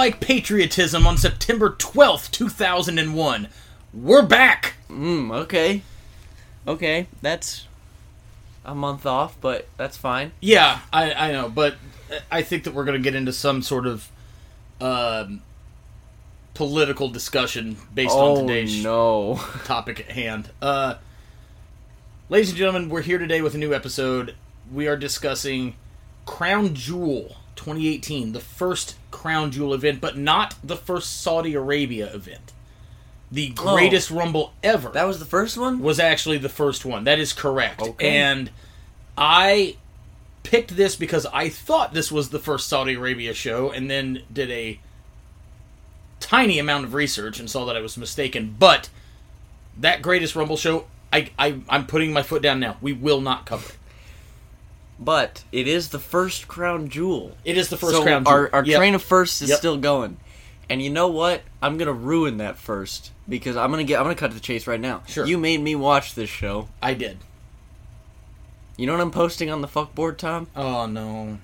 Like patriotism on September 12th, 2001. We're back! Mm, okay. Okay, that's a month off, but that's fine. Yeah, I, I know, but I think that we're going to get into some sort of um, political discussion based on oh today's no. topic at hand. Uh, ladies and gentlemen, we're here today with a new episode. We are discussing Crown Jewel 2018, the first Crown Jewel event, but not the first Saudi Arabia event. The Oh. greatest Rumble ever That was the first one? was actually the first one. That is correct. Okay. And I picked this because I thought this was the first Saudi Arabia show and then did a tiny amount of research and saw that I was mistaken. But that greatest Rumble show, I, I I'm putting my foot down now. We will not cover it. But it is the first crown jewel. It is the first so crown. our jewel. our Yep. train of first is Yep. still going. And you know what? I'm gonna ruin that first because I'm gonna get I'm gonna cut to the chase right now. Sure. You made me watch this show. I did. You know what I'm posting on the fuckboard, Tom? Oh no.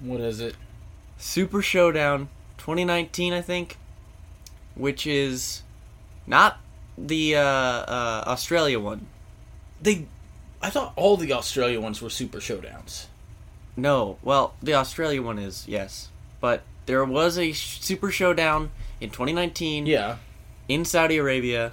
What is it? Super Showdown 2019, I think, which is not the uh, uh, Australia one. They I thought all the Australia ones were super showdowns. No, well, the Australia one is yes, but there was a Super Showdown in 2019 Yeah. in Saudi Arabia,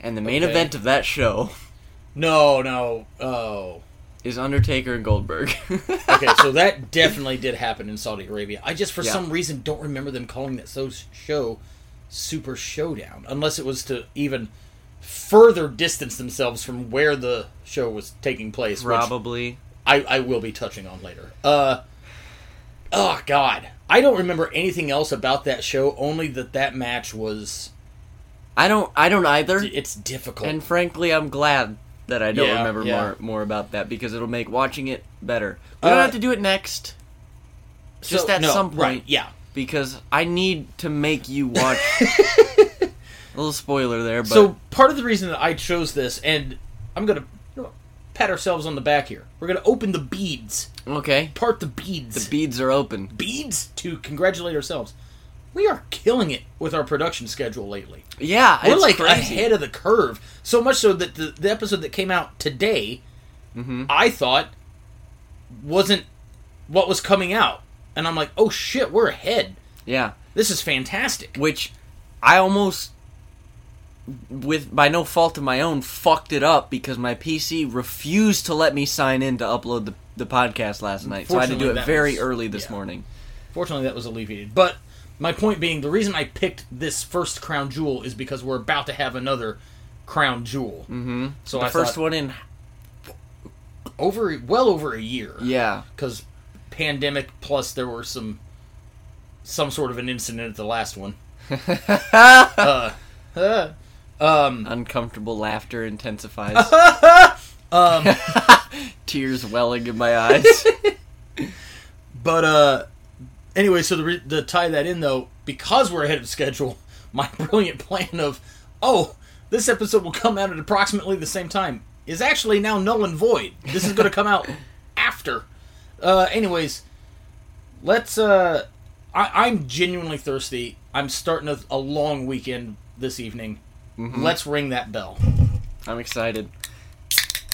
and the main Okay. event of that show No, no. Oh. is Undertaker and Goldberg. okay, so that definitely did happen in Saudi Arabia. I just, for Yeah. some reason, don't remember them calling that so show Super Showdown, unless it was to even further distance themselves from where the show was taking place, Probably. I, I will be touching on later. Uh, oh God, I don't remember anything else about that show. Only that that match was. I don't. I don't either. It's difficult. And frankly, I'm glad that I don't Yeah, remember yeah. more more about that because it'll make watching it better. We Uh, don't have to do it next just So- at no, some point. right, yeah. because I need to make you watch. little spoiler there, but so part of the reason that I chose this, and I'm gonna you know, pat ourselves on the back here. We're gonna open the beads, okay. part the beads, The beads are open. beads to congratulate ourselves. We are killing it with our production schedule lately. Yeah, We're like crazy. ahead of the curve, so much so that the, the episode that came out today, Mm-hmm. I thought wasn't what was coming out, and I'm like, oh shit, we're ahead. Yeah, This is fantastic. which I almost, with by no fault of my own, fucked it up because my PC refused to let me sign in to upload the the podcast last night. So I had to do it very was- early this yeah. morning. Fortunately, that was alleviated. But my point being, the reason I picked this first crown jewel is because we're about to have another crown jewel. Mm-hmm. So The I first thought one in, over well over a year. yeah. because pandemic plus there were some some sort of an incident at the last one. uh, uh, um, Uncomfortable laughter intensifies. um, Tears welling in my eyes. but uh, anyway, so the re- to tie that in though, because we're ahead of schedule, my brilliant plan of oh this episode will come out at approximately the same time is actually now null and void. This is going to come out after. Uh, anyways, let's. Uh, I, I'm genuinely thirsty. I'm starting a, a long weekend this evening. Let's ring that bell. I'm excited.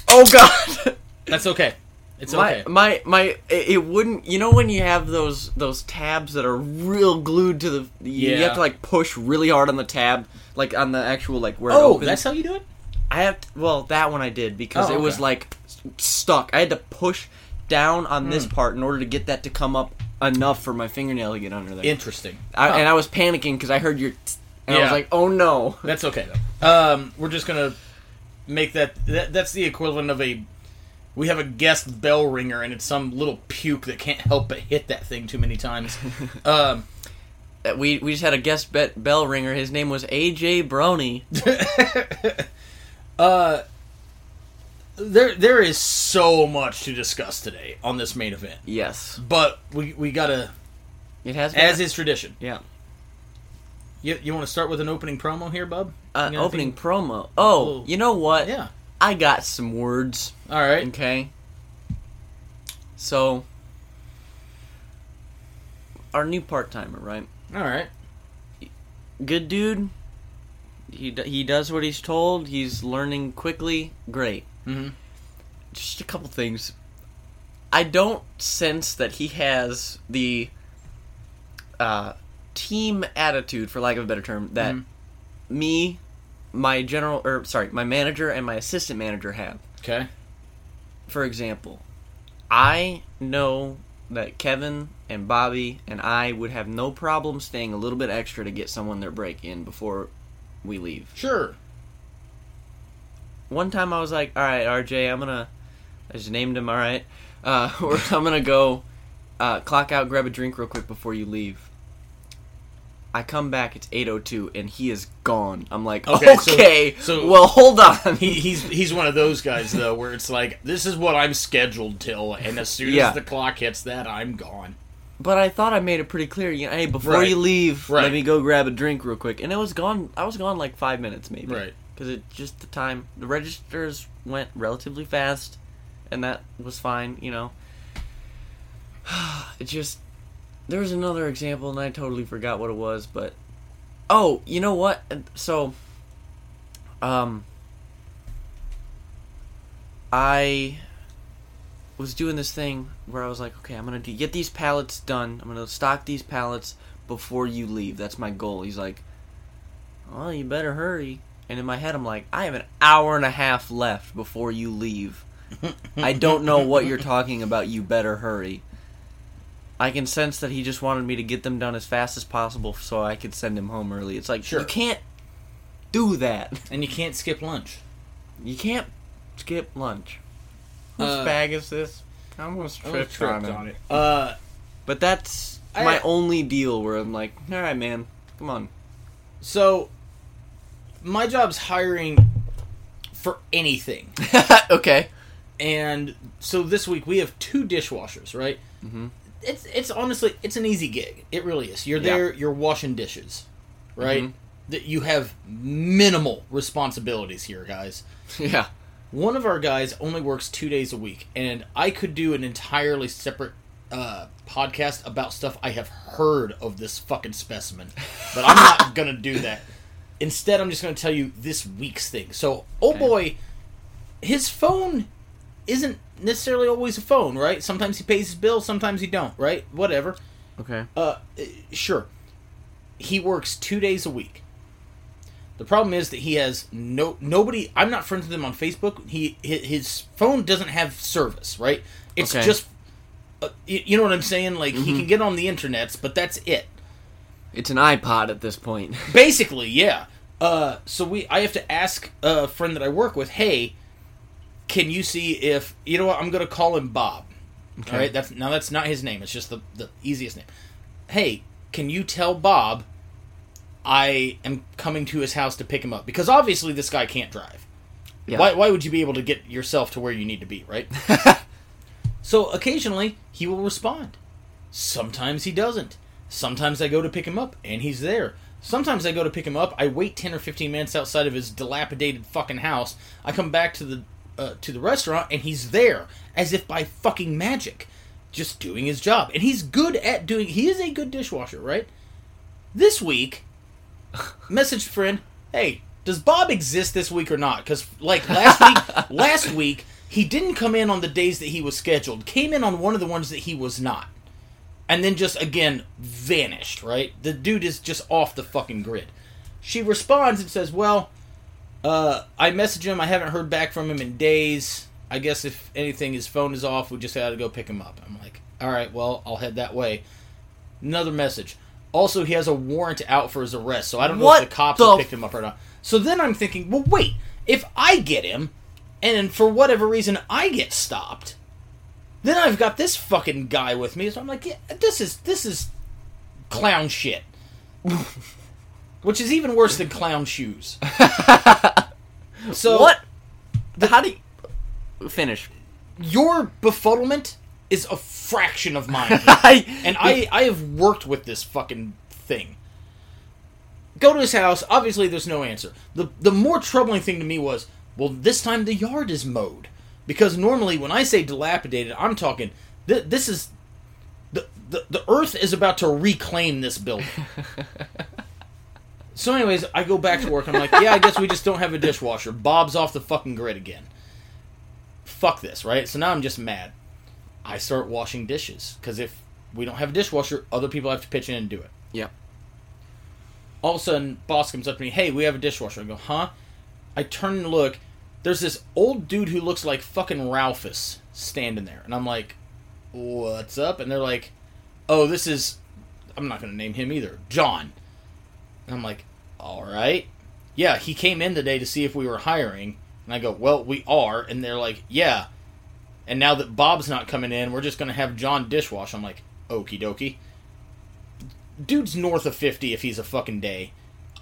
Oh god. That's okay. It's my okay. my my it it wouldn't you know when you have those those tabs that are real glued to the you, you have to like push really hard on the tab like on the actual like where it Oh, opens. that's how you do it. I have to, well that one I did because Oh, it was like stuck. I had to push down on Hmm. this part in order to get that to come up enough for my fingernail to get under there. Interesting. I, Huh. And I was panicking because I heard your tsk, and I was like, oh no. That's okay though. Um, we're just gonna make that, that. That's the equivalent of a. We have a guest bell ringer, and it's some little puke that can't help but hit that thing too many times. um, Uh, We we just had a guest bet bell ringer. His name was AJ Brony. uh, there, there is so much to discuss today on this main event, Yes, but we we gotta, it has been as is tradition. yeah. You, you want to start with an opening promo here, bub? Uh, opening anything? promo. Oh, Oh. you know what? Yeah. I got some words. All right. Okay. So our new part timer, right? All right. Good dude. He he does what he's told. He's learning quickly. Great. Mm-hmm. Just a couple things. I don't sense that he has the uh, team attitude, for lack of a better term, that Mhm. me, my general, or sorry, my manager and my assistant manager have. Okay. For example, I know that Kevin and Bobby and I would have no problem staying a little bit extra to get someone their break in before we leave. Sure. One time I was like, "All right, RJ, I'm gonna," I just named him. All right, uh, I'm gonna go uh, clock out, grab a drink real quick before you leave. I come back, it's 8:02, and he is gone. I'm like, Okay, okay, so- so- well, hold on. He, he's he's one of those guys though, where it's like this is what I'm scheduled till, and as soon Yeah. as the clock hits that, I'm gone. But I thought I made it pretty clear. You know, hey, before Right. you leave, Right. let me go grab a drink real quick. And it was gone. I was gone like five minutes, maybe. Right. Because it just the time the registers went relatively fast, and that was fine. You know. it just there was another example, and I totally forgot what it was. But oh, you know what? So, um, I was doing this thing where I was like, okay, I'm gonna get these pallets done. I'm gonna stock these pallets before you leave. That's my goal. He's like, well, you better hurry. And in my head, I'm like, I have an hour and a half left before you leave. I don't know what you're talking about. You better hurry. I can sense that he just wanted me to get them done as fast as possible so I could send him home early. It's like Sure. you can't do that. And you can't skip lunch. You can't skip lunch. Whose Uh, bag is this? I almost I tripped, tripped on, it. Uh, But that's I- my only deal where I'm like, all right, man, come on. so my job's hiring for anything, okay. and so this week we have two dishwashers, right? Mhm. It's it's honestly it's an easy gig. It really is. You're Yeah. there. You're washing dishes, right? Mhm. That you have minimal responsibilities here, guys. yeah. One of our guys only works two days a week, and I could do an entirely separate uh, podcast about stuff I have heard of this fucking specimen, but I'm not gonna do that. Instead, I'm just gonna tell you this week's thing. So, oh Okay. boy, his phone isn't necessarily always a phone, right? Sometimes he pays his bill, sometimes he don't, right? Whatever. Okay. Uh, eh, sure. He works two days a week. The problem is that he has no nobody. I'm not friends with him on Facebook. He his phone doesn't have service. Right? It's Okay. just, uh, you, know what I'm saying? Like he Mhm. can get on the internets, but that's it. It's an iPod at this point. Basically, yeah. Uh, so we, I have to ask a friend that I work with, hey, can you see if you know what? I'm gonna call him Bob. Okay. All right, that's now that's not his name. It's just the the easiest name. Hey, can you tell Bob I am coming to his house to pick him up? Because obviously this guy can't drive. Yeah. Why why would you be able to get yourself to where you need to be, right? so occasionally he will respond. Sometimes he doesn't. Sometimes I go to pick him up and he's there. Sometimes I go to pick him up. I wait ten or fifteen minutes outside of his dilapidated fucking house. I come back to the uh, to the restaurant and he's there as if by fucking magic, just doing his job. And he's good at doing. He is a good dishwasher, right? This week, message friend, hey, does Bob exist this week or not? Because like last week, last week he didn't come in on the days that he was scheduled. Came in on one of the ones that he was not, and then just again vanished. Right? The dude is just off the fucking grid. She responds and says, "Well, uh, I messaged him. I haven't heard back from him in days. I guess if anything, his phone is off. We just had to go pick him up." I'm like, "All right, well, I'll head that way." Another message. Also, he has a warrant out for his arrest, so I don't know What if the cops the have picked him up or not. So then I'm thinking, well, wait, if I get him, and for whatever reason I get stopped, then I've got this fucking guy with me. So I'm like, yeah, this is this is clown shit, which is even worse than clown shoes. So what? The, How do you finish? your befuddlement is a fraction of mine. And I I have worked with this fucking thing. Go to his house. Obviously, there's no answer. the The more troubling thing to me was, well, this time the yard is mowed because normally when I say dilapidated, I'm talking th- this is the the, the earth is about to reclaim this building. so, anyways, I go back to work. I'm like, yeah, I guess we just don't have a dishwasher. Bob's off the fucking grid again. Fuck this, right? So now I'm just mad. I start washing dishes because if we don't have a dishwasher, other people have to pitch in and do it. Yeah. All of a sudden, boss comes up to me, hey, we have a dishwasher. I go, huh? I turn and look. There's this old dude who looks like fucking Ralphus standing there. And I'm like, what's up? And they're like, oh, this is, I'm not going to name him either, John. And I'm like, all right. Yeah, he came in today to see if we were hiring. And I go, well, we are. And they're like, yeah. And now that Bob's not coming in, we're just going to have John dishwash. I'm like, okie dokie. Dude's north of 50 if he's a fucking day.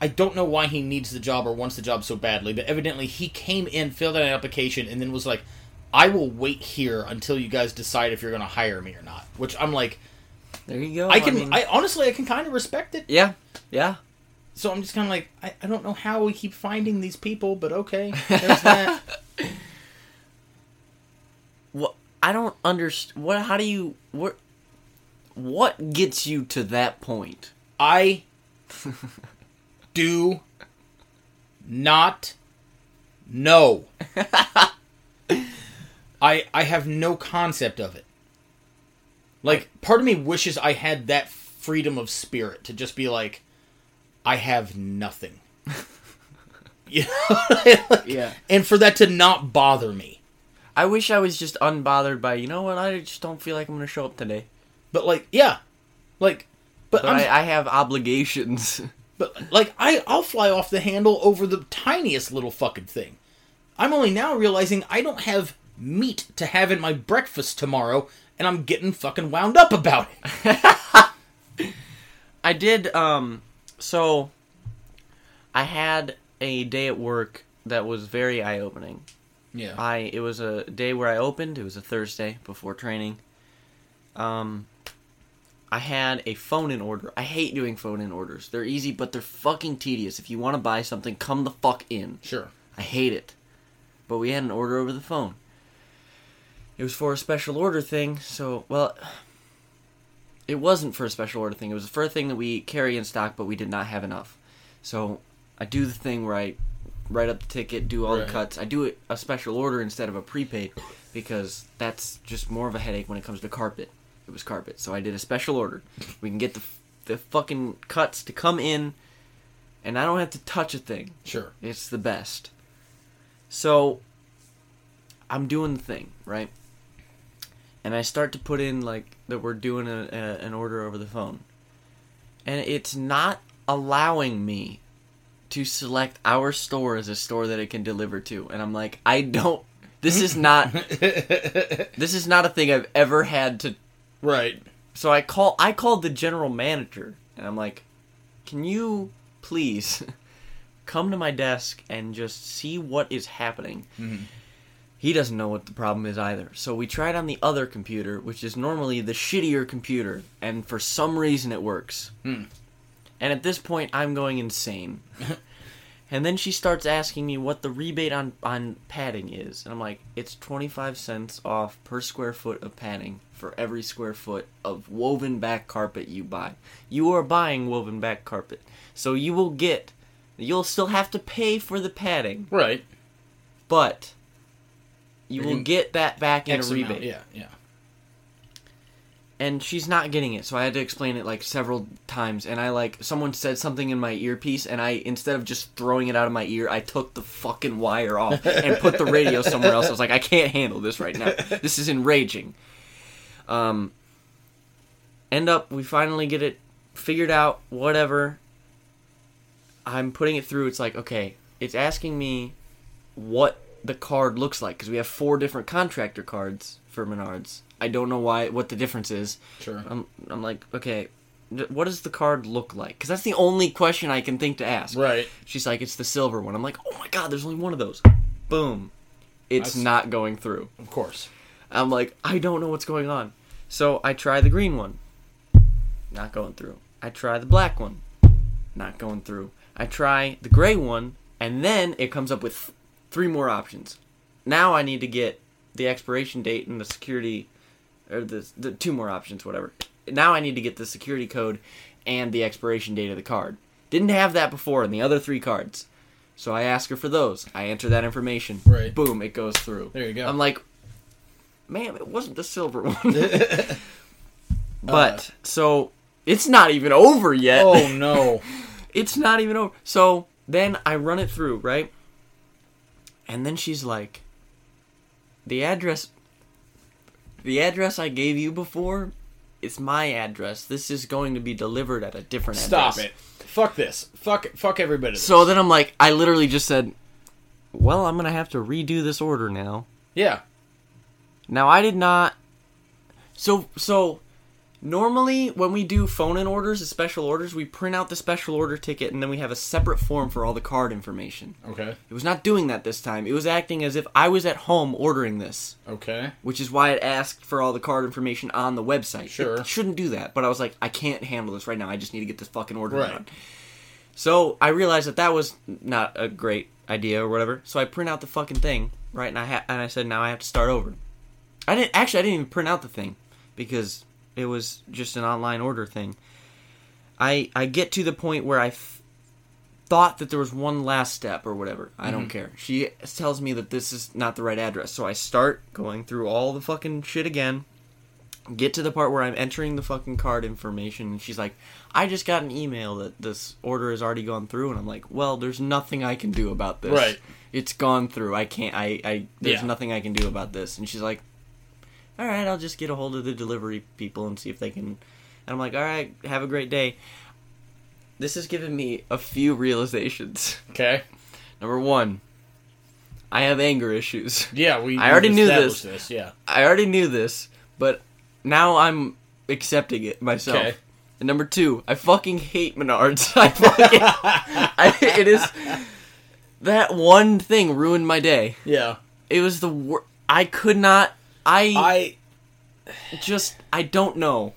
I don't know why he needs the job or wants the job so badly, but evidently he came in, filled out an application, and then was like, I will wait here until you guys decide if you're going to hire me or not. Which I'm like, There you go. I can, I, mean, honestly, I can kind of respect it. yeah. Yeah. So I'm just kind of like, I, I don't know how we keep finding these people, but okay, there's that. What I don't understand. What? How do you? What? What gets you to that point? I do not know. I I have no concept of it. Like part of me wishes I had that freedom of spirit to just be like I have nothing. you know? Like, Yeah. And for that to not bother me. I wish I was just unbothered by. You know what? I just don't feel like I'm gonna show up today. But like, yeah. Like but, But I, I have obligations. But like I I'll fly off the handle over the tiniest little fucking thing. I'm only now realizing I don't have meat to have in my breakfast tomorrow and I'm getting fucking wound up about it. I did. Um. So. I had a day at work that was very eye opening. Yeah. I it was a day where I opened. It was a Thursday before training. Um, I had a phone in order. I hate doing phone in orders. They're easy, but they're fucking tedious. If you want to buy something, come the fuck in. Sure. I hate it. But we had an order over the phone. It was for a special order thing, so well it wasn't for a special order thing. It was for a thing that we carry in stock but we did not have enough. So I do the thing where I write up the ticket, do all Right. the cuts. I do it a special order instead of a prepaid because that's just more of a headache when it comes to carpet. It was carpet. So I did a special order. We can get the the fucking cuts to come in and I don't have to touch a thing. Sure. It's the best. So I'm doing the thing, right? And I start to put in like that we're doing a, a, an order over the phone. And it's not allowing me to select our store as a store that it can deliver to. And I'm like, I don't this is not this is not a thing I've ever had to right. so I call I called the general manager and I'm like, "Can you please come to my desk and just see what is happening?" Mm-hmm. He doesn't know what the problem is either. So we tried on the other computer, which is normally the shittier computer, and for some reason it works. Hmm. And at this point I'm going insane. and then she starts asking me what the rebate on on padding is. And I'm like, "It's 25 cents off per square foot of padding for every square foot of woven back carpet you buy. You are buying woven back carpet. So you will get you'll still have to pay for the padding, Right. but you will get that back in X a amount, rebate. Yeah, yeah. and she's not getting it so i had to explain it like several times. And i like someone said something in my earpiece and i instead of just throwing it out of my ear i took the fucking wire off and put the radio somewhere else. I was like i can't handle this right now. This is enraging. Um end up we finally get it figured out whatever. I'm putting it through. It's like okay it's asking me what the card looks like because we have four different contractor cards for menards i don't know why what the difference is Sure. I'm, I'm like, okay, what does the card look like? Because that's the only question I can think to ask. right. She's like, it's the silver one. I'm like, oh my god, there's only one of those. Boom. It's That's- not going through. Of course. I'm like, I don't know what's going on. So I try the green one. Not going through. I try the black one. Not going through. I try the gray one, and then it comes up with three more options. Now I need to get the expiration date and the security, or the, the two more options, whatever. now I need to get the security code and the expiration date of the card. Didn't have that before in the other three cards. So I ask her for those. I enter that information. Right. Boom, it goes through. There you go. I'm like, man, it wasn't the silver one. Uh. but so it's not even over yet. oh no. it's not even over. So then I run it through, right? And then she's like, the address, the address I gave you before, it's my address. This is going to be delivered at a different Stop address. Stop it. Fuck this. Fuck fuck every bit of this. So then I'm like, I literally just said, well, I'm gonna have to redo this order now. yeah. Now I did not. So so normally when we do phone in orders, the special orders, we print out the special order ticket and then we have a separate form for all the card information. Okay. It was not doing that this time. It was acting as if I was at home ordering this, Okay. which is why it asked for all the card information on the website. Sure. It shouldn't do that, but I was like, I can't handle this right now. I just need to get this fucking order Right. done. So I realized that that was not a great idea or whatever. So I print out the fucking thing, right? And I ha- and I said, now I have to start over. I didn't actually. I didn't even print out the thing because it was just an online order thing. I I get to the point where I f- thought that there was one last step or whatever. I don't mhm. care. She tells me that this is not the right address, so I start going through all the fucking shit again. Get to the part where I'm entering the fucking card information, and she's like, "I just got an email that this order has already gone through," and I'm like, "Well, there's nothing I can do about this. Right. It's gone through. I can't. I. I. There's Yeah. nothing I can do about this." And she's like, "All right, I'll just get a hold of the delivery people and see if they can." And I'm like, "All right, have a great day." This has given me a few realizations. Okay. Number one, I have anger issues. Yeah, we. I already knew established this. Yeah. I already knew this, but now I'm accepting it myself. Okay. And number two, I fucking hate Menards. I fucking, I, it is that one thing ruined my day. Yeah. It was the wor- I could not. I, I just I don't know.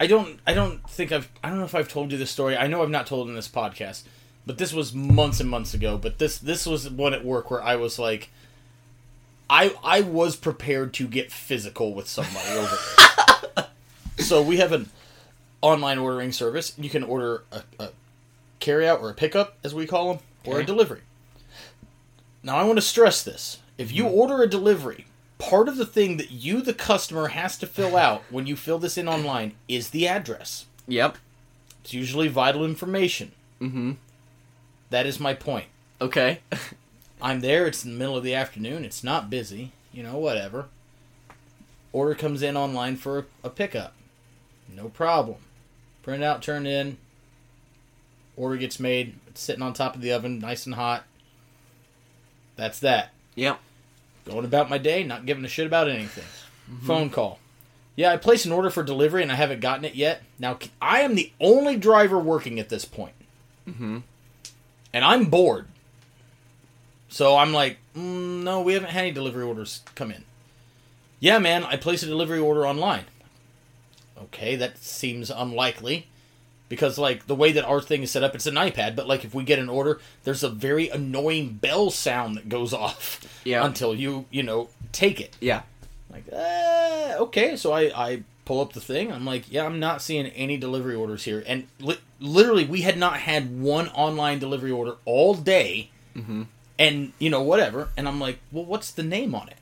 I don't I don't think I've I don't know if I've told you this story. I know I've not told it in this podcast, but this was months and months ago. But this this was one at work where I was like, I I was prepared to get physical with somebody over there. so we have an online ordering service. You can order a, a carry out or a pickup, as we call them, or a delivery. Now I want to stress this: if you hmm. order a delivery, part of the thing that you, the customer, has to fill out when you fill this in online is the address. Yep. It's usually vital information. Mm-hmm. That is my point. Okay. I'm there. It's in the middle of the afternoon. It's not busy. You know, whatever. Order comes in online for a pickup. No problem. Print out, turn in. Order gets made. It's sitting on top of the oven, nice and hot. That's that. yep. Going about my day, not giving a shit about anything. Phone call. Yeah, I placed an order for delivery and I haven't gotten it yet. Now, I am the only driver working at this point. Mm-hmm. And I'm bored. So I'm like, mm, no, we haven't had any delivery orders come in. Yeah, man, I placed a delivery order online. Okay, that seems unlikely. Because, like, the way that our thing is set up, it's an iPad, but, like, if we get an order, there's a very annoying bell sound that goes off Yeah. until you, you know, take it. Yeah. Like, uh, okay. So I, I pull up the thing. I'm like, yeah, I'm not seeing any delivery orders here. And li- literally, we had not had one online delivery order all day. Mm-hmm. And, you know, whatever. And I'm like, well, what's the name on it?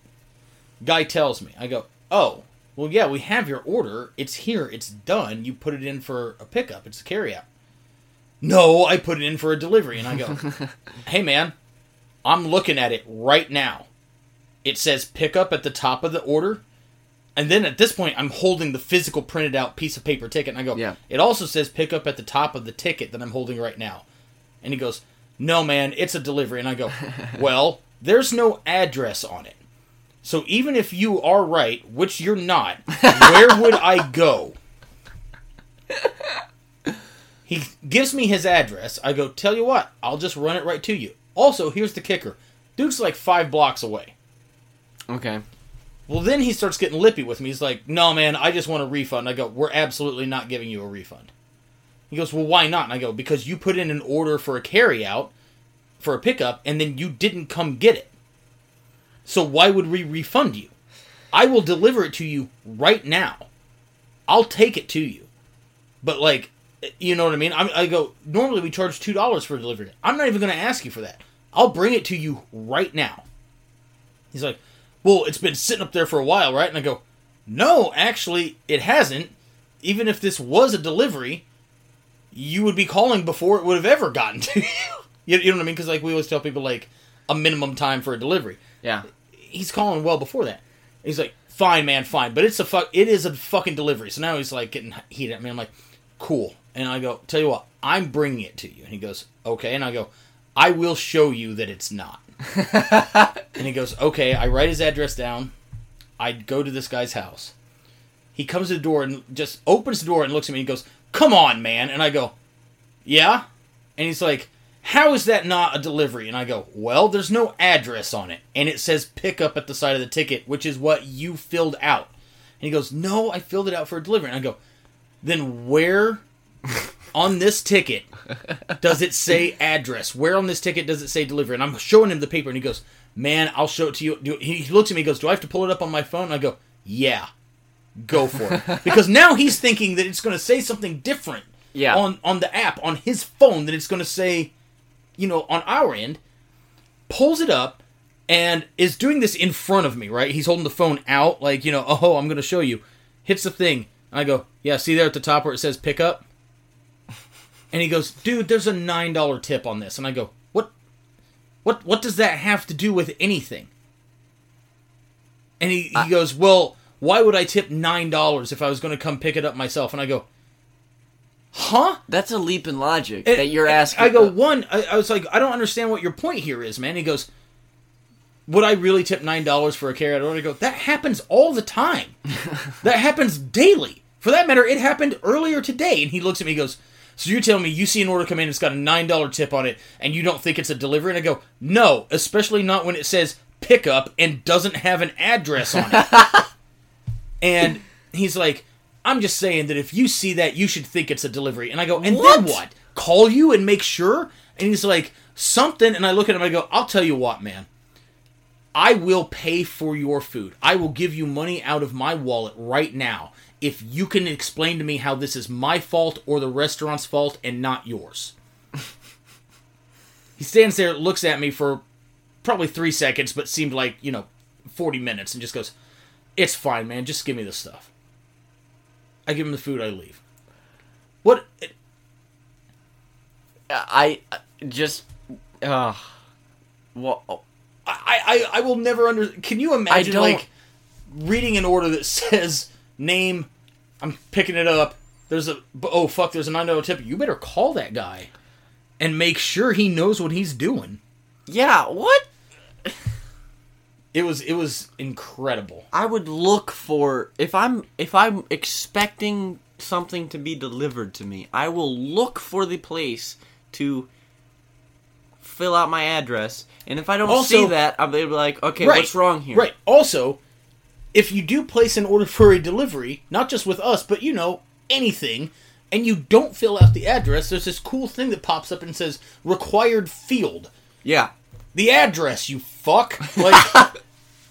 Guy tells me. I go, oh, well, yeah, we have your order. It's here. It's done. You put it in for a pickup. It's a carryout. No, I put it in for a delivery. And I go, hey, man, I'm looking at it right now. It says pickup at the top of the order. And then at this point, I'm holding the physical printed out piece of paper ticket. And I go, Yeah. it also says pickup at the top of the ticket that I'm holding right now. And he goes, no, man, it's a delivery. And I go, well, there's no address on it. So even if you are right, which you're not, where would I go? He gives me his address. I go, tell you what, I'll just run it right to you. Also, here's the kicker. Dude's like five blocks away. Okay. Well, then he starts getting lippy with me. He's like, no, man, I just want a refund. I go, we're absolutely not giving you a refund. He goes, well, why not? And I go, because you put in an order for a carryout, for a pickup, and then you didn't come get it. So why would we refund you? I will deliver it to you right now. I'll take it to you. But like, you know what I mean? I'm, I go. Normally we charge two dollars for delivery. I'm not even going to ask you for that. I'll bring it to you right now. He's like, well, it's been sitting up there for a while, right? And I go, no, actually, it hasn't. Even if this was a delivery, you would be calling before it would have ever gotten to you. you, you know what I mean? Because like we always tell people, like a minimum time for a delivery. Yeah. He's calling well before that. He's like, fine, man, fine, but it's a fuck. It is a fucking delivery. So now he's like getting heated at me. I'm like, cool. And I go, tell you what, I'm bringing it to you. And he goes, okay. And I go, I will show you that it's not. and he goes, okay. I write his address down. I go to this guy's house. He comes to the door and just opens the door and looks at me and goes, come on, man. And I go, yeah. And he's like, how is that not a delivery? And I go, well, there's no address on it. And it says pickup at the side of the ticket, which is what you filled out. And he goes, no, I filled it out for a delivery. And I go, then where on this ticket does it say address? Where on this ticket does it say delivery? And I'm showing him the paper, and he goes, "Man, I'll show it to you." He looks at me, and goes, "Do I have to pull it up on my phone?" And I go, "Yeah, go for it," because now he's thinking that it's going to say something different Yeah. on on the app on his phone that it's going to say, you know, on our end. Pulls it up and is doing this in front of me. Right, he's holding the phone out, like you know, oh, I'm going to show you. Hits the thing, and I go, "Yeah, see there at the top where it says pick up." And he goes, "Dude, there's a nine dollar tip on this." And I go, "What? What? What does that have to do with anything?" And he, he goes, "Well, why would I tip nine dollars if I was going to come pick it up myself?" And I go, "Huh?" That's a leap in logic And- that you're asking. I go, uh, one. I, I was like, I don't understand what your point here is, man. He goes, would I really tip nine dollars for a carrot order? I go, that happens all the time. that happens daily. For that matter, it happened earlier today. And he looks at me, and goes, so you're telling me you see an order come in, it's got a nine dollar tip on it, and you don't think it's a delivery? And I go, no, especially not when it says pickup and doesn't have an address on it. and he's like, I'm just saying that if you see that, you should think it's a delivery. And I go, and What? then what? Call you and make sure? And he's like, something. And I look at him, I go, I'll tell you what, man. I will pay for your food. I will give you money out of my wallet right now if you can explain to me how this is my fault or the restaurant's fault and not yours. he stands there, looks at me for probably three seconds, but seemed like, you know, 40 minutes, and just goes, It's fine, man. Just give me the stuff. I give him the food, I leave. What? I I just. Uh, well, I, I, I will never under. Can you imagine, like, reading an order that says name, I'm picking it up, there's a. Oh, fuck, there's a $9 tip. You better call that guy and make sure he knows what he's doing. yeah, what? It was it was incredible. I would look for if I'm if I'm expecting something to be delivered to me, I will look for the place to fill out my address, and if I don't Also- see that, I'll be like, okay, what's wrong here? Right. Also, if you do place an order for a delivery, not just with us, but you know, anything, and you don't fill out the address, there's this cool thing that pops up and says required field. Yeah, The address, you fuck. Like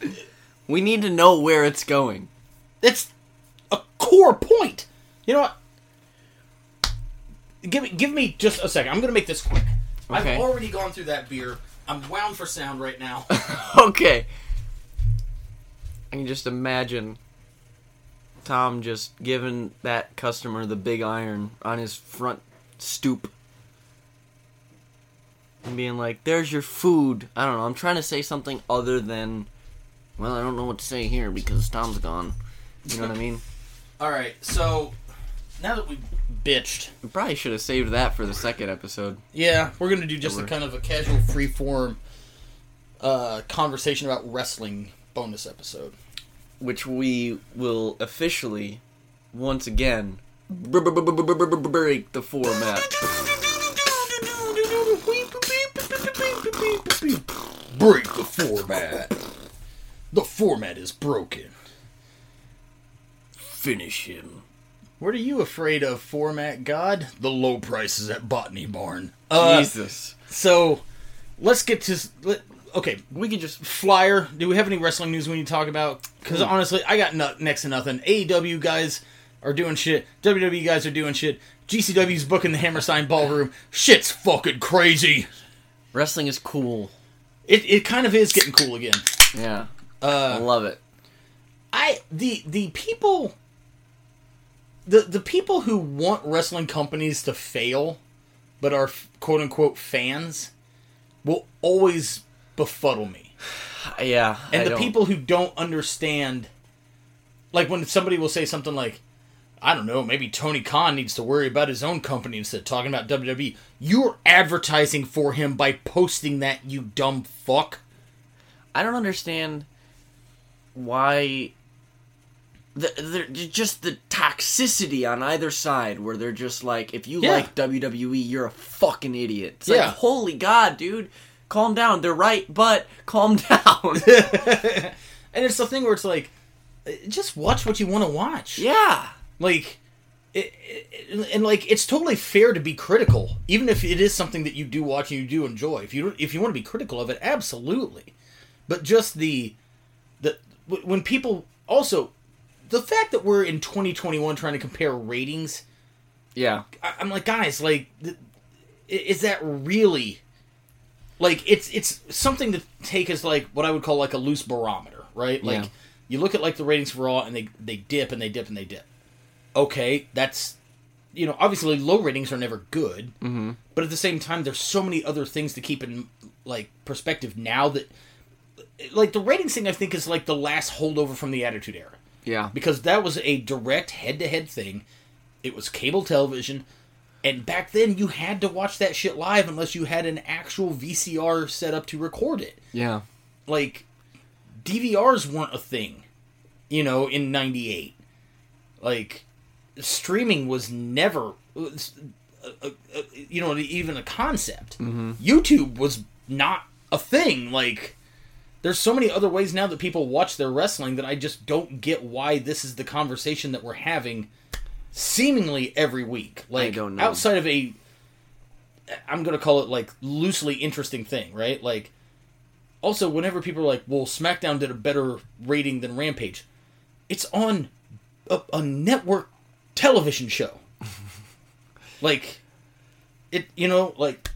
we need to know where it's going. it's a core point. You know what? Give me give me just a second. I'm gonna make this quick. Okay. I've already gone through that beer. I'm wound for sound right now. okay. I can just imagine Tom just giving that customer the big iron on his front stoop. And being like, there's your food. I don't know. I'm trying to say something other than, well, I don't know what to say here because Tom's gone. You know what I mean? All right, so now that we bitched, We probably should have saved that for the second episode. yeah, we're gonna do just a kind of a casual, free form uh, conversation about wrestling bonus episode. Which we will officially, once again, break the format. Break the format. The format is broken. Finish him. What are you afraid of, format god? The low prices at Botany Barn. Uh, Jesus. so, let's get to. Let, okay, We could just. Flyer. Do we have any wrestling news we need to talk about? Because honestly, I got no, next to nothing. AEW guys, are doing shit. WWE guys are doing shit. GCW's booking the Hammerstein Ballroom. Shit's fucking crazy. Wrestling is cool. It it kind of is getting cool again. Yeah. Uh, I love it. I the the people the the people who want wrestling companies to fail but are quote unquote fans will always befuddle me. Yeah. And I the don't- people who don't understand like when somebody will say something like I don't know, maybe Tony Khan needs to worry about his own company instead of talking about WWE. You're advertising for him by posting that, you dumb fuck. I don't understand why the, the just the toxicity on either side where they're just like if you Yeah. like WWE you're a fucking idiot. It's Yeah. like holy god, dude. Calm down. They're right, but calm down. And it's the thing where it's like, uh, just watch what you want to watch. yeah. Like, it, it, and like it's totally fair to be critical, even if it is something that you do watch and you do enjoy. If you if you want to be critical of it, absolutely. But just the the when people also the fact that we're in 2021 trying to compare ratings, Yeah. I, I'm like, guys, like, is that really? Like, it's it's something to take as like what I would call like a loose barometer, right? Like, Yeah. you look at like the ratings for Raw, and they they dip and they dip and they dip. Okay, that's you know obviously low ratings are never good, mm-hmm. but at the same time, there's so many other things to keep in like perspective now that like the ratings thing I think is like the last holdover from the Attitude Era Yeah. because that was a direct head-to-head thing. It was cable television, and back then you had to watch that shit live unless you had an actual VCR set up to record it. Yeah. Like DVRs weren't a thing, you know, in '98. Like streaming was never, uh, uh, uh, you know, even a concept. YouTube was not a thing. Like there's so many other ways now that people watch their wrestling that I just don't get why this is the conversation that we're having seemingly every week. Like outside of a I'm going to call it like loosely interesting thing, right? Like also whenever people are like, "Well, SmackDown did a better rating than Rampage." It's on a, a network television show. like it you know, like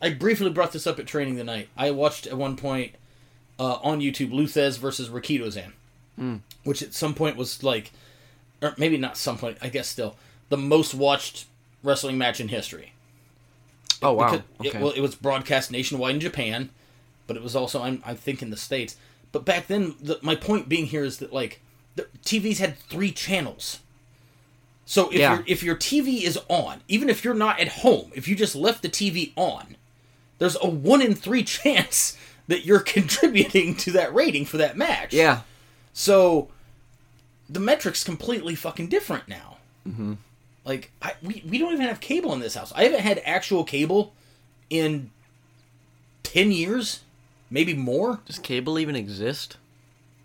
I briefly brought this up at training the night. I watched at one point uh, on YouTube Lou Thesz versus Rikidozan, which at some point was like, or maybe not some point, I guess still the most watched wrestling match in history. Oh wow. Okay. It, well, it was broadcast nationwide in Japan, but it was also I'm, I think in the states. But back then, the, my point being here is that like the TVs had three channels. So if Yeah. your if your TV is on, even if you're not at home, if you just left the TV on, there's a one in three chance that you're contributing to that rating for that match. yeah. So the metrics completely fucking different now. Mm-hmm. Like I, we we don't even have cable in this house. I haven't had actual cable in ten years, maybe more. Does cable even exist?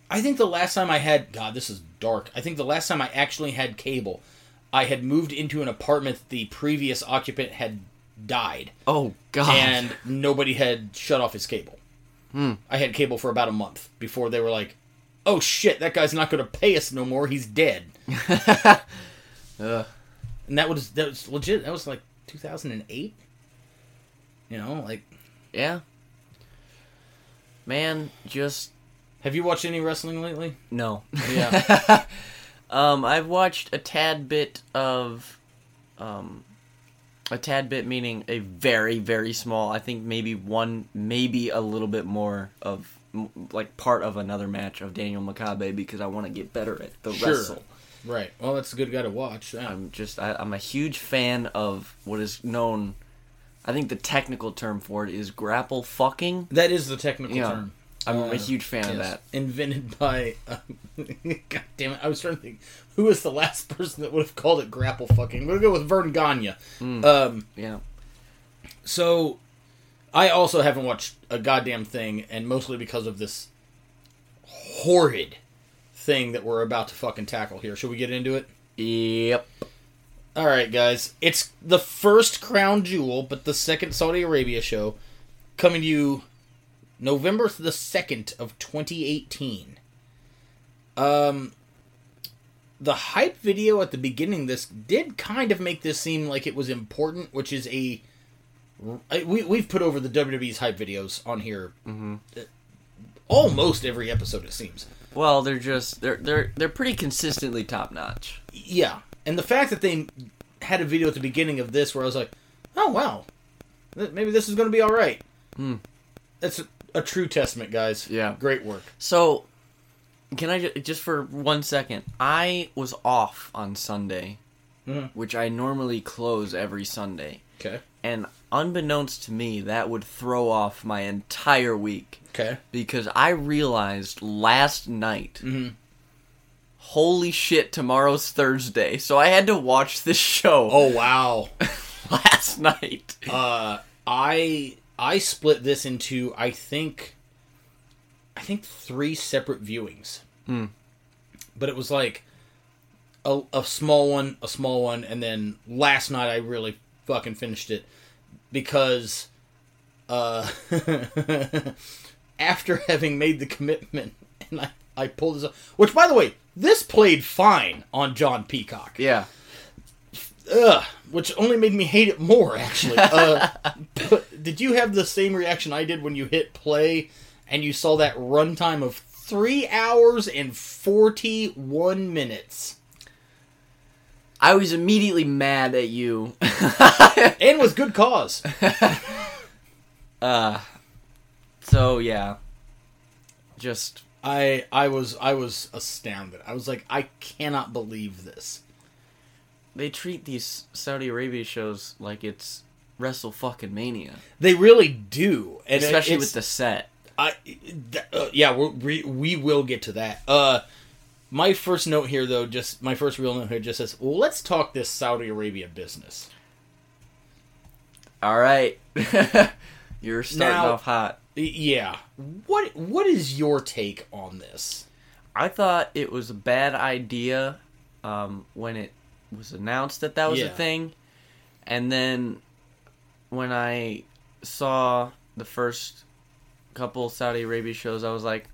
I think the last time I had God, this is dark. I think the last time I actually had cable, I had moved into an apartment the previous occupant had died, Oh god. and nobody had shut off his cable. Hmm. I had cable for about a month before they were like, "Oh shit, that guy's not going to pay us no more. He's dead." Ugh. and that was that was legit. That was like 2008. You know, like, Yeah. Man, just have you watched any wrestling lately? no. Yeah, Um, I've watched a tad bit of, um, a tad bit meaning a very very small. I think maybe one, maybe a little bit more of like part of another match of Daniel Makabe because I want to get better at the Sure. wrestle. right. Well, that's a good guy to watch. Yeah. I'm just I, I'm a huge fan of what is known. I think the technical term for it is grapple fucking. that is the technical Yeah. term. I'm Uh, a huge fan of that. Invented by. Um, God damn it! I was trying to think who was the last person that would have called it grapple fucking. I'm gonna go with Verne Gagne. Hmm. Um, Yeah. so I also haven't watched a goddamn thing, and mostly because of this horrid thing that we're about to fucking tackle here. Should we get into it? Yep. All right, guys. It's the first crown jewel, but the second Saudi Arabia show coming to you November the 2nd of 2018. Um the hype video at the beginning of this did kind of make this seem like it was important, which is a we we've put over the WWE's hype videos on here Mm-hmm. almost every episode it seems. Well, they're just they're they're they're pretty consistently top notch. Yeah, and the fact that they had a video at the beginning of this where I was like, oh wow, maybe this is going to be all right. Hmm. That's a, true testament, guys. Yeah. great work. So, can I ju- just for one second? I was off on Sunday, Mhm. which I normally close every Sunday, Okay, and unbeknownst to me, that would throw off my entire week okay. because I realized last night. Mhm. Holy shit! Tomorrow's Thursday, so I had to watch this show Oh wow. last night. uh, I I split this into I think I think three separate viewings. Hmm. But it was like a, a small one, a small one, and then last night I really fucking finished it because uh after having made the commitment and I, I pulled this up which by the way this played fine on John Peacock Yeah, Ugh, which only made me hate it more, actually. Uh, but did you have the same reaction I did when you hit play and you saw that runtime of three hours and 41 minutes? I was immediately mad at you. And with good cause. uh, so yeah, just I I was I was astounded. I was like, I cannot believe this. They treat these Saudi Arabia shows like it's Wrestle fucking Mania, They really do, and especially with the set. I, th- uh, yeah, we we will get to that. Uh, my first note here, though, just my first real note here, just says, well, let's talk this Saudi Arabia business. All right, you're starting Now- off hot. Yeah, what what is your take on this? I thought it was a bad idea um, when it was announced that that was a thing, and then when I saw the first couple Saudi Arabia shows, I was like,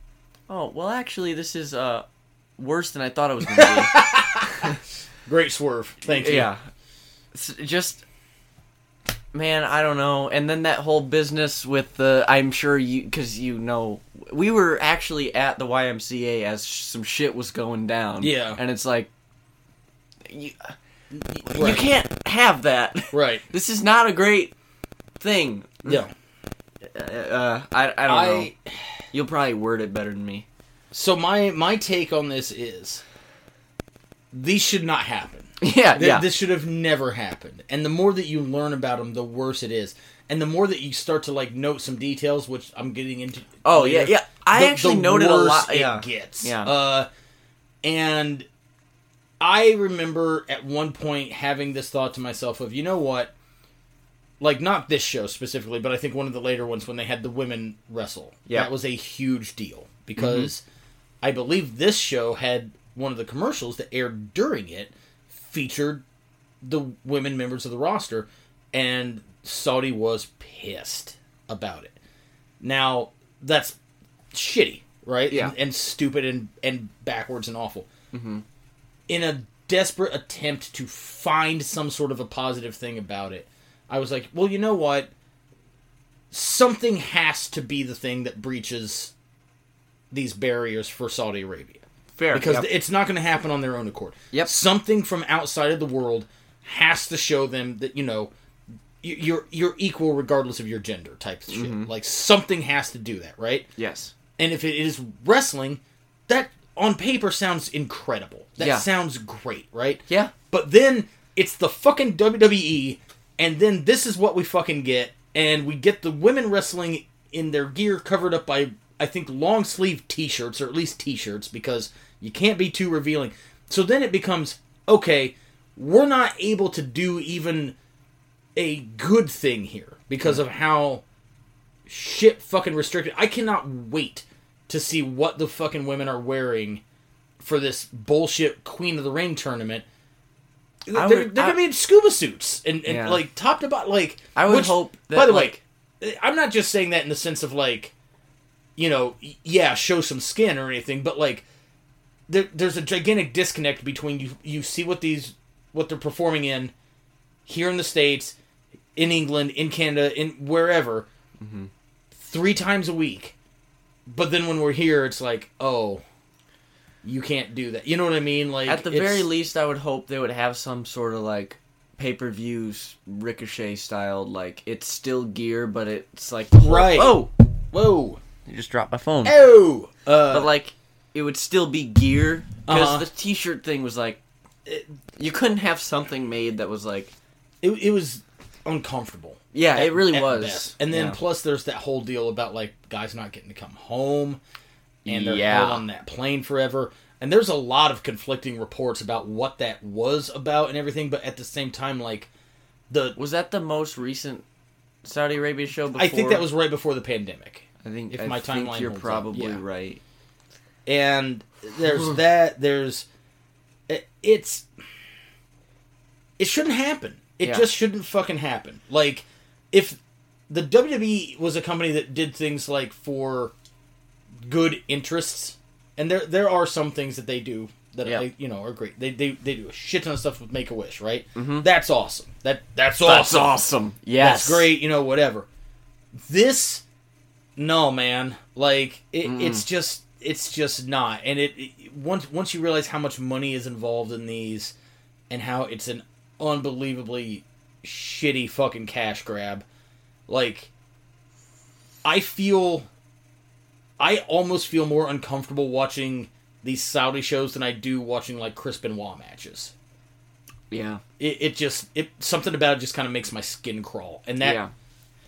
"Oh, well, actually, this is uh, worse than I thought it was going to be. Great swerve, thank you. yeah, just man, I don't know. And then that whole business with the, I'm sure you, because you know, we were actually at the YMCA as sh- some shit was going down. Yeah. and it's like. You, you Right. can't have that. right. This is not a great thing. Yeah, Uh, I, I don't know. You'll probably word it better than me. so my my take on this is these should not happen. Yeah, Th- yeah. This should have never happened. And the more that you learn about them, the worse it is. And the more that you start to like note some details, which I'm getting into. Oh, yeah, later, yeah. I the- actually the noted a lot- It yeah. gets. Yeah. Uh, and I remember at one point having this thought to myself of, you know what? Like not this show specifically, but I think one of the later ones when they had the women wrestle. Yeah. Mm-hmm. That was a huge deal because I believe this show had one of the commercials that aired during it featured the women members of the roster, and Saudi was pissed about it. Now that's shitty, right? Yeah. and, and stupid and and backwards and awful. Mm-hmm. In a desperate attempt to find some sort of a positive thing about it, I was like, well, you know what? Something has to be the thing that breaches these barriers for Saudi Arabia Fair. because Yep. it's not going to happen on their own accord. Yep. Something from outside of the world has to show them that you know you're you're equal regardless of your gender type of shit. Mm-hmm. Like something has to do that, right? yes. And if it is wrestling, that on paper sounds incredible. That Yeah. sounds great, right? Yeah. But then it's the fucking WWE, and then this is what we fucking get, and we get the women wrestling in their gear covered up by I think long sleeve t-shirts or at least t-shirts because you can't be too revealing. So then it becomes okay, we're not able to do even a good thing here because of how shit fucking restricted. I cannot wait to see what the fucking women are wearing for this bullshit Queen of the Ring tournament. They're, they're gonna I- be in scuba suits and, and Yeah. like top to bottom. Like I would which, hope that, By the like- way, I'm not just saying that in the sense of like, you know, yeah, show some skin or anything, but like, there, there's a gigantic disconnect between you you see what these what they're performing in here in the states, in England, in Canada, in wherever, mm-hmm. three times a week. But then when we're here, it's like, oh, you can't do that. You know what I mean? Like At the very least, I would hope they would have some sort of like pay per views ricochet styled. Like it's still gear, but it's like Right. Oh, whoa, you just dropped my phone. oh, uh, But like it would still be gear because Uh-huh. the T-shirt thing was like you couldn't have something made that was like it, it was uncomfortable. Yeah, at- it really was. best. And then Yeah. plus there's that whole deal about like guys not getting to come home and they're Yeah. on that plane forever. And there's a lot of conflicting reports about what that was about and everything, but at the same time, like the was that the most recent Saudi Arabia show? Before? I think that was right before the pandemic. I think if I my think timeline you're up, probably yeah. right. and there's that there's it, it's it shouldn't happen it Yeah. just shouldn't fucking happen like if the WWE was a company that did things like for good interests and there there are some things that they do that Yeah. I, you know are great they, they they do a shit ton of stuff with Make a Wish right Mhm. that's awesome that that's awesome That's awesome. Yes, that's great, you know, whatever. This, no, man. Like it, it's just, it's just not. And it, it once once you realize how much money is involved in these, and how it's an unbelievably shitty fucking cash grab, like I feel, I almost feel more uncomfortable watching these Saudi shows than I do watching like Chris Benoit matches. Yeah, it, it just it something about it just kind of makes my skin crawl. And that yeah.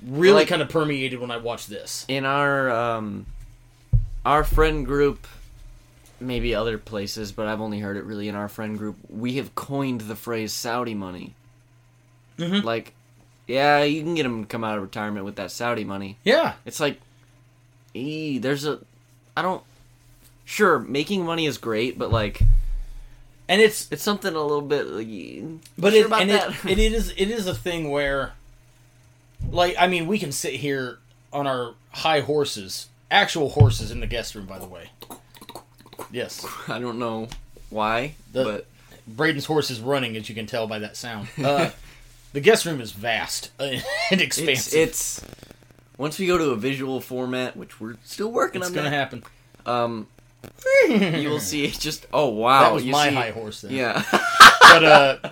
really Like- kind of permeated when i watched this. In our um our friend group maybe other places but i've only heard it really in our friend group we have coined the phrase saudi money Mhm. like yeah you can get them to come out of retirement with that saudi money. Yeah. It's like ee, there's a i don't sure making money is great but like and it's it's something a little bit like, but sure it, about and that? it, it is it is a thing where like i mean we can sit here on our high horses actual horses in the guest room by the way. Yes. I don't know why The- but braden's horse is running as you can tell by that sound. Uh, the guest room is vast and expansive. it's once we go to a visual format which we're still working it's on gonna that happen. um you will see it just oh wow that was you my see- high horse then. Yeah. But uh,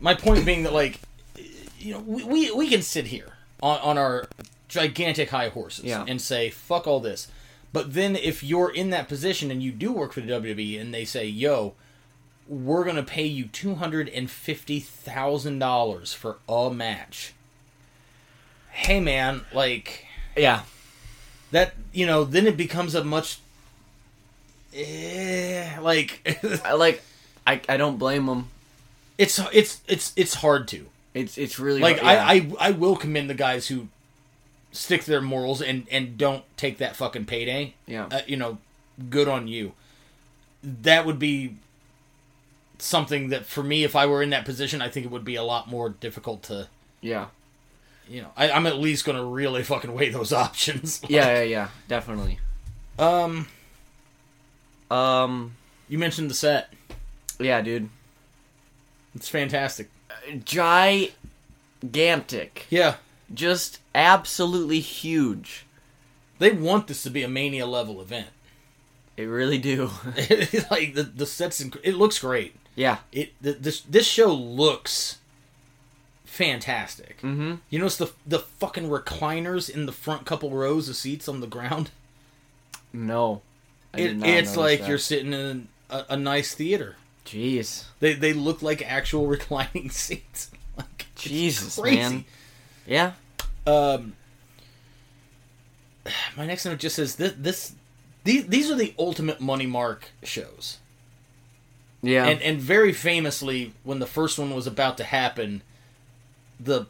my point being that like, you know, we we, we can sit here on, on our gigantic high horses Yeah. and say fuck all this, but then if you're in that position and you do work for the WWE and they say, yo, we're gonna pay you two hundred and fifty thousand dollars for a match. Hey man, like yeah that, you know, then it becomes a much. Eh, like I like I, I don't blame them it's it's it's it's hard to it's it's really like hard- I, I I will commend the guys who stick to their morals and and don't take that fucking payday. yeah Uh, you know, good on you. That would be something that for me, if I were in that position, I think it would be a lot more difficult to. yeah You know, I, I'm at least going to really fucking weigh those options. yeah yeah yeah definitely Um, um you mentioned the set. yeah dude It's fantastic. gigantic Yeah, just absolutely huge they want this to be a mania level event. they really do like the the sets, inc- it looks great. Yeah it th- this this show looks fantastic. mm-hmm You notice the the fucking recliners in the front couple rows of seats on the ground. no It, it's like that. you're sitting in a, a nice theater. jeez They they look like actual reclining seats. Like Jesus, crazy. man. yeah Um, my next note just says this this these these are the ultimate money mark shows. Yeah And and very famously, when the first one was about to happen, the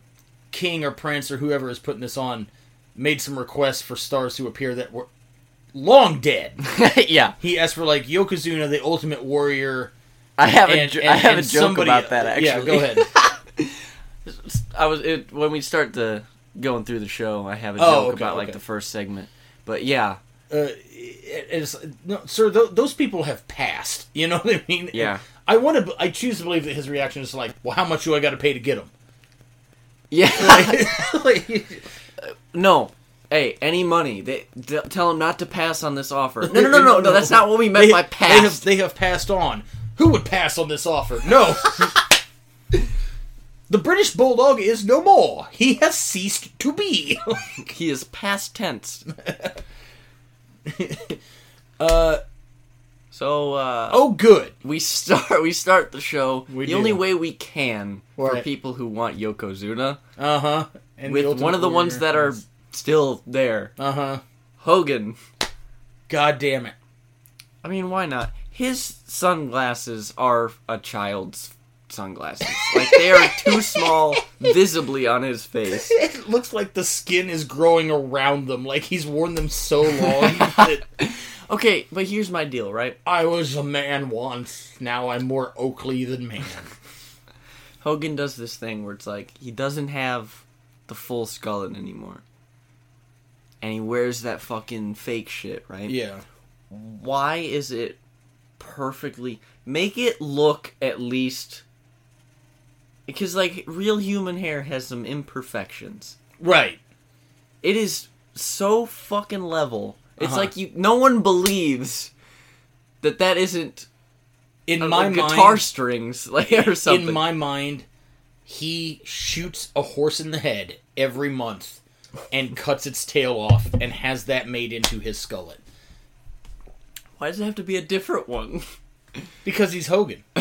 king or prince or whoever is putting this on made some requests for stars to appear that were long dead. yeah He asked for like Yokozuna, the Ultimate Warrior. I have a And, jo- and- I have a joke somebody- about that actually. Yeah, go ahead. I was it, when we start the going through the show. I have a Oh, joke okay, about like the first segment, but yeah, Uh, it, it's no, sir. Th- those people have passed. You know what I mean? Yeah. I want to. I choose to believe that his reaction is like, "Well, how much do I got to pay to get them?" Yeah. like, no. Hey, any money? They d- tell him not to pass on this offer. No, no, no, no, no. That's not what we meant they, by They pass. have, they have passed on. Who would pass on this offer? No. the British bulldog is no more. He has ceased to be. He is past tense. uh So uh, oh, good. we start we start the show We the do. only way we can for Right. people who want Yokozuna Uh huh. with one of the ones that are still there. Uh huh. Hogan. God damn it. I mean, why not? His sunglasses are a child's sunglasses. Like they are too small visibly on his face. It looks like the skin is growing around them. Like he's worn them so long that Okay, but here's my deal, right? I was a man once. Now I'm more Oakley than man. Hogan does this thing where it's like he doesn't have the full skullet anymore. And he wears that fucking fake shit, right? Yeah. Why is it perfectly make it look at least because like real human hair has some imperfections. Right. It is so fucking level. It's Uh-huh. like you no one believes that that isn't In a- my a mind, guitar strings like or something. in my mind, he shoots a horse in the head every month and cuts its tail off and has that made into his skullet Why does it have to be a different one? because he's Hogan.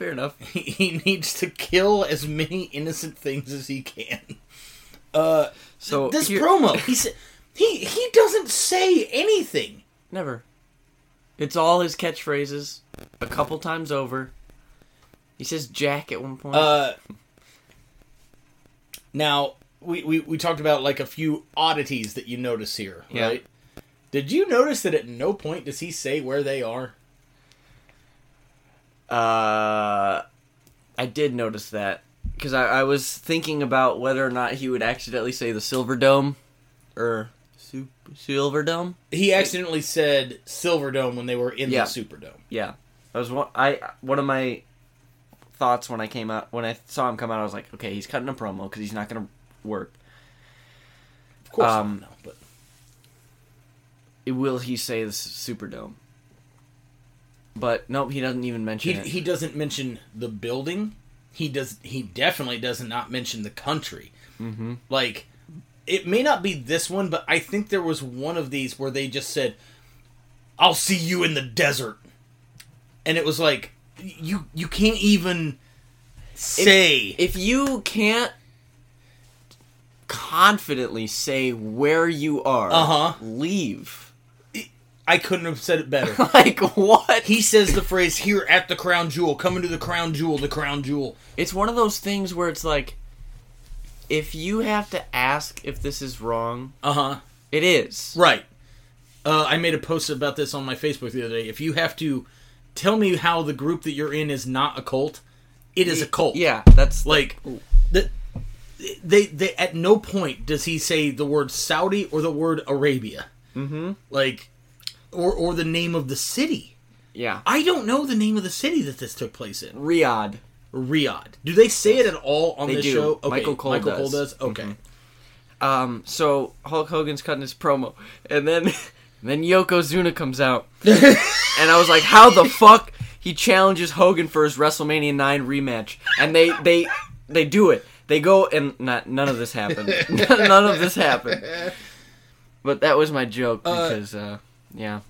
Fair enough. He, he needs to kill as many innocent things as he can. Uh, So this here- promo, he sa- he he doesn't say anything. Never. It's all his catchphrases, a couple times over. He says Jack at one point. Uh, now we, we we talked about like a few oddities that you notice here, Yeah. right? Did you notice that at no point does he say where they are? Uh, I did notice that because I, I was thinking about whether or not he would accidentally say the Silver Dome or Super Silver Dome. He accidentally said Silver Dome when they were in Yeah. the Superdome. Yeah, I was one. I one of my thoughts when I came out when I saw him come out. I was like, okay, he's cutting a promo because he's not gonna work. Of course, Um, no, but Will he say the Superdome? But nope, he doesn't even mention he it. he doesn't mention the building. He does. He definitely does not mention the country. mm-hmm. Like, it may not be this one, but I think there was one of these where they just said, "I'll see you in the desert," and it was like, you you can't even say. if you can't confidently say where you are, Uh-huh. leave. I couldn't have said it better. like what? he says the phrase "here at the crown jewel," coming to the crown jewel, the crown jewel. It's one of those things where it's like, if you have to ask if this is wrong, Uh huh. it is. Right. Uh, I made a post about this on my Facebook the other day. If you have to tell me how the group that you're in is not a cult, it is a cult. Yeah, that's Like the, they they at no point does he say the word Saudi or the word Arabia. Mm-hmm. Like or or the name of the city. Yeah, I don't know the name of the city that this took place in. Riyadh. Riyadh. Do they say it at all on They this do. show? Okay, Michael Cole Michael Cole does. does. Okay. Um, so Hulk Hogan's cutting his promo, and then then Yokozuna comes out, and I was like, how the fuck he challenges Hogan for his WrestleMania nine rematch, and they they they do it. They go and not none of this happened. none of this happened. But that was my joke because uh, yeah.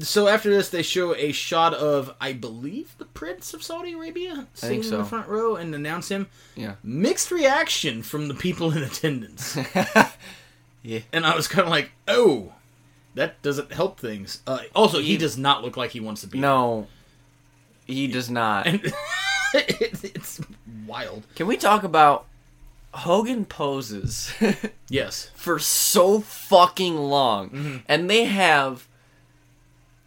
So after this, they show a shot of, I believe, the Prince of Saudi Arabia sitting think in the front row and announce him. Yeah. Mixed reaction from the people in attendance, Yeah. and I was kind of like, "Oh, that doesn't help things." Uh, also, he does not look like he wants to be. No, he does not. and it's wild. Can we talk about Hogan poses Yes, for so fucking long, Mm-hmm. and they have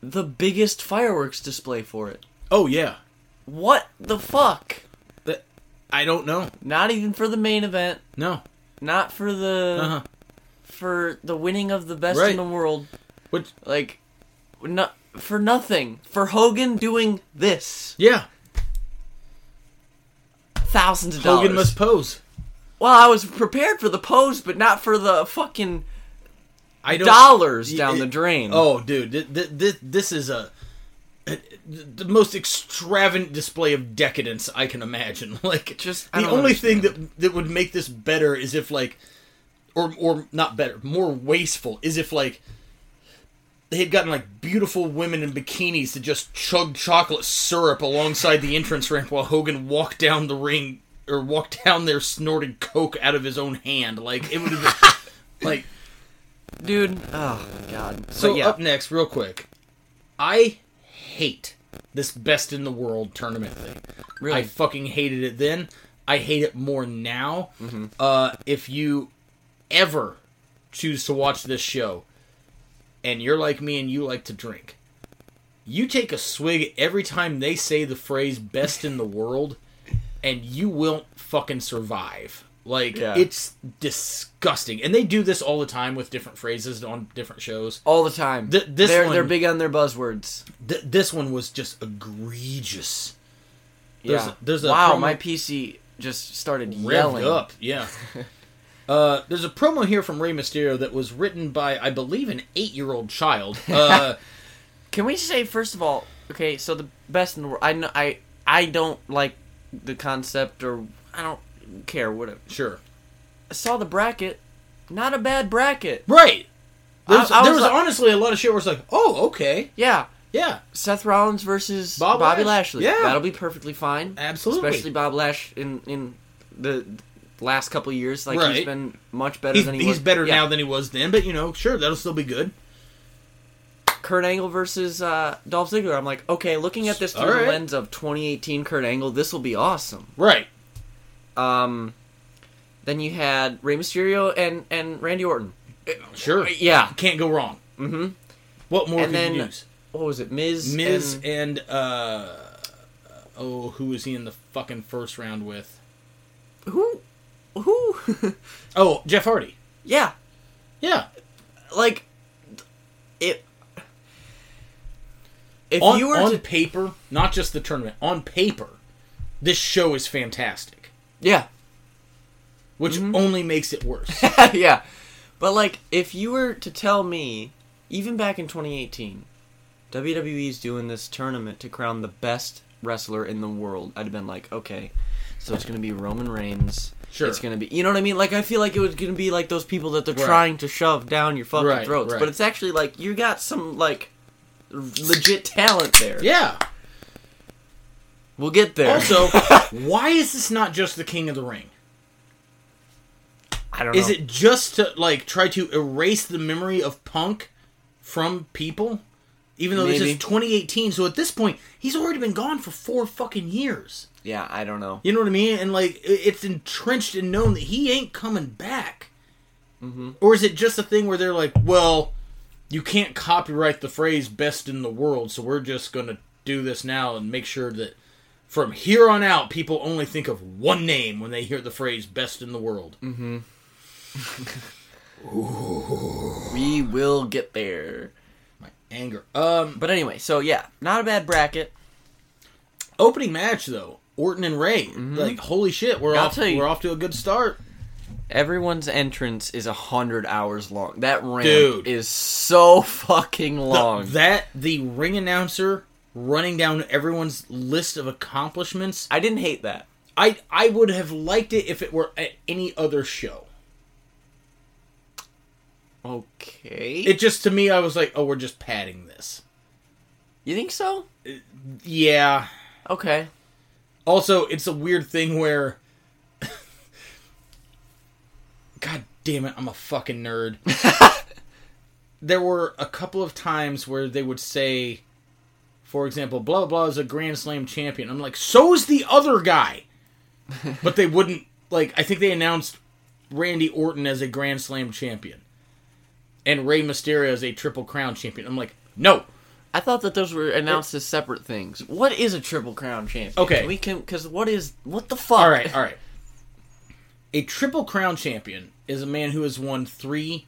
the biggest fireworks display for it. Oh yeah, What the fuck? that I don't know. Not even for the main event. No, Not for the. uh huh. for the winning of the best Right. in the world. Which Like, no, for nothing. For Hogan doing this. yeah, Thousands of dollars. Hogan must pose. Well, I was prepared for the pose, but not for the fucking I don't dollars y- down it- the drain. Oh, dude, th- th- th- this is a, the most extravagant display of decadence I can imagine. Like, Just- the only thing that that would make this better is if like, or or not better, more wasteful is if like. They had gotten like beautiful women in bikinis to just chug chocolate syrup alongside the entrance ramp while Hogan walked down the ring or walked down there snorting coke out of his own hand. Like it would have been like dude. Oh my god. so But yeah, up next, real quick, I hate this best in the world tournament thing. Really? I fucking hated it then. I hate it more now. Mm-hmm. Uh, if you ever choose to watch this show, and you're like me and you like to drink, you take a swig every time they say the phrase "best in the world," and you won't fucking survive. Like Yeah. it's disgusting, and they do this all the time with different phrases on different shows. all the time. Th- this they're one- they're big on their buzzwords. Th- this one was just egregious. There's yeah. a- there's a wow, promo- my PC just started Revved yelling. up, yeah. uh, there's a promo here from Rey Mysterio that was written by, I believe, an eight-year-old child. Uh, Can we say first of all, okay, so the best in the world. I know I I don't like the concept or I don't care whatever. sure, I saw the bracket. Not a bad bracket. right. There's, I- I there was was like- honestly a lot of shit where it's like, oh, okay, Yeah, yeah, Seth Rollins versus Bob Bobby Lash- Lashley. yeah. That'll be perfectly fine. absolutely. Especially Bob Lash in in the last couple of years. Like Right. he's been much better he's, than he he's was. better Yeah. now than he was then, but you know, sure, that'll still be good. Kurt Angle versus uh, Dolph Ziggler. I'm like, okay, looking at this through the lens of 2018 Kurt Angle, this will be awesome. Right. Um, then you had Rey Mysterio and and Randy Orton. Sure. Yeah. Can't go wrong. Mm-hmm. What more And could you use? What was it, Miz? Miz and- and, uh, oh, who was he in the fucking first round with? who? Who? Oh, Jeff Hardy. yeah, Yeah. like it. If on, you were on to, paper, not just the tournament, on paper, this show is fantastic, yeah, which Mm-hmm. only makes it worse. yeah, but like if you were to tell me, even back in 2018, WWE's doing this tournament to crown the best wrestler in the world, I'd have been like, okay, so it's gonna be Roman Reigns. Sure. It's gonna be, you know what I mean? Like, I feel like it was gonna be like those people that they're Right. trying to shove down your fucking Right, throats, right. but it's actually like you got some like legit talent there. yeah. We'll get there. Also, why is this not just the King of the Ring? I don't know. Is it just to like try to erase the memory of Punk from people? Even though this Maybe. is 2018, so at this point, he's already been gone for four fucking years. Yeah, I don't know. You know what I mean? And like, i- it's entrenched and known that he ain't coming back. Mm-hmm. Or is it just a thing where they're like, well, you can't copyright the phrase "best in the world," so we're just gonna do this now and make sure that from here on out, people only think of one name when they hear the phrase "best in the world." Mm. We will get there. My anger. Um, But anyway, so yeah, not a bad bracket. opening match though, Orton and Rey. Like, holy shit, we're Mm-hmm. I'll off. tell you- We're off to a good start. Everyone's entrance is a hundred hours long. That ramp Dude. is so fucking The- long. that the ring announcer running down everyone's list of accomplishments. I didn't hate that. I I would have liked it if it were at any other show. Okay. It just to me, I was like, oh, we're just padding this. you think so? Uh, yeah. Okay. Also, it's a weird thing where. God damn it, I'm a fucking nerd. there were a couple of times where they would say, for example, blah blah is a Grand Slam champion. I'm like, so is the other guy. but they wouldn't like. I think they announced Randy Orton as a Grand Slam champion, and Rey Mysterio as a Triple Crown champion. I'm like, no, I thought that those were announced as separate things. What is a triple crown champion? Okay. we can because what is what the fuck? All right, all right. A triple crown champion is a man who has won three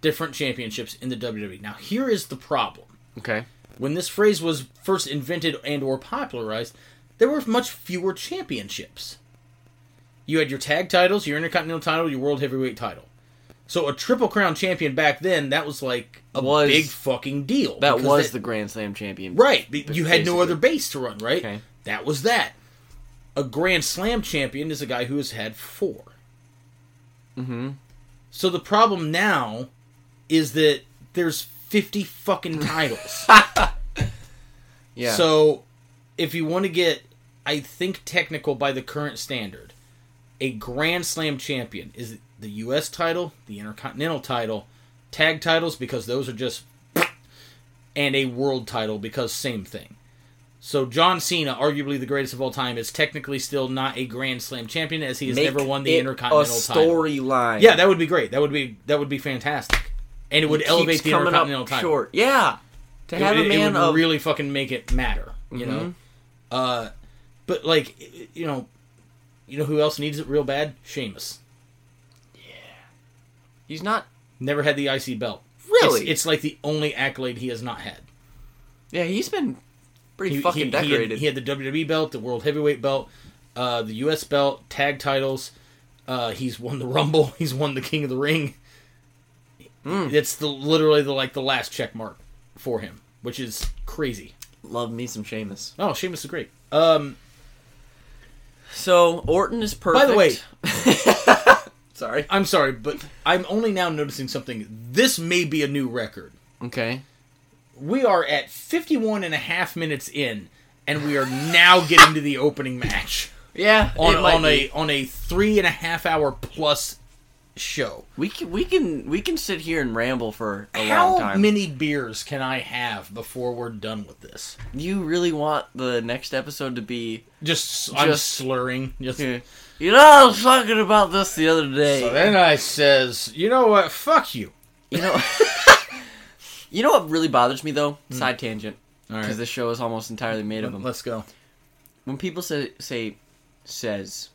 different championships in the WWE. Now, here is the problem. Okay. When this phrase was first invented and or popularized, there were much fewer championships. You had your tag titles, your intercontinental title, your world heavyweight title. So a triple crown champion back then, that was like a Was- big fucking deal. That was that- the Grand Slam champion. Right. but You had no other base to run, right? Okay. That was that. A Grand Slam champion is a guy who has had four. Mm-hmm. So the problem now is that there's 50 fucking titles. Yeah. So if you want to get, I think, technical by the current standard, a Grand Slam champion is the U.S. title, the Intercontinental title, tag titles, because those are just, and a world title, because same thing. So John Cena, arguably the greatest of all time, is technically still not a Grand Slam champion as he has Make never won the it Intercontinental a title. storyline. Yeah, that would be great. That would be that would be fantastic, and it would elevate the Intercontinental title. short. Yeah. To It, have would- a man would of really fucking make it matter, you know. Mhm. Uh, but like, you know, you know who else needs it real bad? Sheamus. Yeah, he's not Never had the IC belt. really. It's, it's like the only accolade he has not had. yeah, he's been pretty He, fucking he- he had- decorated. He had, the WWE belt, the World Heavyweight belt, uh, the US belt, tag titles. Uh, he's won the Rumble. He's won the King of the Ring. Mm. It's the literally the like the last check mark for him, which is crazy. Love me some Sheamus. Oh, Sheamus is great. Um, So Orton is perfect. By the way- sorry. I'm sorry, but I'm only now noticing something. This may be a new record. Okay. We are at 51 and a half minutes in, and we are now getting to the opening match Yeah. on, on a on a three and a half hour plus show. we can we can we can sit here and ramble for a How long time. How many beers can I have before we're done with this? you really want the next episode to be? Just, I'm Just- slurring. Just, You know, I was talking about this the other day. So then I says, you know what? Fuck you. You know, you know what really bothers me though? Side tangent, All right, because this show is almost entirely made of them. let's go. When people say say says,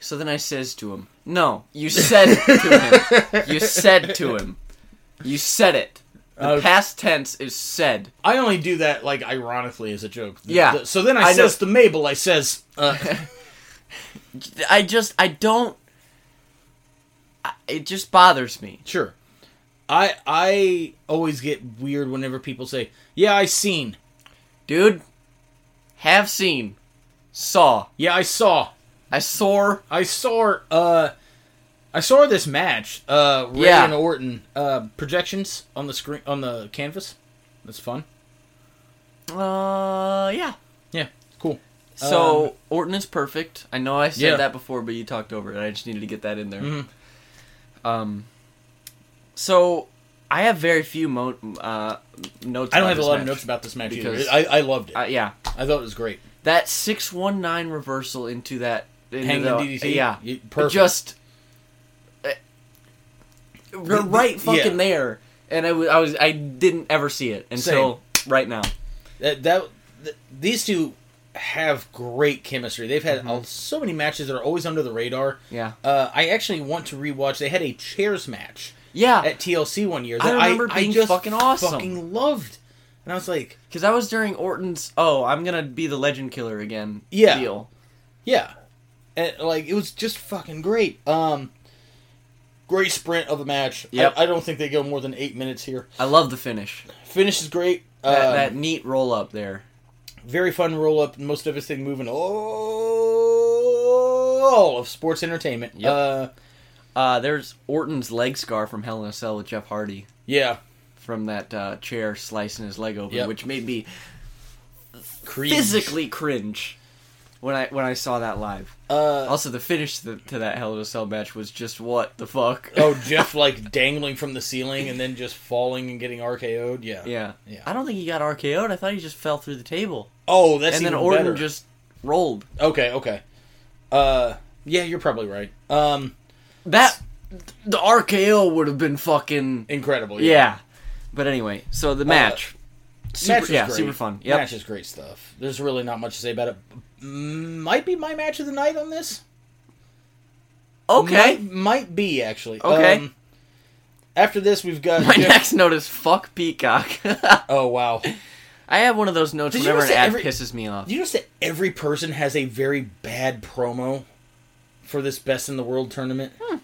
so then I says to him, "No, you said to him. You said to him. You said it. The Uh, past tense is said. I only do that like ironically as a joke. The- Yeah. the- so then I, I says to Mabel, I says, uh, I just I don't. I, it just bothers me. sure. I I always get weird whenever people say, "Yeah, I seen." Dude, have seen, saw, Yeah, I saw. I saw. I saw. Uh, I saw this match. Uh, Rey Yeah. and Orton. Uh, projections on the screen on the canvas. That's fun. Uh, yeah. Yeah, cool. So Um, Orton is perfect. I know I said Yeah. that before, but you talked over it. I just needed to get that in there. Mhm. Um, so I have very few mo- uh, notes. I don't have a lot of notes about this match Because- either. I, I loved it. Uh, yeah, I thought it was great. that six one nine reversal into that into Hangman the- DDT. Yeah, You- perfect. just uh, right fucking yeah. there, and I was I was I didn't ever see it until right now. that, that th- these two have great chemistry. They've had uh, so many matches that are always under the radar. Yeah, Uh, I actually want to rewatch. They had a chairs match yeah, at TLC one year. I remember being just fucking awesome. Fucking loved, and I was like, because that was during Orton's. Oh, I'm gonna be the Legend Killer again. Yeah. deal. yeah, and like it was just fucking great. Um, great sprint of a match. Yep. I, I don't think they go more than eight minutes here. I love the finish. Finish is great. That, Um, that neat roll up there. very fun roll up. Most of everything moving all of sports entertainment. Yep. Uh, Uh, there's Orton's leg scar from Hell in a Cell with Jeff Hardy yeah. from that uh, chair slicing his leg open, Yep. which made me Cringe. physically cringe when I when I saw that live. Uh, Also, the finish to, to that Hell in a Cell match was just what the fuck. oh, Jeff like dangling from the ceiling and then just falling and getting RKO'd. Yeah. yeah. Yeah. I don't think he got RKO'd. I thought he just fell through the table, Oh, that's and then even Orton better. just rolled. Okay. Okay. Uh, yeah, you're probably right. Um, That the RKO would have been fucking incredible. yeah. But anyway, so the match, super, Uh, Match was yeah, great. super fun. Yep. Match is great stuff. There's really not much to say about it. Might be my match of the night on this. Okay. Might, might be actually. Okay. Um, After this, we've got. My Jeff- next note is fuck Peacock. oh wow! I have one of those notes Did whenever an ad every- pisses me off. You notice that every person has a very bad promo for this Best in the World tournament? Hmm.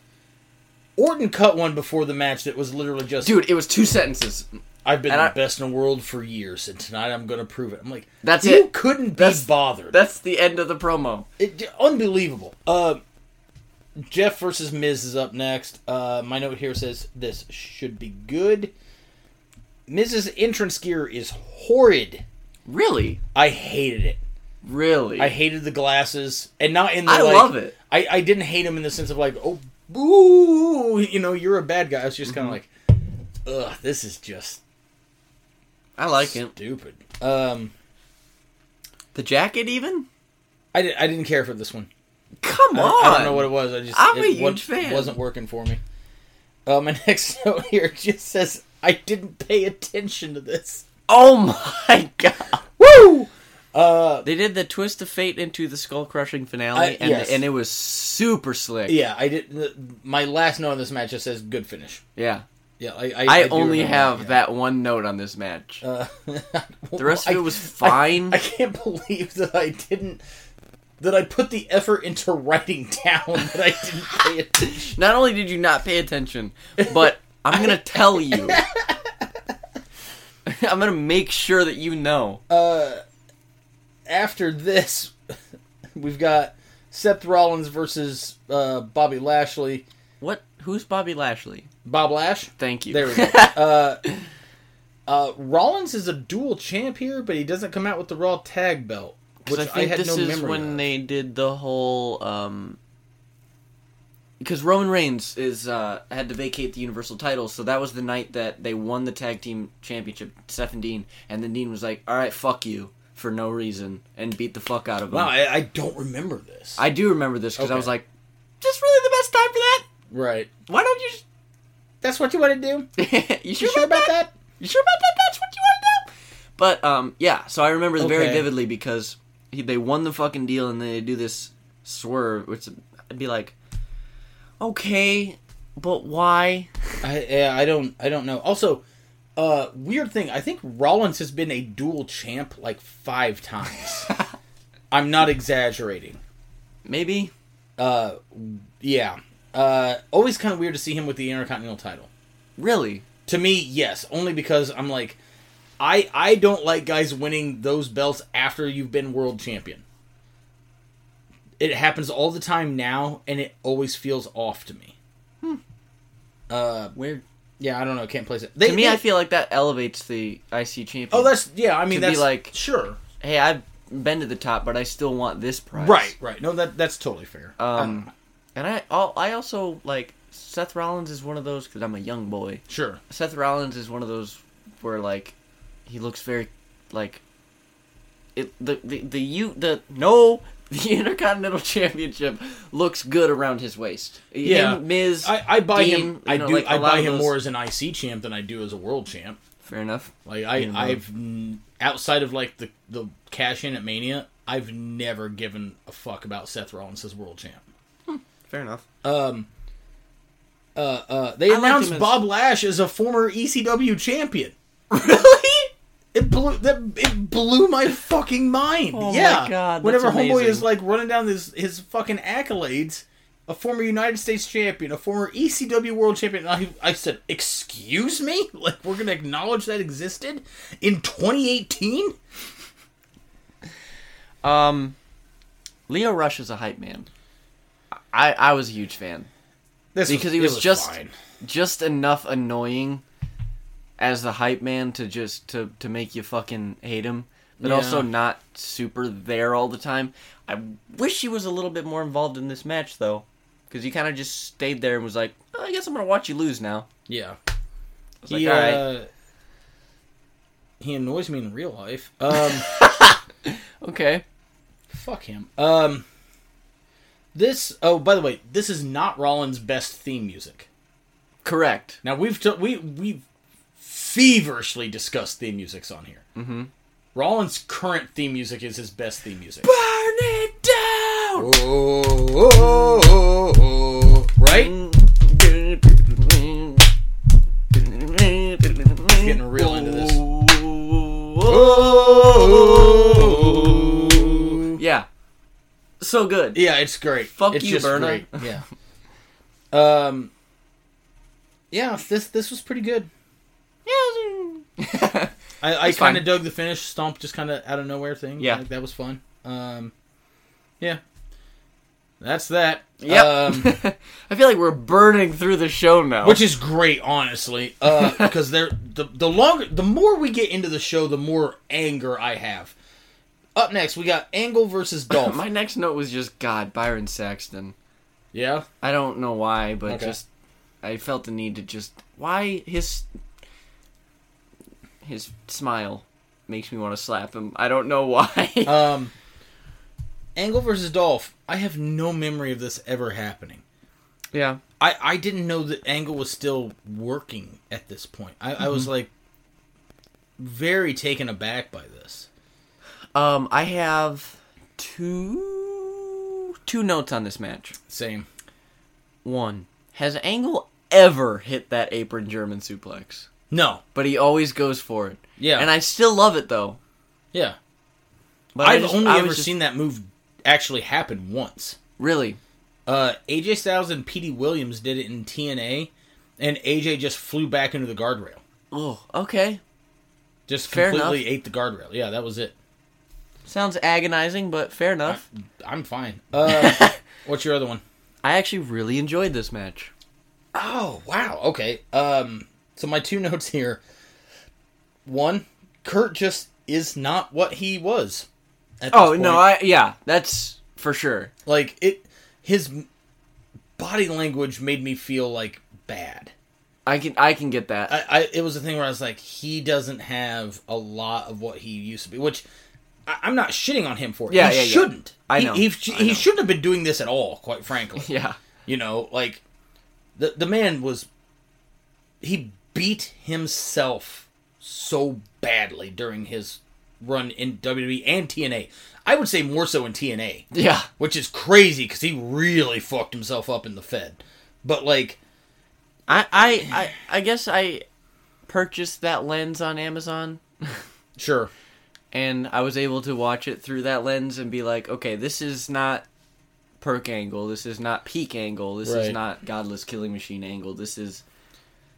Orton cut one before the match that was literally just, Dude, it was two sentences. I've been and the I- best in the world for years, and tonight I'm going to prove it. I'm like, That's you it. couldn't That's- be bothered. That's the end of the promo. It, unbelievable. Uh, Jeff versus Miz is up next. Uh, my note here says this should be good. Miz's entrance gear is horrid. Really? I hated it. Really? I hated the glasses, and not in the. I like, love it. I, I didn't hate him in the sense of like, oh, boo, you know, you're a bad guy. It's just kind of like, ugh, this is just I like him. stupid. Um, The jacket, even? I, di- I didn't care for this one. Come I, on. I don't know what it was. I just I'm a huge fan. wasn't working for me. Uh, my next note here just says I didn't pay attention to this. Oh my god. Woo! Uh, They did the twist of fate into the skull crushing finale, I- and yes. and it was super slick. yeah, I did. My last note on this match just says good finish. Yeah. Yeah, I. I, I, do only have yeah. that one note on this match. Uh, the rest of I- it was fine. I, can't believe that I didn't. That I put the effort into writing down that I didn't pay attention. Not only did you not pay attention, but I'm gonna tell you. I'm gonna make sure that you know. Uh, after this, we've got Seth Rollins versus uh, Bobby Lashley. What? Who's Bobby Lashley? Bob Lash. Thank you. There we go. uh, uh, Rollins is a dual champ here, but he doesn't come out with the Raw Tag Belt, which I think had this no is memory when of. they did the whole. um because Roman Reigns is uh, had to vacate the Universal title, so that was the night that they won the tag team championship, Seth and Dean, and then Dean was like, "All right, fuck you," for no reason, and beat the fuck out of him. Wow, I, I don't remember this. I do remember this because I Okay. was like, just really the best time for that? right. Why don't you?" That's what you want to do? You You sure, sure about that? You sure about that? That's what you want to do? But um, yeah. So I remember very Okay. vividly because he, they won the fucking deal, and then they do this swerve, which I'd be like, okay, but why? I yeah, I don't I don't know. Also, uh weird thing, I think Rollins has been a dual champ like 5 times. I'm not exaggerating. Maybe. Uh yeah. Uh always kind of weird to see him with the Intercontinental title. Really? To me, yes, only because I'm like I I don't like guys winning those belts after you've been world champion. It happens all the time now and it always feels off to me. Hmm. Uh Weird. Yeah, I don't know, can't place it. They, to me, they- I feel like that elevates the IC champion. Oh, that's yeah. I mean, To be that's like- sure. hey, I've been to the top, but I still want this prize. Right, right. No, that that's totally fair. Um, and I, I also like Seth Rollins is one of those because I'm a young boy. sure. Seth Rollins is one of those where like he looks very like it the the the you the no the Intercontinental Championship looks good around his waist. Yeah. Him, Miz. I, I buy Dean, him. I you know, do. like, I buy him those- more as an IC champ than I do as a world champ. Fair enough. Like I. I've outside of like the the cash in at Mania, I've never given a fuck about Seth Rollins as world champ. Fair enough. Um. Uh, uh, they I like announced him as- Bob Lash as a former ECW champion. Really? It blew that it blew my fucking mind. Oh my yeah. God, that's Whenever Homeboy is like running down his his fucking accolades, a former United States champion, a former ECW world champion. and I, I said, "Excuse me? Like we're gonna acknowledge that existed in 2018?" Um, Lio Rush is a hype man. I I was a huge fan. This Because he it was just- fine. Just enough annoying as the hype man to just to to make you fucking hate him, but Yeah. also not super there all the time. I wish he was a little bit more involved in this match though, because he kind of just stayed there and was like, oh, "I guess I'm gonna watch you lose now." Yeah. He like, uh, he annoys me in real life. Um. Okay. Fuck him. Um. This. Oh, by the way, this is not Rollins' best theme music. Correct. Now we've t- we we've feverishly discuss theme musics on here. Mm-hmm. Rollins' current theme music is his best theme music. Burn it down. Oh, oh, oh, right. Getting real into this. Yeah. So good. Yeah, it's great. Fuck it's you, Berna. Yeah. um. Yeah, this this was pretty good. Yeah. I, I kind of dug the finish stomp, just kind of out of nowhere thing. Yeah. like, that was fun. Um, yeah, that's that. Yep. Um, I feel like we're burning through the show now. which is great, honestly, uh, because they're the the longer, the more we get into the show, the more anger I have. Up next, we got Angle versus Dolph. my next note was just God, Byron Saxton. yeah, I don't know why, but Okay. just I felt the need to just why his his smile makes me want to slap him. I don't know why. um, Angle versus Dolph. I have no memory of this ever happening. yeah. I, I didn't know that Angle was still working at this point. I, I was like very taken aback by this. Um, I have two two notes on this match. Same. One, has Angle ever hit that apron German suplex? No. But he always goes for it. Yeah. And I still love it though. yeah. But I I've just- only I ever just- seen that move actually happen once. really. Uh, AJ Styles and Petey Williams did it in TNA, and AJ just flew back into the guardrail. Oh, okay. Just Fair completely ate the guardrail. Yeah, that was it. Sounds agonizing, but fair enough. I'm fine. Uh, what's your other one? I actually really enjoyed this match. Oh wow. Okay. Um. So my two notes here. One, Kurt just is not what he was. Oh no. I yeah, that's for sure. like it. His body language made me feel like bad. I can I can get that. I, I it was a thing where I was like, he doesn't have a lot of what he used to be, which I, I'm not shitting on him for. Yeah, he yeah, yeah. shouldn't. I He- know. He, I he, know. shouldn't have been doing this at all. Quite frankly, yeah. you know, like the the man was he beat himself so badly during his run in WWE and TNA. I would say more so in TNA, Yeah. which is crazy because he really fucked himself up in the Fed. But like, I, I I I guess I purchased that lens on Amazon. Sure, and I was able to watch it through that lens and be like, okay, this is not perk angle, this is not peak angle, this is not godless killing machine angle, this is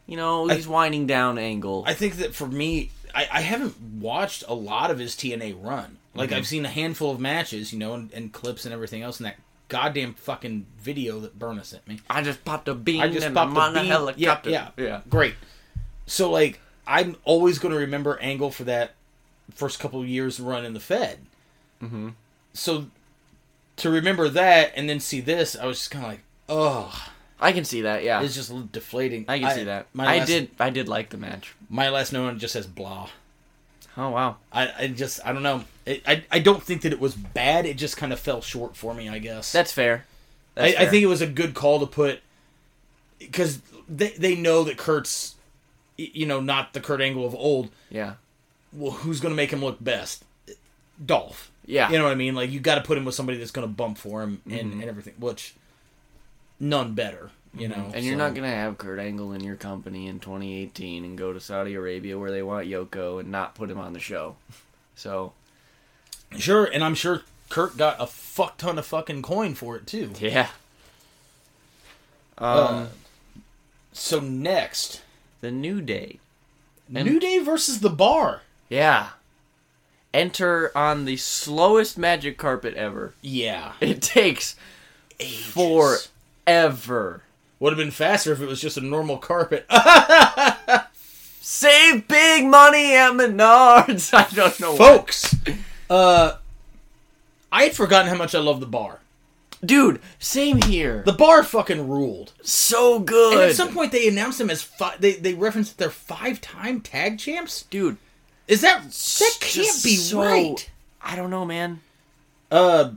you know, he's winding down angle. I think that for me, I, I haven't watched a lot of his TNA run. Like Mm-hmm. I've seen a handful of matches, you know, and, and clips and everything else, and that goddamn fucking video that Berna sent me. I just popped a bean I just and popped a bean. helicopter. Yeah, yeah, yeah. great. So like, I'm always going to remember Angle for that first couple of years run in the Fed. Mm-hmm. So to remember that and then see this, I was just kind of like, oh, I can see that, yeah. it's just a little deflating. I can see that. My I last, did I did like the match. My last note just says blah. Oh wow. I, I just I don't know. It, I I don't think that it was bad. It just kind of fell short for me. I guess. That's fair. I, That's I fair. think it was a good call to put because they they know that Kurt's y- you know not the Kurt Angle of old. Yeah. Well, who's going to make him look best? Dolph. Yeah. You know what I mean? Like you got to put him with somebody that's going to bump for him and, Mm-hmm. and everything. Which none better. You know. And you're not gonna have Kurt Angle in your company in 2018 and go to Saudi Arabia where they want Yoko and not put him on the show. So sure, and I'm sure Kurt got a fuck ton of fucking coin for it too. yeah. Um, Uh, So next, the New Day. And- New Day versus the Bar. Yeah. Enter on the slowest magic carpet ever. Yeah. It takes Ages. Forever. Would have been faster if it was just a normal carpet. Save big money at Menards. I don't know. Folks, uh, I had forgotten how much I love the bar. Dude, same here. The bar fucking ruled. so good. And at some point, they announced them as five. They they referenced they're five time tag champs. Dude, Is that that can't be so- right? I don't know, man. Uh,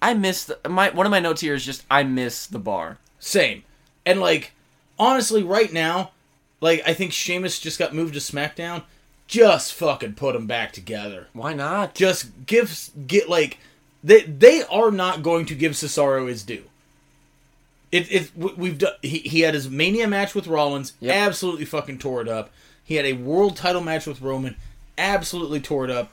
I miss the, my one of my notes here is just I miss the bar. same. And like, honestly, right now, like I think Sheamus just got moved to SmackDown. Just fucking put them back together. Why not? just give get like they they are not going to give Cesaro his due. It it we- we've done. He, he had his Mania match with Rollins, Yep. absolutely fucking tore it up. He had a world title match with Roman, absolutely tore it up.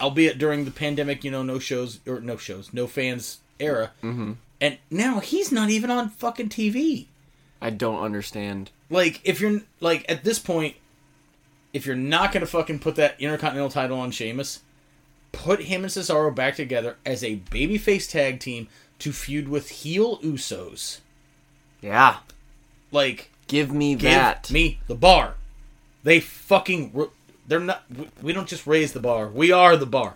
Albeit during the pandemic, you know, no shows or no shows, no fans era. Mm-hmm. And now he's not even on fucking TV. I don't understand. Like, if you're like at this point, if you're not gonna fucking put that Intercontinental title on Sheamus, put him and Cesaro back together as a babyface tag team to feud with heel Usos. Yeah. Like, Give me give that. me the bar. They fucking r- they're not. we- don't just raise the bar. We are the bar.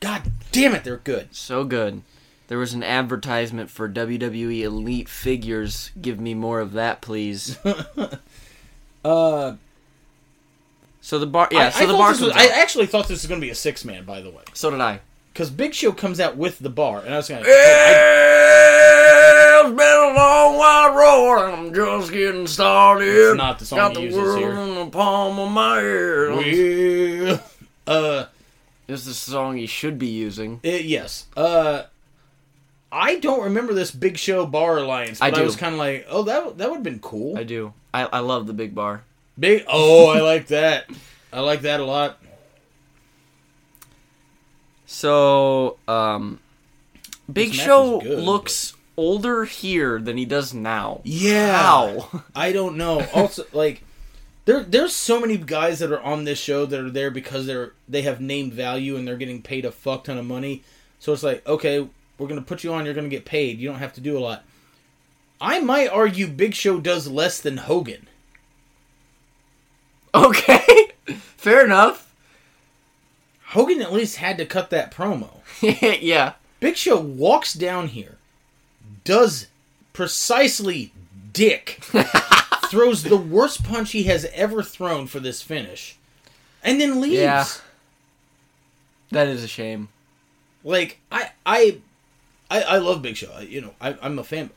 God damn it, they're good. So good. There was an advertisement for WWE Elite figures. Give me more of that, please. Uh, So the bar, yeah. I, so I the bar was- I actually thought this was going to be a six man, by the way, So did I. because Big Show comes out with the bar, and I was going to. It's been a long while road. I'm just getting started. It's not the song Got he the uses world here. in the palm of my hand. Yeah. Uh, This is the song he should be using. it- yes. Uh, I don't remember this Big Show bar alliance, I but I, do. was kind of like, oh, that that would have been cool. I do. I, I love the big bar. Big. Oh, I like that. I like that a lot. So, um, Big Show was good, looks older here than he does now. Yeah. How? I don't know. Also, like there, there's so many guys that are on this show that are there because they're they have named value and they're getting paid a fuck ton of money. So it's like, okay, we're gonna put you on. You're gonna get paid. You don't have to do a lot. I might argue Big Show does less than Hogan. Okay, fair enough. Hogan at least had to cut that promo. yeah. Big Show walks down here, does precisely dick, throws the worst punch he has ever thrown for this finish, and then leaves. Yeah. That is a shame. Like I, I, I, I love Big Show. I, you know, I, I'm a fan.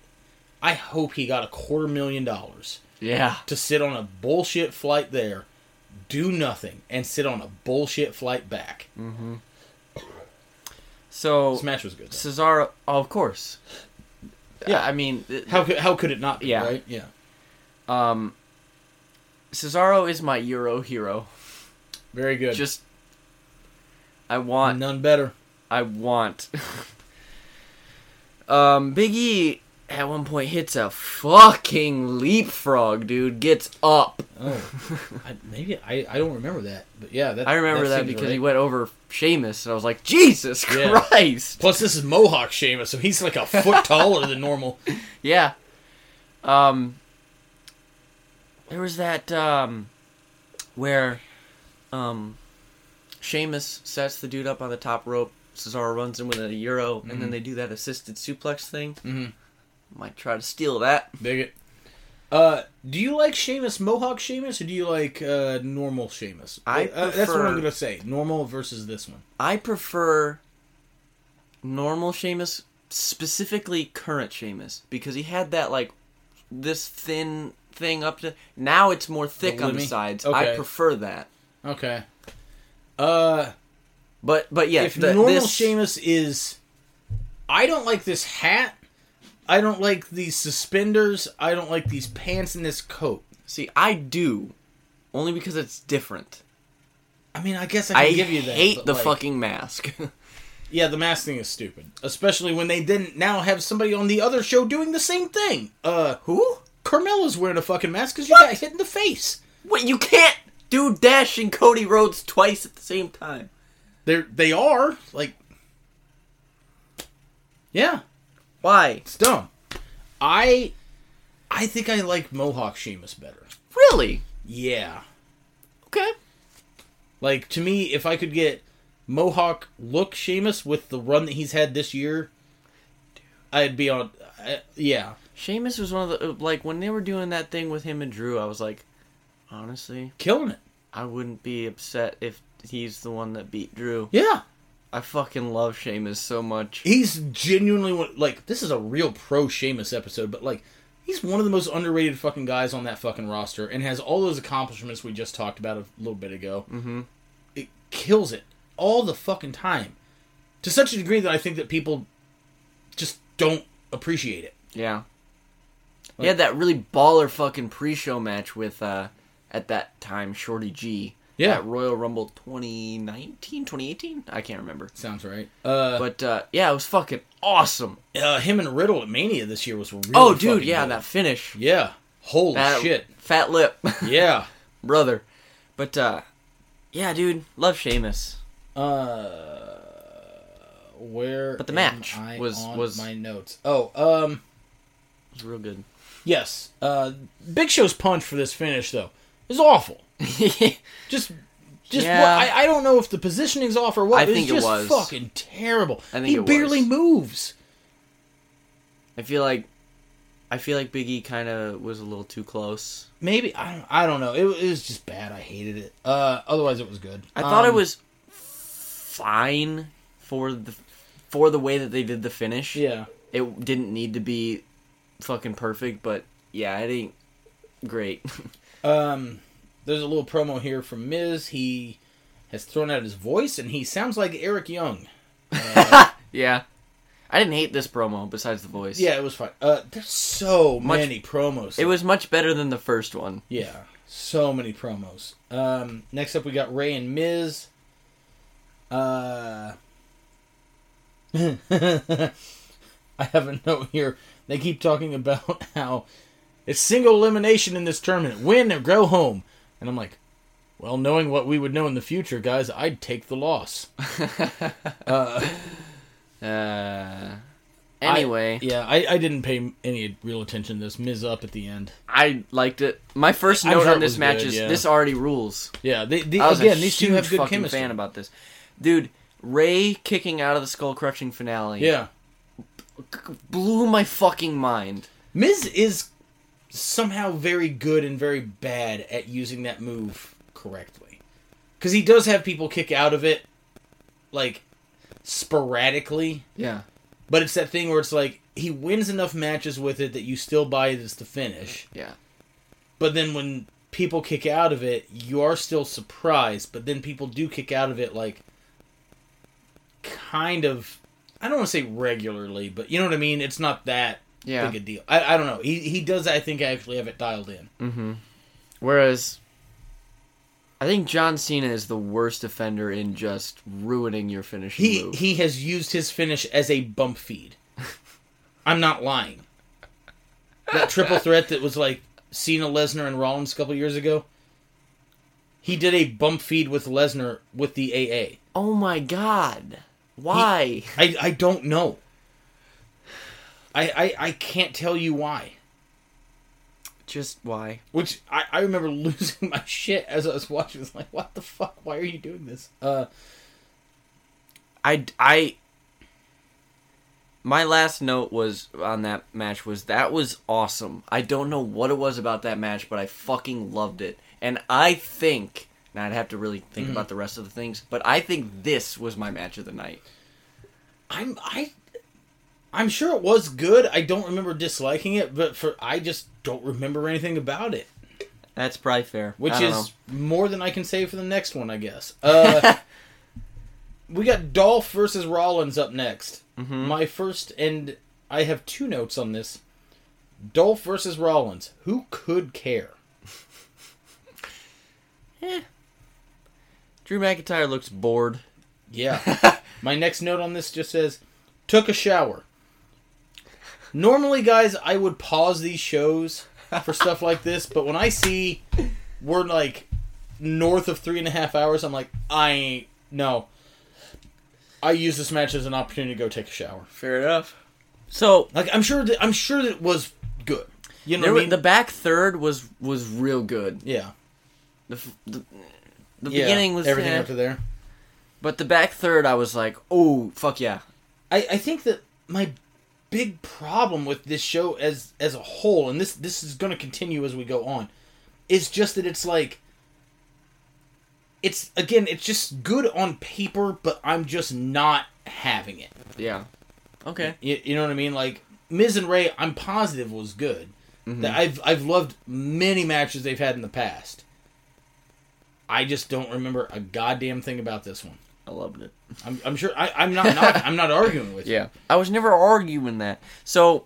I hope he got a quarter million dollars Yeah. to sit on a bullshit flight there, do nothing, and sit on a bullshit flight back. Mm-hmm. So match was good. though. Cesaro, oh, of course. Yeah, I mean, How could how could it not be? Yeah. Right? Yeah. um, Cesaro is my Euro hero. Very good. Just, I want, none better. I want. um, Big E at one point hits a fucking leapfrog, dude. Gets up. Oh, I, maybe I, I don't remember that, but yeah, that, I remember that, seems because right. he went over Sheamus, and I was like, Jesus Yeah. Christ! Plus, this is Mohawk Sheamus, so he's like a foot taller than normal. Yeah. Um there was that um where um Sheamus sets the dude up on the top rope, Cesaro runs in with a euro, and then they do that assisted suplex thing. Mhm. Might try to steal that. Dig it. Uh, do you like Sheamus Mohawk Sheamus, or do you like uh, normal Sheamus? I Uh, that's what I'm gonna say. Normal versus this one. I prefer normal Sheamus, specifically current Sheamus, because he had that like this thin thing up to now it's more thick on the sides. Okay. I prefer that. Okay. Uh, But but yeah, if the- normal this, Sheamus is, I don't like this hat. I don't like these suspenders. I don't like these pants and this coat. See, I do, only because it's different. I mean, I guess I can I give you that. I hate the like, fucking mask. Yeah, the mask thing is stupid. Especially when they didn't now have somebody on the other show doing the same thing. Uh, Who? Carmella's wearing a fucking mask because you got hit in the face. Wait, you can't do Dash and Cody Rhodes twice at the same time. They're they are like, yeah, Why? it's dumb. I, I think I like Mohawk Sheamus better. Really? Yeah, Okay. like to me, if I could get Mohawk look Sheamus with the run that he's had this year, I'd be on. Uh, yeah, Sheamus was one of the like when they were doing that thing with him and Drew. I was like, honestly, killing it. I wouldn't be upset if he's the one that beat Drew. Yeah, I fucking love Sheamus so much. he's genuinely one, like this is a real pro Sheamus episode, but like he's one of the most underrated fucking guys on that fucking roster and has all those accomplishments we just talked about a little bit ago. Mm-hmm. It kills it all the fucking time to such a degree that I think that people just don't appreciate it. Yeah. he had that really baller fucking pre-show match with uh at that time Shorty G Yeah. at Royal Rumble 2019, 2018. I can't remember. Sounds right. Uh, But uh, yeah, it was fucking awesome. uh, him and Riddle at Mania this year was really oh, dude, yeah, good. that finish. Yeah. Holy shit. fat lip, Yeah. brother. But uh, yeah, dude, love Sheamus. Uh, where? But the match was- was- my notes. Oh, um, It was real good. yes. Uh, Big Show's punch for this finish though is awful. Just. Just Yeah. what, I, I don't know if the positioning's off or what. I think it it's just was. fucking terrible. I think he it barely was. moves. I feel like I feel like Biggie kind of was a little too close. Maybe I don't. I don't know. It, it was just bad. I hated it. Uh, otherwise it was good. I thought it Um, was fine for the for the way that they did the finish. Yeah. It didn't need to be fucking perfect, but yeah, it ain't great. Um, there's a little promo here from Miz. He has thrown out his voice, and he sounds like Eric Young. yeah. I didn't hate this promo besides the voice. Yeah, it was fine. Uh, there's so Much- many promos. It was much better than the first one. yeah, so many promos. Um, next up we got Rey and Miz. Uh, I have a note here. They keep talking about how it's single elimination in this tournament. Win or go home. And I'm like, well, knowing what we would know in the future, guys, I'd take the loss. uh, Uh anyway, I, yeah, I, I didn't pay any real attention to this. Miz up at the end. I liked it. My first note sure on this match good, is yeah. this already rules. Yeah, they, they, again, these two have good fucking chemistry. fan about this. Dude, Rey kicking out of the skull crushing finale yeah, blew my fucking mind. Miz is somehow very good and very bad at using that move correctly. Because he does have people kick out of it, like, sporadically. Yeah. But it's that thing where it's like, he wins enough matches with it that you still buy it as the finish. Yeah. But then when people kick out of it, you are still surprised. But then people do kick out of it, like, kind of. I don't want to say regularly, but you know what I mean? It's not that Yeah. big a deal. I, I don't know. He he does. I think actually have it dialed in. Mm-hmm. Whereas, I think John Cena is the worst offender in just ruining your finish. He move. he has used his finish as a bump feed. I'm not lying. That triple threat that was like Cena, Lesnar, and Rollins a couple years ago. He did a bump feed with Lesnar with the AA. oh my god! Why? I I don't know. I I, I can't tell you why. just why? Which I, I remember losing my shit as I was watching. I was like, what the fuck? Why are you doing this? Uh I I. My last note was on that match was that was awesome. I don't know what it was about that match, but I fucking loved it. And I think, now I'd have to really think about the rest of the things, but I think this was my match of the night. I'm I I'm sure it was good. I don't remember disliking it, but for I just don't remember anything about it. That's probably fair. Which is more than I can say for the next one, I guess. Uh we got Dolph versus Rollins up next. Mhm. My first and I have two notes on this. Dolph versus Rollins. Who could care? Eh. Drew McIntyre looks bored. Yeah. My next note on this just says, took a shower. Normally, guys, I would pause these shows for stuff like this, but when I see we're like north of three and a half hours, I'm like, I ain't, no. I use this match as an opportunity to go take a shower. Fair enough. So Like, I'm sure that, I'm sure that it was good. You know there what I mean? the back third was was real good. yeah. The f- the, the yeah. beginning was everything eh, up to there. but the back third I was like, oh fuck yeah. I, I think that my big problem with this show as as a whole, and this this is going to continue as we go on, is just that it's like it's again it's just good on paper, but I'm just not having it. Yeah. Okay. You, you know what I mean? Like Miz and Rey, I'm positive was good. Mm-hmm. That I've I've loved many matches they've had in the past. I just don't remember a goddamn thing about this one. I loved it. I'm, I'm sure I, I'm not, not I'm not arguing with you. Yeah. I was never arguing that. So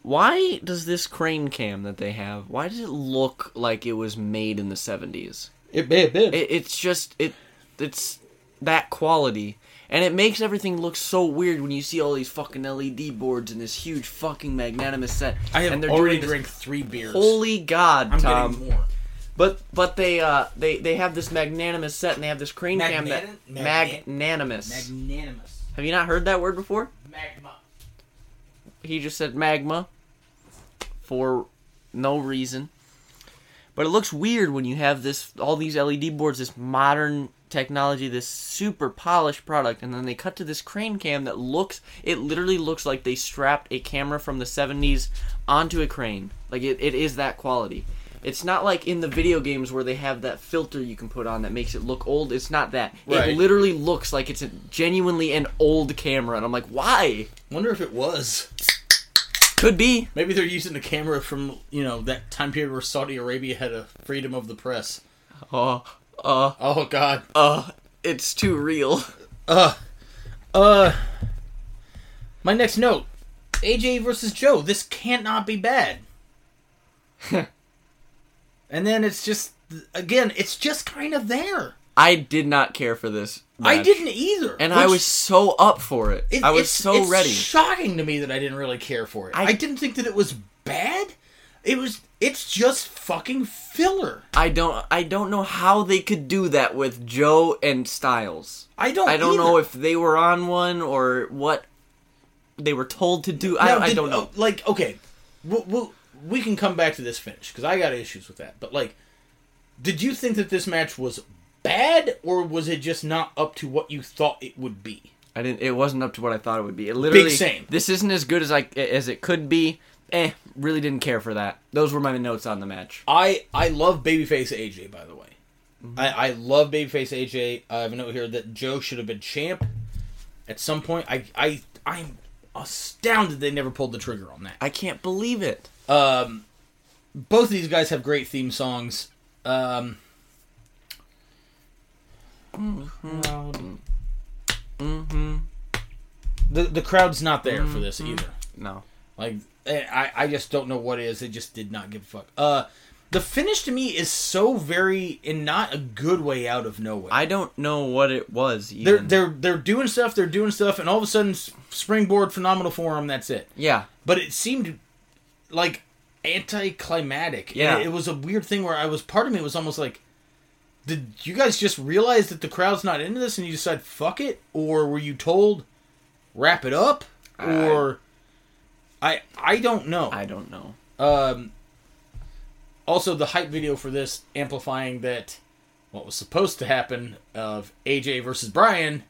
why does this crane cam that they have, why does it look like it was made in the 70s? It may have been. It, it's just it it's that quality. And it makes everything look so weird when you see all these fucking LED boards and this huge fucking magnanimous set. I have and they're already doing this- drank three beers. Holy God, I'm Tom! getting more. But but they uh they they have this magnanimous set and they have this crane cam that Magnan- magnanimous. Magnanimous. have you not heard that word before? Magma. He just said magma for no reason. But it looks weird when you have this all these LED boards, this modern technology, this super polished product, and then they cut to this crane cam that looks it literally looks like they strapped a camera from the 70s onto a crane. Like it, it is that quality. It's not like in the video games where they have that filter you can put on that makes it look old. It's not that. Right. It literally looks like it's a, genuinely an old camera, and I'm like, why? Wonder if it was. Could be. Maybe they're using the camera from you know that time period where Saudi Arabia had a freedom of the press. Oh, uh, Oh God. uh, it's too real. Uh, uh. My next note: AJ versus Joe. This can't not be bad. and then it's just again, it's just kind of there. I did not care for this. I didn't either, and I was so up for it. It- I was it's- so it's ready. Shocking to me that I didn't really care for it. I, I- didn't think that it was bad. It was. It's just fucking filler. I don't. I don't know how they could do that with Joe and Styles. I don't. I don't either. know if they were on one or what they were told to do. I, Now, I did- don't know. oh, Like, okay, we'll, we'll, we can come back to this finish because I got issues with that. But like, did you think that this match was bad, or was it just not up to what you thought it would be? I didn't. It wasn't up to what I thought it would be. It literally. same. This isn't as good as I as it could be. Eh, really didn't care for that. Those were my notes on the match. I I love babyface AJ. By the way, I I love babyface AJ. I have a note here that Joe should have been champ at some point. I I I'm astounded they never pulled the trigger on that. I can't believe it. Um, both of these guys have great theme songs. Um, Mm-hmm. the the crowd's not there for this either. No. Like eh, I I just don't know what it is. They just did not give a fuck. Uh, the finish to me is so very in not a good way out of nowhere. I don't know what it was. they're they're they're doing stuff. They're doing stuff, and all of a sudden, springboard phenomenal forearm. That's it. yeah. But it seemed like anticlimactic. Yeah. it, it was a weird thing where I was part of me was almost like, did you guys just realize that the crowd's not into this and you decide fuck it, or were you told wrap it up, or I I don't know. I don't know. Um, also, the hype video for this amplifying that what was supposed to happen of AJ versus Brian,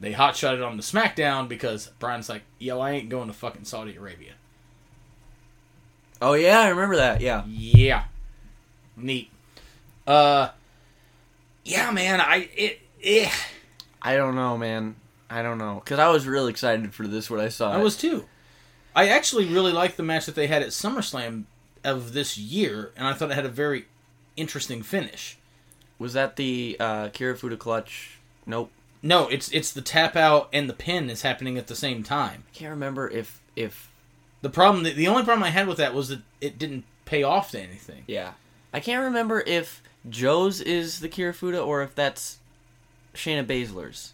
they hot it on the SmackDown because Brian's like, "Yo, I ain't going to fucking Saudi Arabia." Oh yeah, I remember that. Yeah. Yeah, neat. Uh, yeah, man, I it. I don't know, man. I don't know because I was real excited for this what I saw I it. was too. I actually really liked the match that they had at SummerSlam of this year, and I thought it had a very interesting finish. Was that the uh, Kirifuda clutch? Nope. No, it's it's the tap out and the pin is happening at the same time. I can't remember if if The problem, the, the only problem I had with that was that it didn't pay off to anything. yeah. I can't remember if Joe's is the Kirifuda or if that's Shayna Baszler's.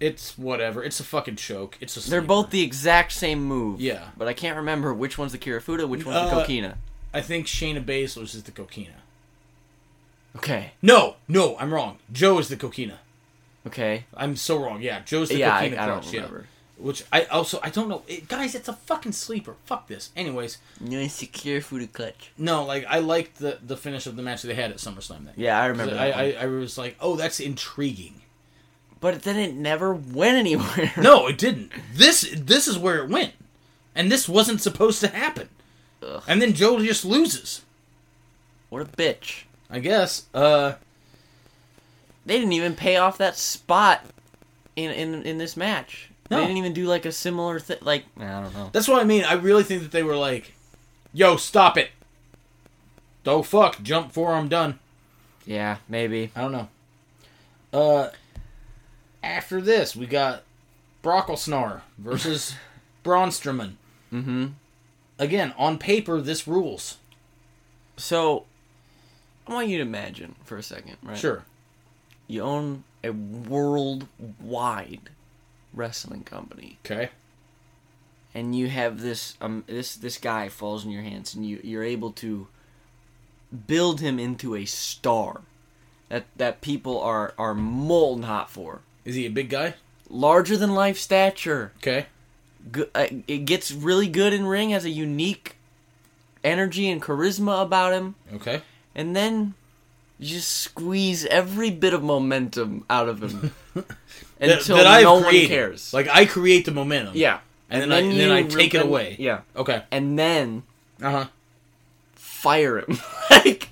It's whatever. It's a fucking choke. It's a. They're both the exact same move. Yeah. But I can't remember which one's the Kirifuda, which one's Uh, the Coquina. I think Shayna Baszler's is the Coquina. Okay. No, no, I'm wrong. Joe is the Coquina. Okay. I'm so wrong. Yeah, Joe's the Yeah, I, Coquina I don't yeah. remember. Which I also I don't know, it, guys. It's a fucking sleeper. Fuck this. Anyways, No, it's the Kirifuda clutch. no, like I liked the the finish of the match that they had at SummerSlam. That. Yeah, I remember that. I. I I was like, oh, that's intriguing. But then it never went anywhere. No, it didn't. This this is where it went, and this wasn't supposed to happen. Ugh. And then Joe just loses. What a bitch. I guess. Uh, They didn't even pay off that spot in in, in this match. No. They didn't even do like a similar thing. Like I don't know. that's what I mean. I really think that they were like, "Yo, stop it! Oh fuck, jump four, I'm done." Yeah, maybe. I don't know. Uh, after this, we got Brock Lesnar versus Braun Strowman. Mm-hmm. Again, on paper, this rules. So, I want you to imagine for a second, right? Sure. You own a worldwide wrestling company, Okay. and you have this um this this guy falls in your hands, and you you're able to build him into a star that that people are are molten hot for. Is he a big guy? Larger than life stature. Okay. Good, uh, it gets really good in ring. Has a unique energy and charisma about him. Okay. and then you just squeeze every bit of momentum out of him until that I've no one cares. Like I create the momentum. yeah, And then I- and then I take it away. Yeah, Okay. and then Uh huh. fire him. like,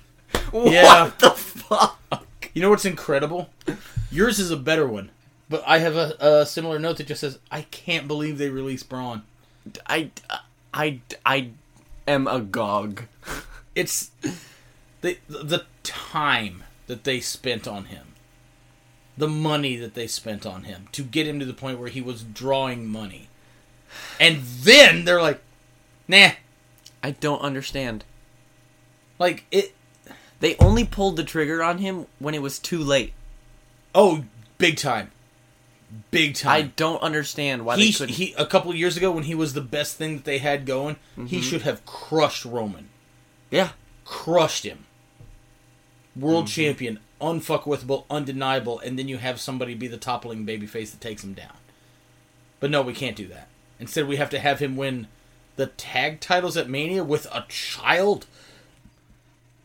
Yeah. what the fuck? You know what's incredible? Yours is a better one, but I have a, a similar note that just says, "I can't believe they released Braun." I, I, I am agog. It's the the time that they spent on him, the money that they spent on him to get him to the point where he was drawing money, and then they're like, "Nah." I don't understand. Like it. They only pulled the trigger on him when it was too late. Oh, big time, big time. I don't understand why he, he a couple years ago when he was the best thing that they had going, he mm-hmm. should have crushed Roman, yeah, crushed him. World mm-hmm. champion, unfuckwithable, undeniable, and then you have somebody be the toppling babyface that takes him down. But no, we can't do that. Instead, we have to have him win the tag titles at Mania with a child.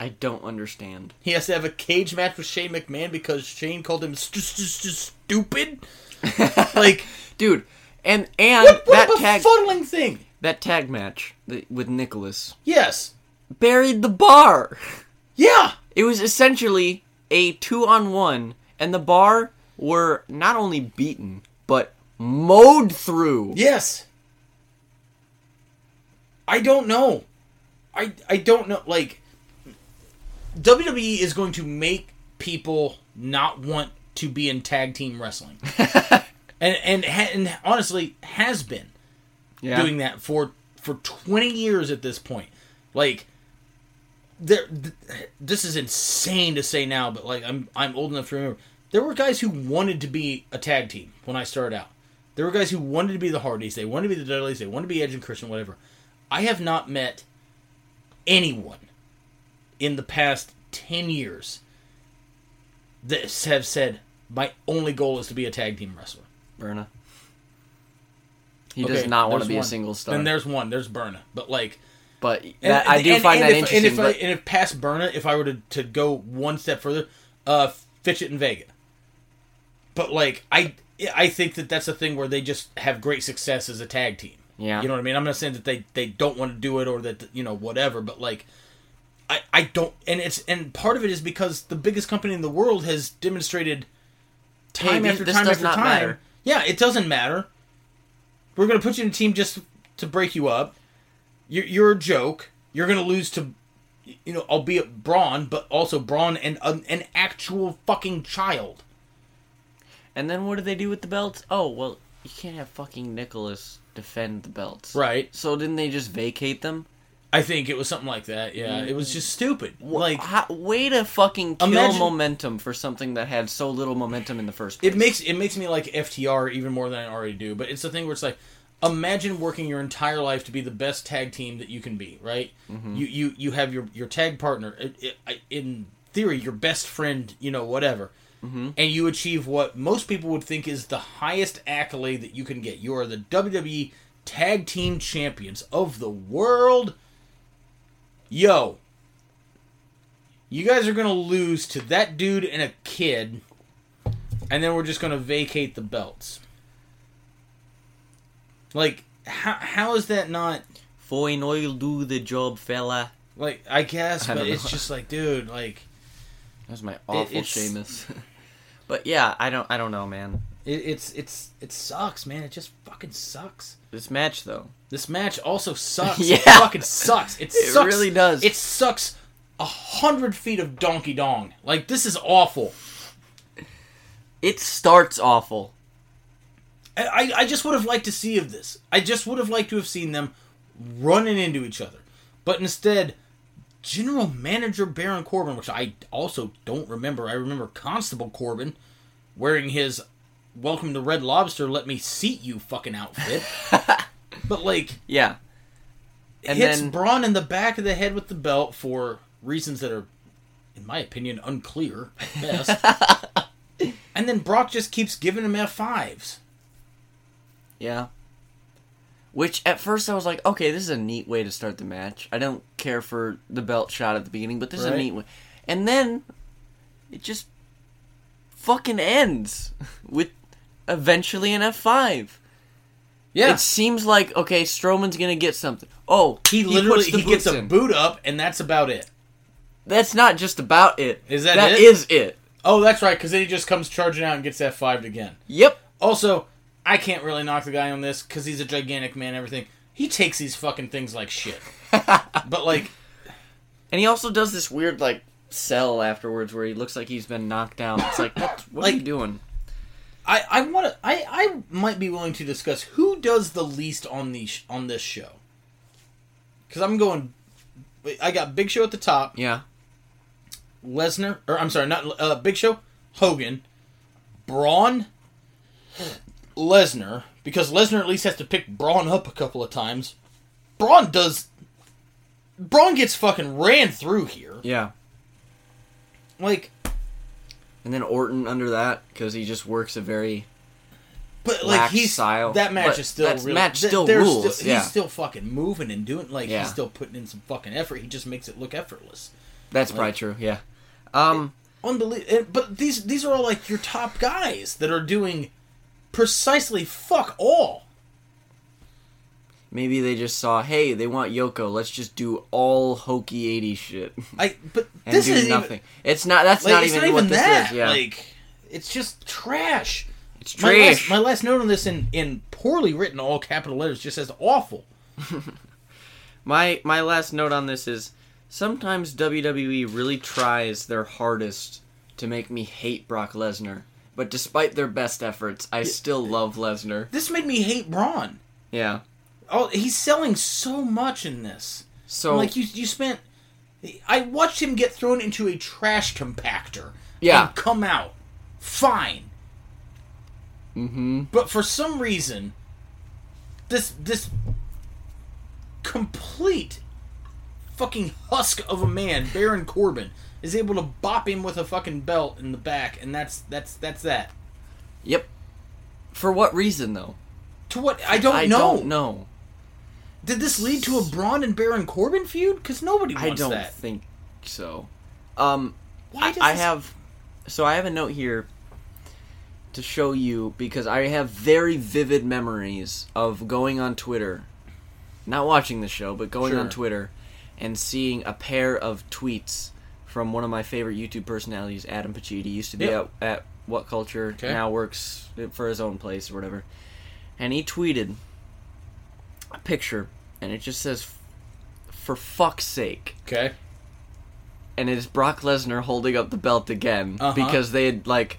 I don't understand. He has to have a cage match with Shane McMahon because Shane called him st- st- st- stupid. like Dude, and and what, what that a tag befuddling thing. that tag match with Nicholas Yes, buried the bar. yeah. It was essentially a two on one, and the bar were not only beaten but mowed through. Yes. I don't know. I I don't know. Like WWE is going to make people not want to be in tag team wrestling, and and and honestly has been Yeah. doing that for for 20 years at this point. Like there th- this is insane to say now, but like I'm I'm old enough to remember. There were guys who wanted to be a tag team when I started out. There were guys who wanted to be the Hardys, they wanted to be the Dudleys, they wanted to be Edge and Christian, whatever. I have not met anyone in the past 10 years that have said my only goal is to be a tag team wrestler. Berna. He Okay, does not want to be a one. single star. Then there's one, there's Berna. But like but And- that, I do and- find and that if, interesting. And if, I, and if past Berna, if I were to, to go one step further, uh, Fitchett and Vega. But like I, I think that that's a thing where they just have great success as a tag team. Yeah. you know what I mean. I'm not saying that they they don't want to do it or that you know whatever, but like. I, I don't and it's and part of it is because the biggest company in the world has demonstrated time Hey, after time after time. matter. Yeah, it doesn't matter. We're gonna put you in a team just to break you up. You're, you're a joke. You're gonna lose to, you know, albeit Braun, but also Braun and an, an actual fucking child. and then what do they do with the belts? Oh well, you can't have fucking Nicholas defend the belts. Right. So didn't they just vacate them? I think it was something like that. Yeah, it was just stupid. Like How, way to fucking kill Imagine- momentum for something that had so little momentum in the first place. it makes it makes me like FTR even more than I already do. But it's the thing where it's like, imagine working your entire life to be the best tag team that you can be. Right? Mm-hmm. You you you have your your tag partner. In theory, your best friend. You know, whatever. Mm-hmm. And you achieve what most people would think is the highest accolade that you can get. You are the WWE Tag Team Champions of the world. Yo, you guys are gonna lose to that dude and a kid and then we're just going to vacate the belts. Like, how how is that not Fine, I'll do the job, fella. like? I guess, I but it's just like, dude, like That's my awful it's- Sheamus. but yeah, I don't, I don't know, man. it, it's it's it sucks, man. It just fucking sucks. This match though, This match also sucks. Yeah. It fucking sucks. It, It sucks. really does. It sucks. A hundred feet of donkey dong. Like this is awful. it starts awful. I, I just would have liked to see of this. I just would have liked to have seen them running into each other. But instead, General Manager Baron Corbin, which I also don't remember. I remember Constable Corbin wearing his "Welcome to Red Lobster, let me seat you" fucking outfit. but like, Yeah. And hits then Braun in the back of the head with the belt for reasons that are, in my opinion, unclear at best. and then Brock just keeps giving him F fives. Yeah. Which at first I was like, okay, this is a neat way to start the match. I don't care for the belt shot at the beginning, but this is a neat way. And then it just fucking ends with eventually an F5. Yeah, It seems like okay, Strowman's gonna get something. Oh, he literally puts he gets boots a boot up, and that's about it. That's not just about it. Is that That it? is it. Oh, that's right, because then he just comes charging out and gets F fived again. Yep. Also, I can't really knock the guy on this because he's a gigantic man. and Everything he takes these fucking things like shit. but like, And he also does this weird like sell afterwards where he looks like he's been knocked down. It's like, what, what are Like- you doing? I I want to I I might be willing to discuss who does the least on the sh- on this show. Because I'm going. I got Big Show at the top, Yeah. Lesnar, or I'm sorry, not uh, Big Show, Hogan, Braun, Lesnar, because Lesnar at least has to pick Braun up a couple of times. Braun does. Braun gets fucking ran through here. Yeah. Like, And then Orton under that because he just works a very but like he's style. that match But is still that really, match still rules, Still, yeah. He's still fucking moving and doing like Yeah. he's still putting in some fucking effort. He just makes it look effortless. That's probably true. Yeah. Um. Unbelievable. But these these are all like your top guys that are doing precisely fuck all. Maybe they just saw, hey, they want Yoko. Let's just do all hokey '80s shit I but and this do is nothing. It's not. That's like, not even not what even this is. Yeah. Like it's just trash. it's My trash. last, my last note on this in in poorly written all capital letters just says awful. My my last note on this is sometimes WWE really tries their hardest to make me hate Brock Lesnar, but despite their best efforts, I still love Lesnar. This made me hate Braun. Yeah. Oh, he's selling so much in this. So like you, you spent. I watched him get thrown into a trash compactor. Yeah. And come out fine, Mm-hmm. but for some reason, this this complete fucking husk of a man, Baron Corbin, is able to bop him with a fucking belt in the back, and that's that's that's that. Yep. For what reason though? To what I don't I know. don't know. Did this lead to a Braun and Baron Corbin feud? Because nobody wants that. I don't that. think so. Um Why I, I this- have so I have a note here to show you because I have very vivid memories of going on Twitter, not watching the show, but going on Twitter and seeing a pair of tweets from one of my favorite YouTube personalities, Adam Pacitti. Used to be Yep. at, at What Culture, Okay. now works for his own place or whatever. And he tweeted a picture, and it just says, "For fuck's sake." Okay. and it is Brock Lesnar holding up the belt again Uh-huh. because they had like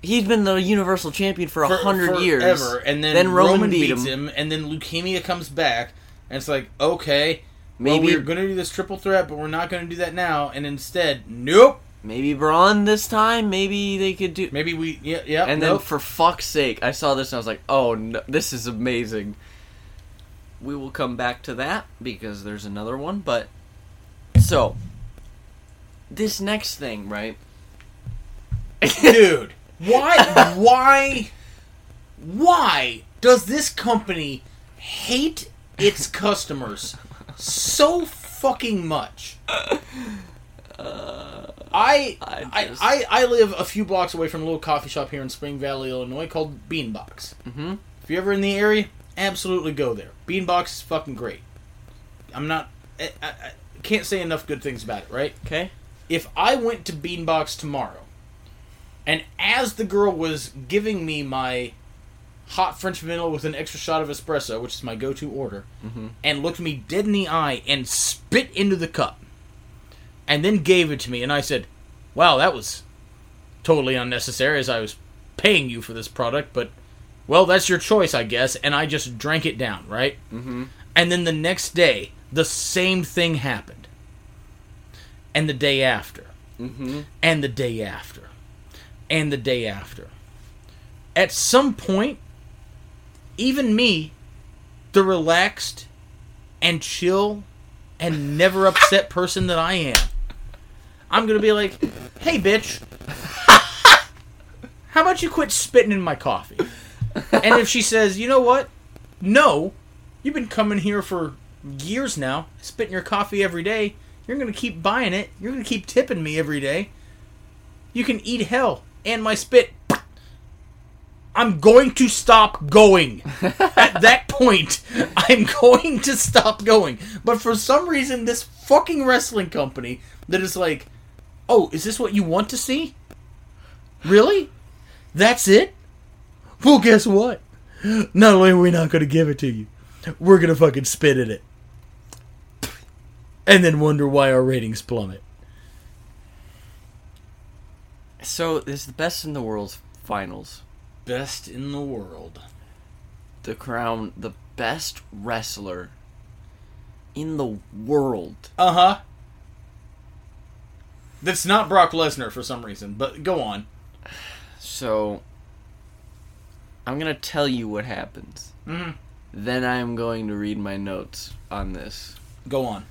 he's been the Universal Champion for a hundred years, and then, Then Roman Roman, beat him. him. and then leukemia comes back, and it's like, okay, Maybe- well, we're going to do this triple threat, but we're not going to do that now, and instead, nope, Maybe Braun this time. Maybe they could do. maybe we, yeah, yeah, And then nope. for fuck's sake, I saw this and I was like, oh, no, this is amazing. We will come back to that because there's another one, but so this next thing, right? dude, why, why, why does this company hate its customers so fucking much? I I I, just- I I live a few blocks away from a little coffee shop here in Spring Valley, Illinois called Beanbox. Mm-hmm. If you're ever in the area, absolutely go there. Beanbox is fucking great. I'm not. I, I, I can't say enough good things about it. Right? Okay. If I went to Beanbox tomorrow, and as the girl was giving me my hot French vanilla with an extra shot of espresso, which is my go-to order, Mhm. and looked me dead in the eye and spit into the cup, and then gave it to me, and I said, "Wow, that was totally unnecessary, as I was paying you for this product, but." Well, that's your choice, I guess, and I just drank it down, right? Mm-hmm. And then the next day, the same thing happened. and the day after, Mm-hmm. and the day after, and the day after. At some point, even me, the relaxed and chill and never upset person that I am, I'm gonna be like, "Hey, bitch, how about you quit spitting in my coffee?" And if she says, "You know what? No, you've been coming here for years now, spitting your coffee every day. You're gonna keep buying it. You're gonna keep tipping me every day. You can eat hell and my spit." I'm going to stop going. At that point, I'm going to stop going. But for some reason, this fucking wrestling company that is like, oh, is this what you want to see? Really? That's it? Well, guess what? Not only are we not going to give it to you, we're going to fucking spit in it. And then wonder why our ratings plummet. So this is the best in the world finals. Best in the world. The crown the best wrestler in the world. Uh huh. That's not Brock Lesnar for some reason, but go on. So I'm gonna tell you what happens. Mhm. Then I am going to read my notes on this. Go on.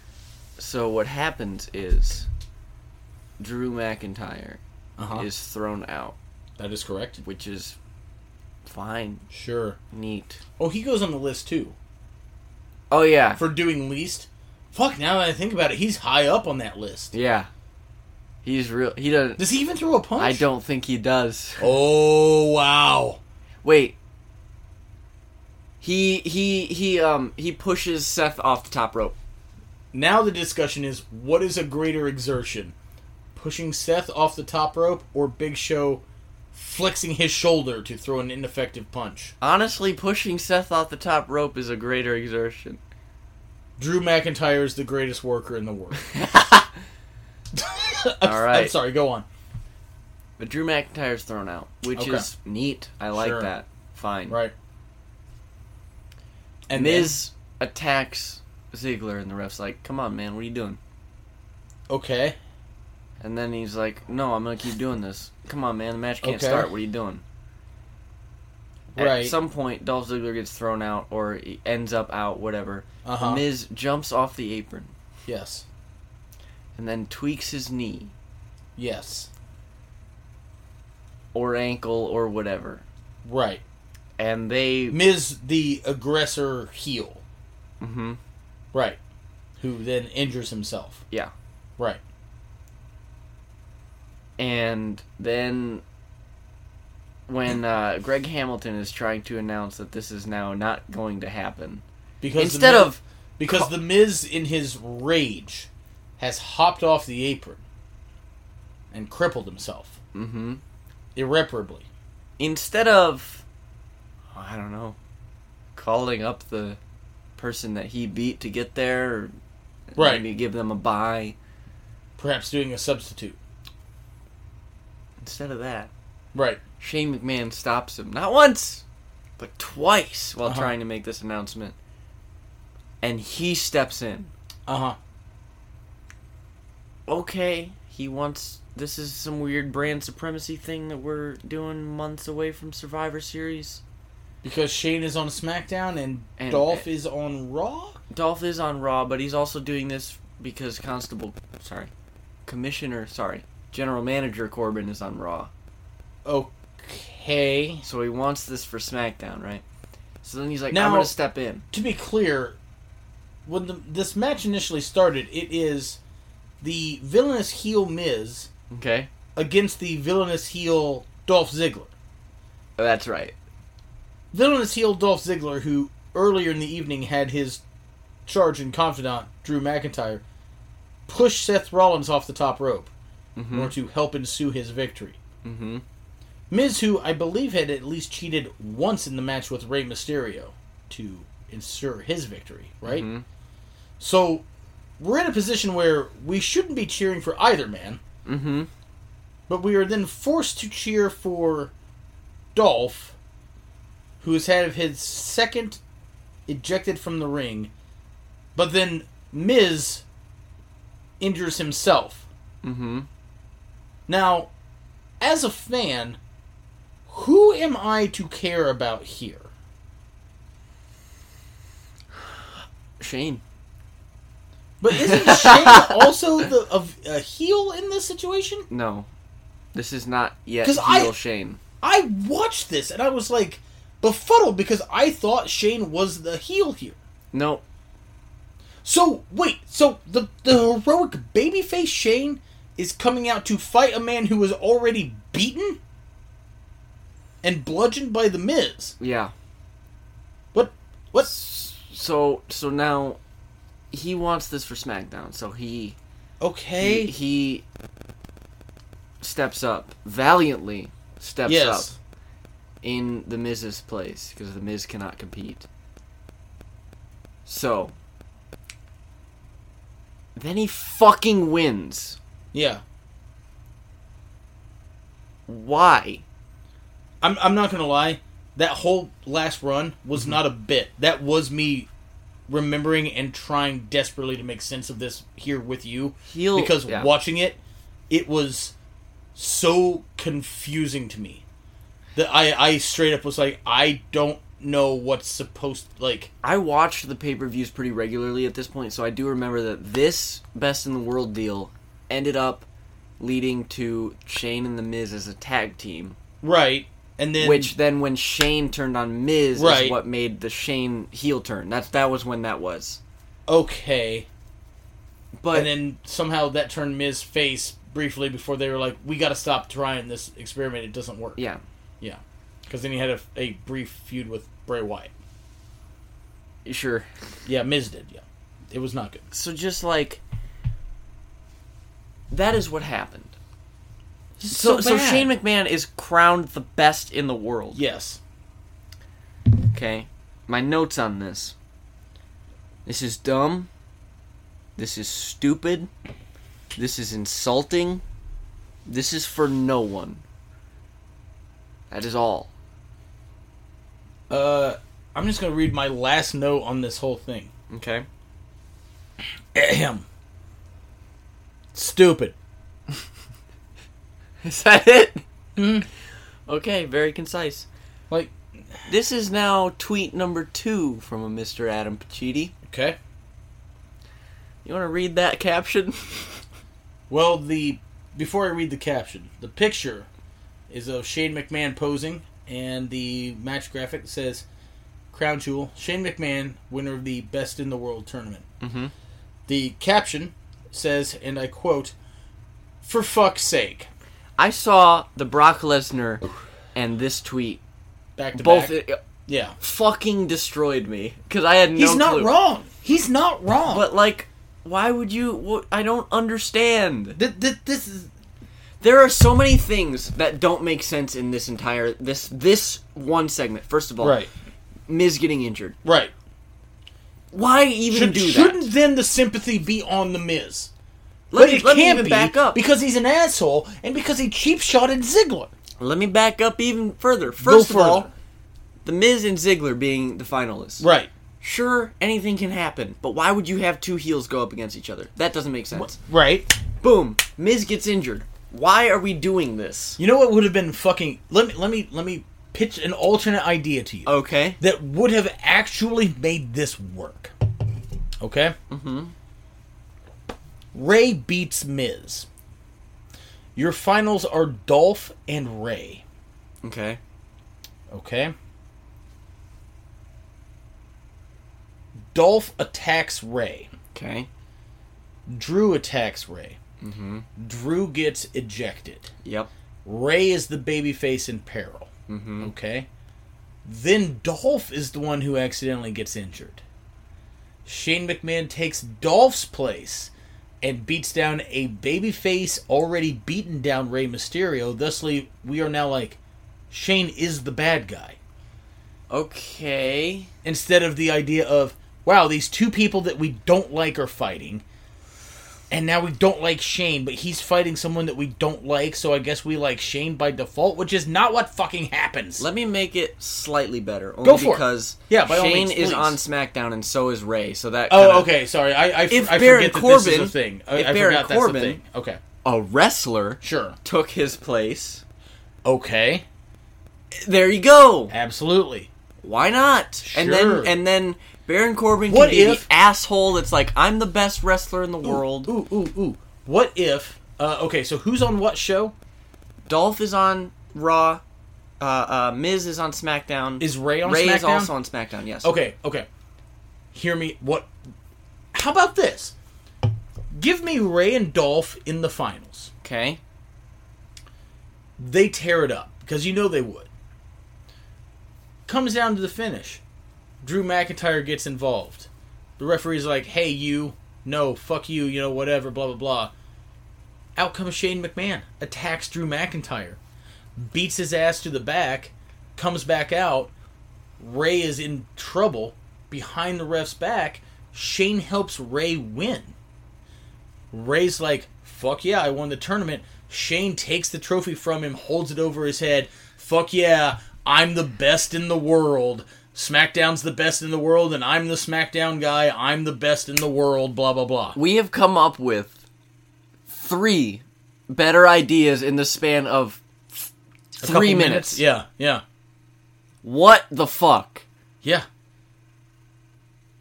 So what happens is Drew McIntyre Uh huh. is thrown out, That is correct. which is fine, Sure. neat. Oh, he goes on the list too Oh yeah, for doing least. Fuck. Now that I think about it, he's high up on that list. yeah. He's real. He doesn't. Does he even throw a punch? I don't think he does. Oh wow. Wait. He he he um he pushes Seth off the top rope. Now the discussion is what is a greater exertion? Pushing Seth off the top rope or Big Show flexing his shoulder to throw an ineffective punch? Honestly, pushing Seth off the top rope is a greater exertion. Drew McIntyre is the greatest worker in the world. I'm, All right. I'm sorry, go on. But Drew McIntyre's thrown out, which Okay. is neat. I like Sure. that. Fine. Right. And Miz attacks Ziggler, and the ref's like, "Come on, man, what are you doing?" okay. And then he's like, "No, I'm gonna keep doing this. Come on, man, the match can't Okay. start. What are you doing?" Right. At some point, Dolph Ziggler gets thrown out, or ends up out, whatever. Uh huh. Miz jumps off the apron Yes. and then tweaks his knee Yes. or ankle or whatever, Right. and they. Miz, the aggressor heel. Mm hmm Right. Who then injures himself. Yeah. Right. And then when uh, Greg Hamilton is trying to announce that this is now not going to happen, Because instead Miz, of because ca- the Miz in his rage has hopped off the apron and crippled himself hmm irreparably. instead of I don't know, calling up the person that he beat to get there, or Right. Maybe give them a bye. Perhaps doing a substitute. Instead of that, Right. Shane McMahon stops him not once, but twice while Uh-huh. trying to make this announcement, and he steps in. Uh huh. okay, he wants. This is some weird brand supremacy thing that we're doing months away from Survivor Series. Because Shane is on SmackDown and, And- Dolph is on Raw. Dolph is on Raw, but he's also doing this because Constable, sorry, Commissioner, sorry, General Manager Corbin is on Raw. Okay. So he wants this for SmackDown, right? So then he's like, Now- I'm gonna step in. To be clear, when the, this match initially started, it is the villainous heel Miz Okay, against the villainous heel Dolph Ziggler. that's right. Villainous heel Dolph Ziggler, who earlier in the evening had his charge and confidant Drew McIntyre push Seth Rollins off the top rope Mm-hmm. order to help ensue his victory. Mm-hmm. Miz, who I believe had at least cheated once in the match with Rey Mysterio to ensure his victory, right? Mhm. So we're in a position where we shouldn't be cheering for either man, Mm-hmm. but we are then forced to cheer for Dolph, who has had his second ejected from the ring, but then Miz injures himself Mm-hmm. Now, as a fan, who am I to care about here? Shane. But isn't Shane also the of a heel in this situation? No. This is not yet heel I- Shane. I watched this and I was like befuddled because I thought Shane was the heel here. No. So wait, so the the heroic babyface Shane is coming out to fight a man who was already beaten and bludgeoned by the Miz. Yeah. What? What? So so now he wants this for SmackDown. So he Okay. he, he steps up valiantly. Steps yes. up in the Miz's place because the Miz cannot compete. So then he fucking wins. Yeah. Why? I'm I'm not gonna lie. That whole last run was Mm-hmm. not a bit. That was me remembering and trying desperately to make sense of this here with you. Heel because yeah. watching it, it was so confusing to me that I I straight up was like I don't know what's supposed like I watched the pay per views pretty regularly at this point, so I do remember that this Best in the World deal ended up leading to Shane and the Miz as a tag team. right and then which then, when Shane turned on Miz, Right. is what made the Shane heel turn. That's that was when that was. okay But and then somehow that turned Miz face briefly before they were like we got to stop trying this experiment it doesn't work yeah, yeah because then he had a, a brief feud with Bray Wyatt sure. yeah Miz did yeah it was not good So just like that is what happened. So so, bad. Shane McMahon is crowned the best in the world. yes Okay. My notes on this. This is dumb. This is stupid. This is insulting. This is for no one. That is all. uh I'm just gonna read my last note on this whole thing Okay. Ahem. Stupid. Is that it? Mhm. Okay, very concise. Like, This is now tweet number two from a Mr. Adam Pacitti. okay. You want to read that caption? Well, the before I read the caption, the picture is of Shane McMahon posing, and the match graphic says, "Crown Jewel: Shane McMahon, winner of the Best in the World tournament." Mhm. The caption says, and I quote, "For fuck's sake." I saw the Brock Lesnar and this tweet Back to both back. it, Yeah. fucking destroyed me because I had no He's not clue. wrong. He's not wrong. But like, why would you? What, I don't understand. Th- th- this is There are so many things that don't make sense in this entire this this one segment. First of all, right. Miz getting injured. Right. Why even Should, do that? shouldn't then the sympathy be on the Miz? Let but me, it let can't be back up. because he's an asshole and because he cheap shotted Ziggler. Let me back up even further. First of all, the Miz and Ziggler being the finalists. Right. Sure, anything can happen, but why would you have two heels go up against each other? That doesn't make sense. Right. Boom, Miz gets injured. Why are we doing this? You know what would have been fucking let me let me let me pitch an alternate idea to you Okay. that would have actually made this work. Okay? Mm-hmm. Rey beats Miz. Your finals are Dolph and Rey. Okay. Okay? Dolph attacks Rey. Okay. Drew attacks Rey. Mm-hmm. Drew gets ejected. Yep. Rey is the babyface in peril. Mm-hmm. Okay? Then Dolph is the one who accidentally gets injured. Shane McMahon takes Dolph's place and beats down a babyface already beaten down Rey Mysterio. Thusly, we are now like, Shane is the bad guy. Okay. Instead of the idea of, wow, these two people that we don't like are fighting. And now we don't like Shane, but he's fighting someone that we don't like, so I guess we like Shane by default, which is not what fucking happens. Let me make it slightly better. Only Go for it. because Yeah, by all Shane means, is please. on SmackDown and so is Rey. So that Oh, kinda- okay. Sorry, I I, If I Baron forget that this is Corbin- a thing. I, if I Baron forgot that's a Corbin- thing. Okay. a wrestler Sure. took his place. Okay. There you go. Absolutely. Why not? And Sure. then and then Baron Corbin What can be if- the asshole that's like, I'm the best wrestler in the world. Ooh, ooh, ooh. What if? Uh, okay, so who's on what show? Dolph is on Raw. Uh, uh, Miz is on SmackDown. Is Rey on Rey SmackDown? is also on SmackDown. Yes. Okay, okay. Hear me. What? How about this? Give me Rey and Dolph in the finals. Okay. They tear it up because you know they would. Comes down to the finish. Drew McIntyre gets involved. The referee's like, "Hey, you, no, fuck you, you know, whatever, blah blah blah." Out comes Shane McMahon, attacks Drew McIntyre, beats his ass to the back, comes back out. Rey is in trouble behind the ref's back. Shane helps Rey win. Rey's like, fuck yeah, I won the tournament. Shane takes the trophy from him, holds it over his head. Fuck yeah, I'm the best in the world. SmackDown's the best in the world, and I'm the SmackDown guy. I'm the best in the world, blah, blah, blah. We have come up with three better ideas in the span of th- three minutes. Yeah, yeah, What the fuck? yeah.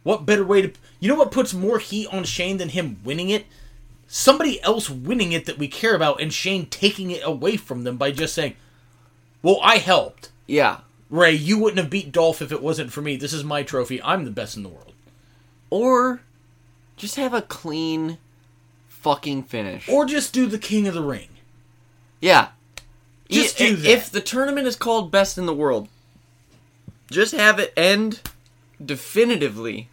What better way to. You know what puts more heat on Shane than him winning it? Somebody else winning it that we care about, and Shane taking it away from them by just saying, well, I helped. Yeah. Rey, you wouldn't have beat Dolph if it wasn't for me. This is my trophy. I'm the best in the world. Or just have a clean fucking finish. Or just do the King of the Ring. yeah. Just I- do that. If the tournament is called best in the world, just have it end definitively.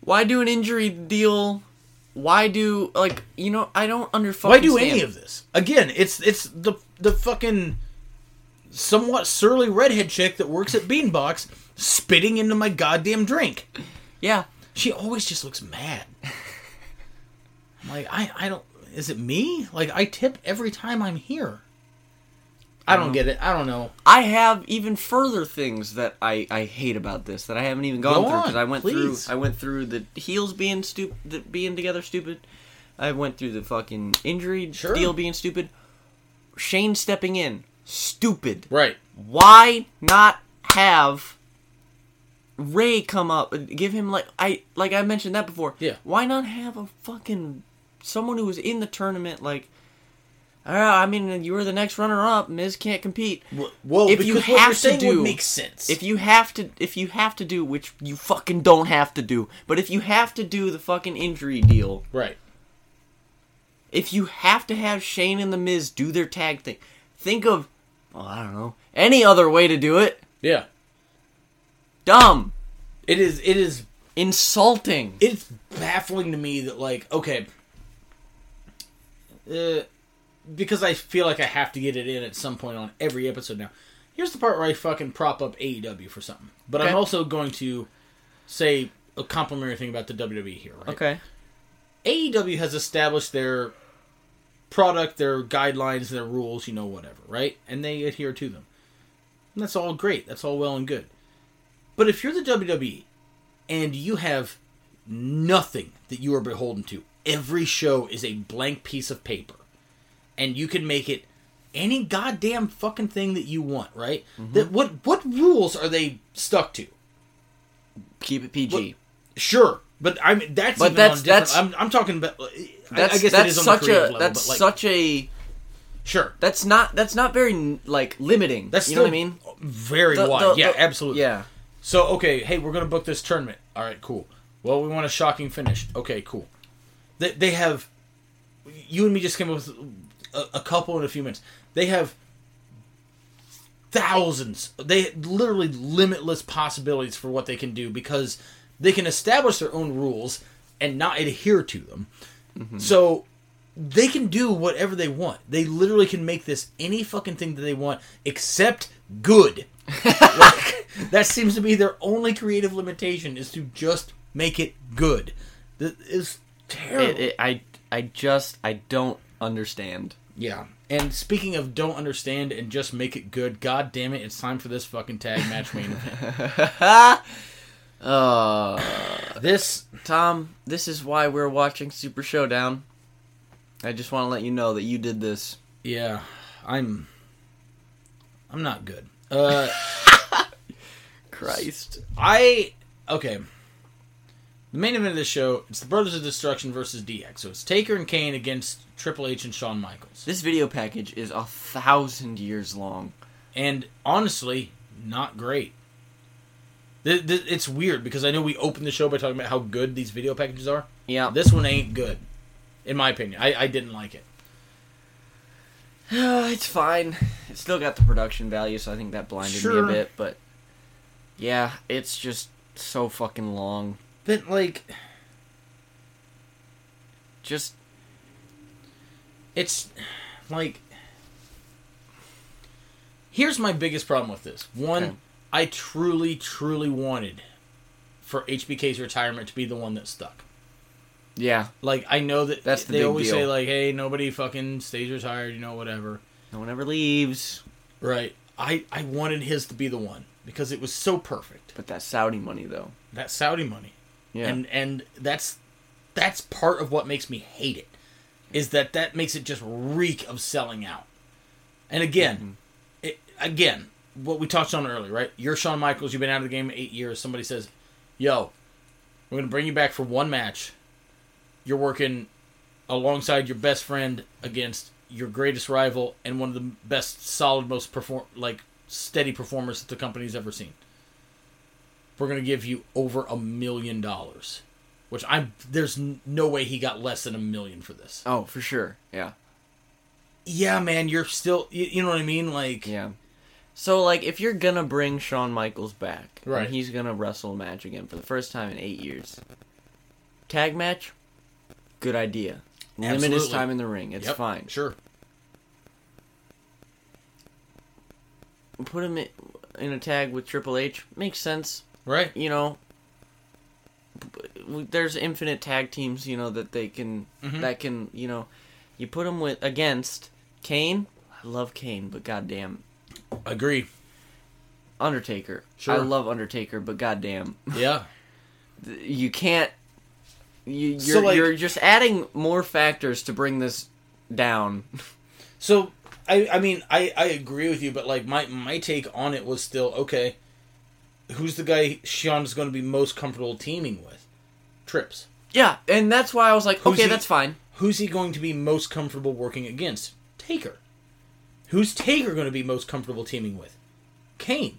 Why do an injury deal? Why do like you know? I don't understand. Why do any of this? Again, it's it's the the fucking somewhat surly redhead chick that works at Beanbox spitting into my goddamn drink. Yeah, She always just looks mad. I'm like, I I don't. Is it me? Like I tip every time I'm here. I don't uh-huh. get it. I don't know. I have even further things that I, I hate about this that I haven't even gone Go through because I went please. through I went through the heels being stupid, being together stupid. I went through the fucking injury Sure. deal being stupid. Shane stepping in, stupid. Right. Why not have Rey come up, and give him like I like I mentioned that before. Yeah. Why not have a fucking someone who was in the tournament like. Uh, I mean, you were the next runner-up. Miz can't compete. Well, If because you what you're have to do- would make sense. If you have to, if you have to do, which you fucking don't have to do, but if you have to do the fucking injury deal, right. if you have to have Shane and the Miz do their tag thing, think of, well, I don't know, any other way to do it. Yeah. Dumb, It is. It is insulting. it's baffling to me that like okay uh, because i feel like i have to get it in at some point on every episode now here's the part where i fucking prop up aew for something but i'm also going to say a complimentary thing about the wwe here right Okay. aew has established their product their guidelines their rules you know whatever right and they adhere to them and that's all great that's all well and good but if you're the wwe and you have nothing that you are beholden to. Every show is a blank piece of paper. And you can make it any goddamn fucking thing that you want, right? Mm-hmm. That what what rules are they stuck to? Keep it PG. Sure, but I mean, that's but even that's, that's I'm, I'm talking about. I- That's I guess that's it is on such a level, that's like, such a sure. that's not that's not very like limiting. That's you know what I mean? Very The- wide. the- yeah, the- absolutely. Yeah. So okay, hey, we're gonna book this tournament. All right, cool. Well, we want a shocking finish. Okay, cool. They they have. You and me just came up with a, a couple in a few minutes. They have thousands. They literally limitless possibilities for what they can do because they can establish their own rules and not adhere to them. Mm-hmm. So they can do whatever they want. They literally can make this any fucking thing that they want except good. like, that seems to be their only creative limitation is to just make it good. That is terrible. It, it, I I just I don't understand. yeah. And speaking of don't understand and just make it good, god damn it, it's time for this fucking tag match main event. Uh, This Tom, this is why we're watching Super Showdown. I just want to let you know that you did this. Yeah, I'm. I'm not good. Uh, Christ. I okay. The main event of this show it's the Brothers of Destruction versus DX. So it's Taker and Kane against Triple H and Shawn Michaels. This video package is a thousand years long. And honestly, not great. Th- th- It's weird because I know we opened the show by talking about how good these video packages are. Yeah. This one ain't good, in my opinion. I, I didn't like it. it's fine. It's still got the production value, so I think that blinded me a bit. But yeah, it's just so fucking long. But like, Just it's like here's my biggest problem with this one Okay. I truly truly wanted for hbk's retirement to be the one that stuck yeah, like i know that That's the they big always deal. say like hey nobody fucking stays retired you know whatever no one ever leaves. right i i wanted his to be the one because it was so perfect But that Saudi money, though. that saudi money Yeah. and and that's that's part of what makes me hate it is that that makes it just reek of selling out and again mm-hmm. it, again what we touched on earlier right? You're Shawn Michaels. You've been out of the game eight years. Somebody says yo we're gonna bring you back for one match. You're working alongside your best friend against your greatest rival and one of the best solid most perform like steady performers that the company's ever seen. We're gonna give you over a million dollars which i'm there's no way he got less than a million for this. Oh, for sure. Yeah. yeah man you're still you, you know what i mean? Like Yeah. So, like, if you're gonna bring Shawn Michaels back, Right. and he's gonna wrestle a match again for the first time in eight years, tag match, good idea. Limit his time in the ring. It's Yep, fine. sure Put him in, a tag with Triple H makes sense. right You know, there's infinite tag teams. You know that they can Mhm. that can you know, you put him with against Kane. I love Kane, but goddamn agree Undertaker. Sure. I love Undertaker, but goddamn. yeah you can't you, you're, So, like- you're just adding more factors to bring this down So I I mean I I agree with you, but like my my take on it was still okay. Who's the guy Shawn's going to be most comfortable teaming with? Trips. yeah and that's why i was like Who's okay he- that's fine Who's he going to be most comfortable working against? Taker. Who's Taker going to be most comfortable teaming with? Kane.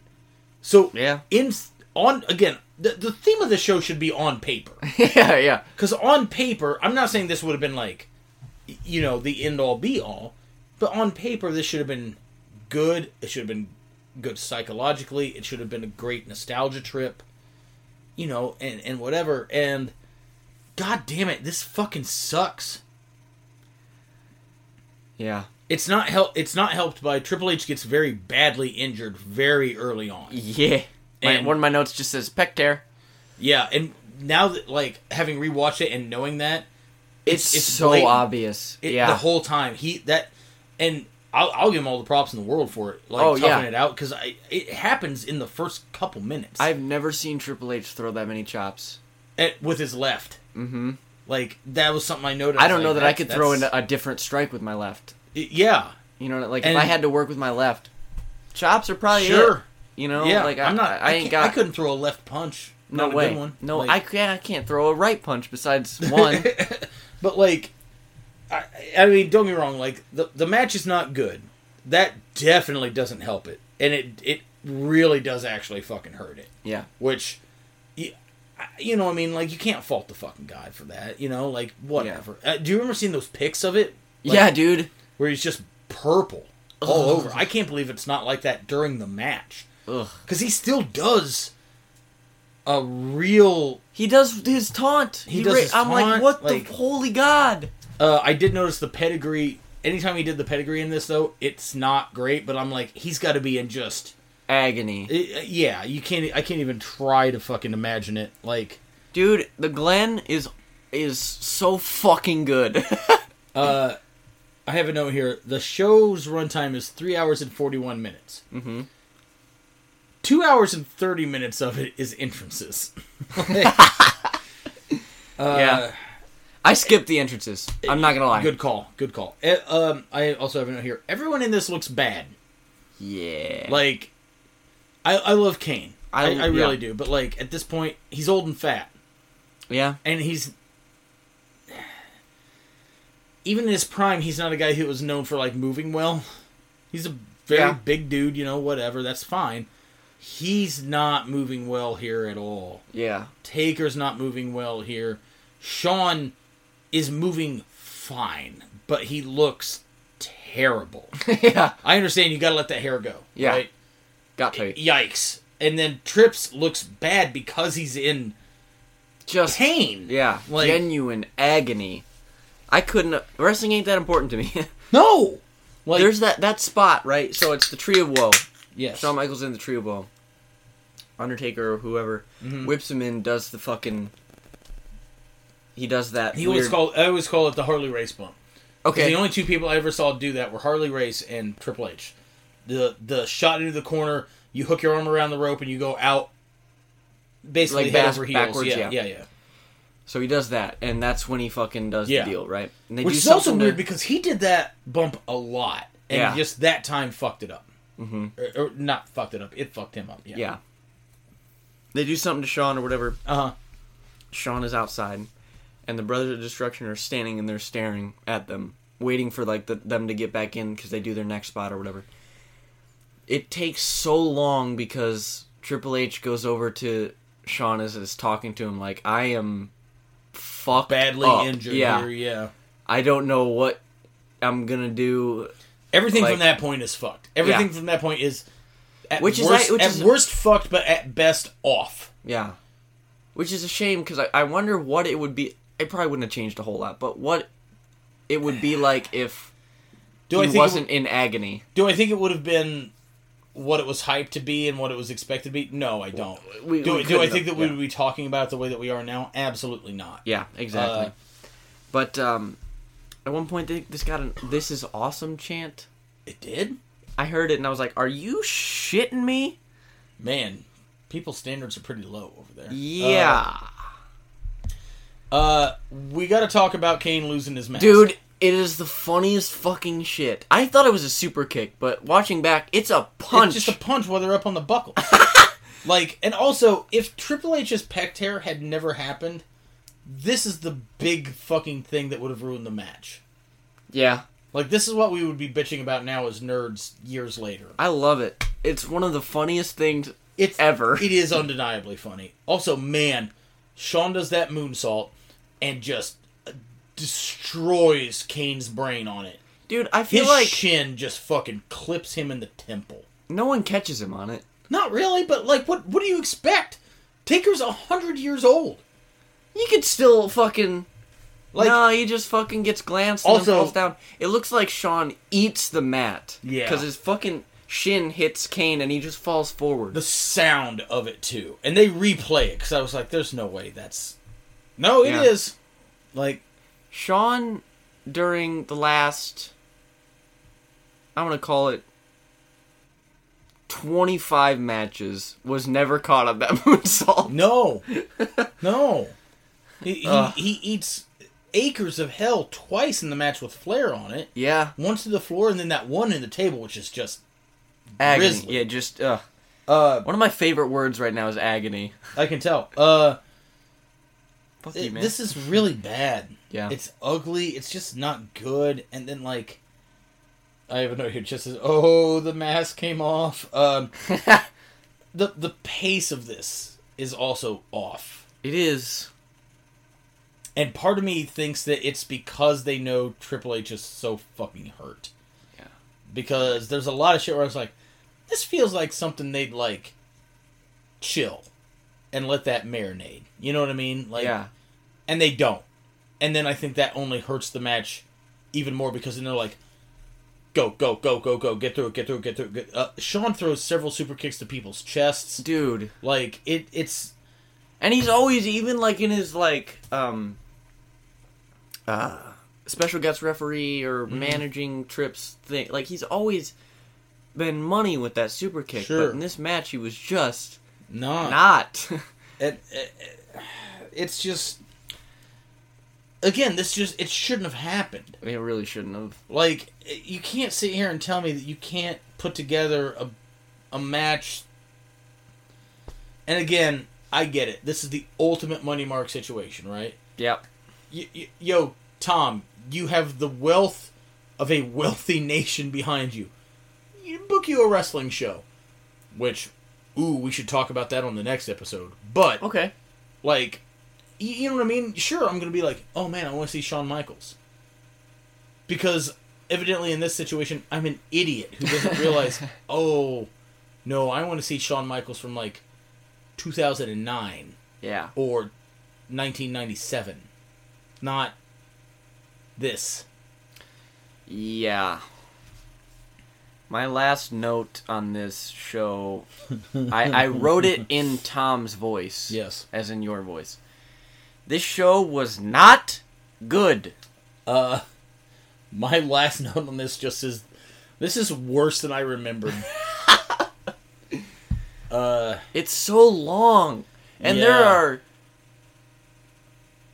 So yeah in on again, the the theme of the show should be on paper. yeah yeah Because on paper, I'm not saying this would have been like, you know, the end all be all, but on paper, this should have been good. It should have been good psychologically. It should have been a great nostalgia trip, you know, and, and whatever. And god damn it, this fucking sucks. yeah It's not help. It's not helped by Triple H gets very badly injured very early on. yeah. My, And- one of my notes just says pec tear Yeah, and now that like having rewatched it and knowing that, it's, it's so blatant. obvious. It, yeah. the whole time. He that and I'll, I'll give him all the props in the world for it like Oh, toughing yeah. it out because it happens in the first couple minutes. I've never seen triple h throw that many chops. At, with his left. Mm-hmm. Like that was something I noticed i don't like, know that i that's- could throw in a different strike with my left yeah. You know like And- if i had to work with my left chops are probably sure. it, you know? Yeah. Like I, I'm not I, I, ain't got I couldn't throw a left punch. No way. good one. No, Like- I can't. I can't throw a right punch besides one. but like I, I mean don't get me wrong like the the match is not good. That definitely doesn't help it. And it it really does actually fucking hurt it. Yeah. which you, you know i mean like you can't fault the fucking guy for that you know? Like whatever. Uh, do you remember seeing those pics of it? Like, yeah, dude. Where he's just purple all Ugh. over i can't believe it's not like that during the match because he still does a real He does his taunt. He does his I'm like, taunt, what like- the holy god? uh, i did notice the pedigree anytime he did the pedigree in this though it's not great but i'm like he's got to be in just Agony, uh, yeah you can't i can't even try to fucking imagine it like dude. The Glen is is so fucking good. Uh, I have a note here. The show's runtime is three hours and forty-one minutes. mm-hmm. Two hours and thirty minutes of it is entrances. uh, Yeah. I skipped the entrances. I'm not gonna lie. Good call. Good call. Eh, um, I also have a note here. Everyone in this looks bad. Yeah. Like, I I love Kane. I, I- I, really yeah. do. But like at this point, he's old and fat, yeah. and he's even in his prime. He's not a guy who was known for like moving well. He's a very Yeah. big dude. You know, whatever. That's fine. He's not moving well here at all. Yeah. Taker's not moving well here. Shawn is moving fine, but he looks terrible. yeah. I understand you got to let that hair go. Yeah. Right? Got to. Yikes. And then Trips looks bad because he's in Just pain. yeah, Like- genuine agony. I couldn't. Wrestling ain't that important to me. No. Like There's that that spot right. So it's the Tree of Woe. yes. Shawn Michaels in the Tree of Woe. Undertaker or whoever Mhm. whips him in, does the fucking. He does that. he weird... always call I always call it the Harley Race bump. Okay. The only two people I ever saw do that were Harley Race and Triple H. The the shot into the corner, you hook your arm around the rope and you go out basically Like head over heels. backwards, yeah, yeah. yeah, yeah. So he does that, and that's when he fucking does Yeah. the deal, right? And they Which do is also something weird to- because he did that bump a lot, and Yeah. just that time fucked it up. Mhm. Or, or not fucked it up. It fucked him up. Yeah. yeah. They do something to Shawn or whatever. Uh huh. Shawn is outside, and the Brothers of Destruction are standing and they're staring at them, waiting for like the, them to get back in because they do their next spot or whatever. It takes so long because Triple H goes over to Shawn as is talking to him like, "I am fucked Badly up. injured Yeah, here. Yeah. I don't know what I'm gonna do." Everything Like- from that point is fucked. Everything Yeah. from that point is at Which is worst, which at is- worst fucked, but at best off. Yeah. Which is a shame because I, I wonder what it would be. It probably wouldn't have changed a whole lot, but what it would be like if Do I he think wasn't in agony. Do I think it would have been what it was hyped to be and what it was expected to be? No, I don't. We- do, we do I think that we yeah. would be talking about it the way that we are now? Absolutely not. Yeah, exactly. Uh, but um, at one point, they, this got an "This is awesome" chant. It did? I heard it and I was like, "Are you shitting me?" Man, people's standards are pretty low over there. Yeah, Uh, uh, we got to talk about Kane losing his mask. dude. It is the funniest fucking shit. I thought it was a super kick, but watching back, it's a punch. It's just a punch while they're up on the buckle. like, and also, if Triple H's pec tear had never happened, this is the big fucking thing that would have ruined the match. yeah, Like, this is what we would be bitching about now as nerds years later. I love it. It's one of the funniest things It's ever. It is undeniably funny. Also, man, Shawn does that moonsault and just destroys Kane's brain on it. Dude, I His feel like shin just fucking clips him in the temple. no one catches him on it. Not really, but like, what? What do you expect? Taker's a hundred years old. You could still fucking. Like- no, he just fucking gets glanced and Also- then falls down. It looks like Shawn eats the mat. Yeah. Because his fucking shin hits Kane and he just falls forward. The sound of it too, and they replay it because I was like, "There's no way that's." No, it is. Yeah. Like, Shawn, during the last. I'm gonna call it. 25 matches was never caught on that moonsault. no, no. He, he, Ugh. he eats acres of hell twice in the match with Flair on it. Yeah, Once to the floor, and then that one in the table, which is just. agony. Grisly. Yeah, just uh, Uh, one of my favorite words right now is agony. I can tell. Uh, Fuck you, man. this is really bad. Yeah, It's ugly. It's just not good. And then like, I have a note here. It just says, "Oh, the mask came off." Um, the the pace of this is also off, it is. and part of me thinks that it's because they know Triple H is so fucking hurt. Yeah. Because there's a lot of shit where I was like, this feels like something they'd like chill and let that marinate. You know what I mean? Like, yeah. and they don't. And then I think that only hurts the match even more because then they're like, go, go, go, go, go, get through it, get through it, get through it. Get... Uh, Shawn throws several super kicks to people's chests. Dude. Like it, it's And he's always even like in his like um uh special guest referee or Mm-hmm. managing trips thing. Like he's always been money with that super kick. Sure. But in this match he was just not. not. It, it, it's just again, this just it shouldn't have happened. It really shouldn't have. Like you can't sit here and tell me that you can't put together a a match. And again, I get it. This is the ultimate money mark situation, right? Yep. Y- y- yo, Tom, you have the wealth of a wealthy nation behind you. You book you a wrestling show, which, ooh, we should talk about that on the next episode. But Okay. like, you, you know what I mean? Sure, I'm gonna be like, oh man, I want to see Shawn Michaels, because evidently in this situation, I'm an idiot who doesn't realize. oh, no, I want to see Shawn Michaels from like 2009 Yeah. or 1997, not this. Yeah. My last note on this show, I, I wrote it in Tom's voice. Yes. As in your voice. This show was not good. Uh, my last note on this just is, this is worse than I remembered. uh, It's so long. And there are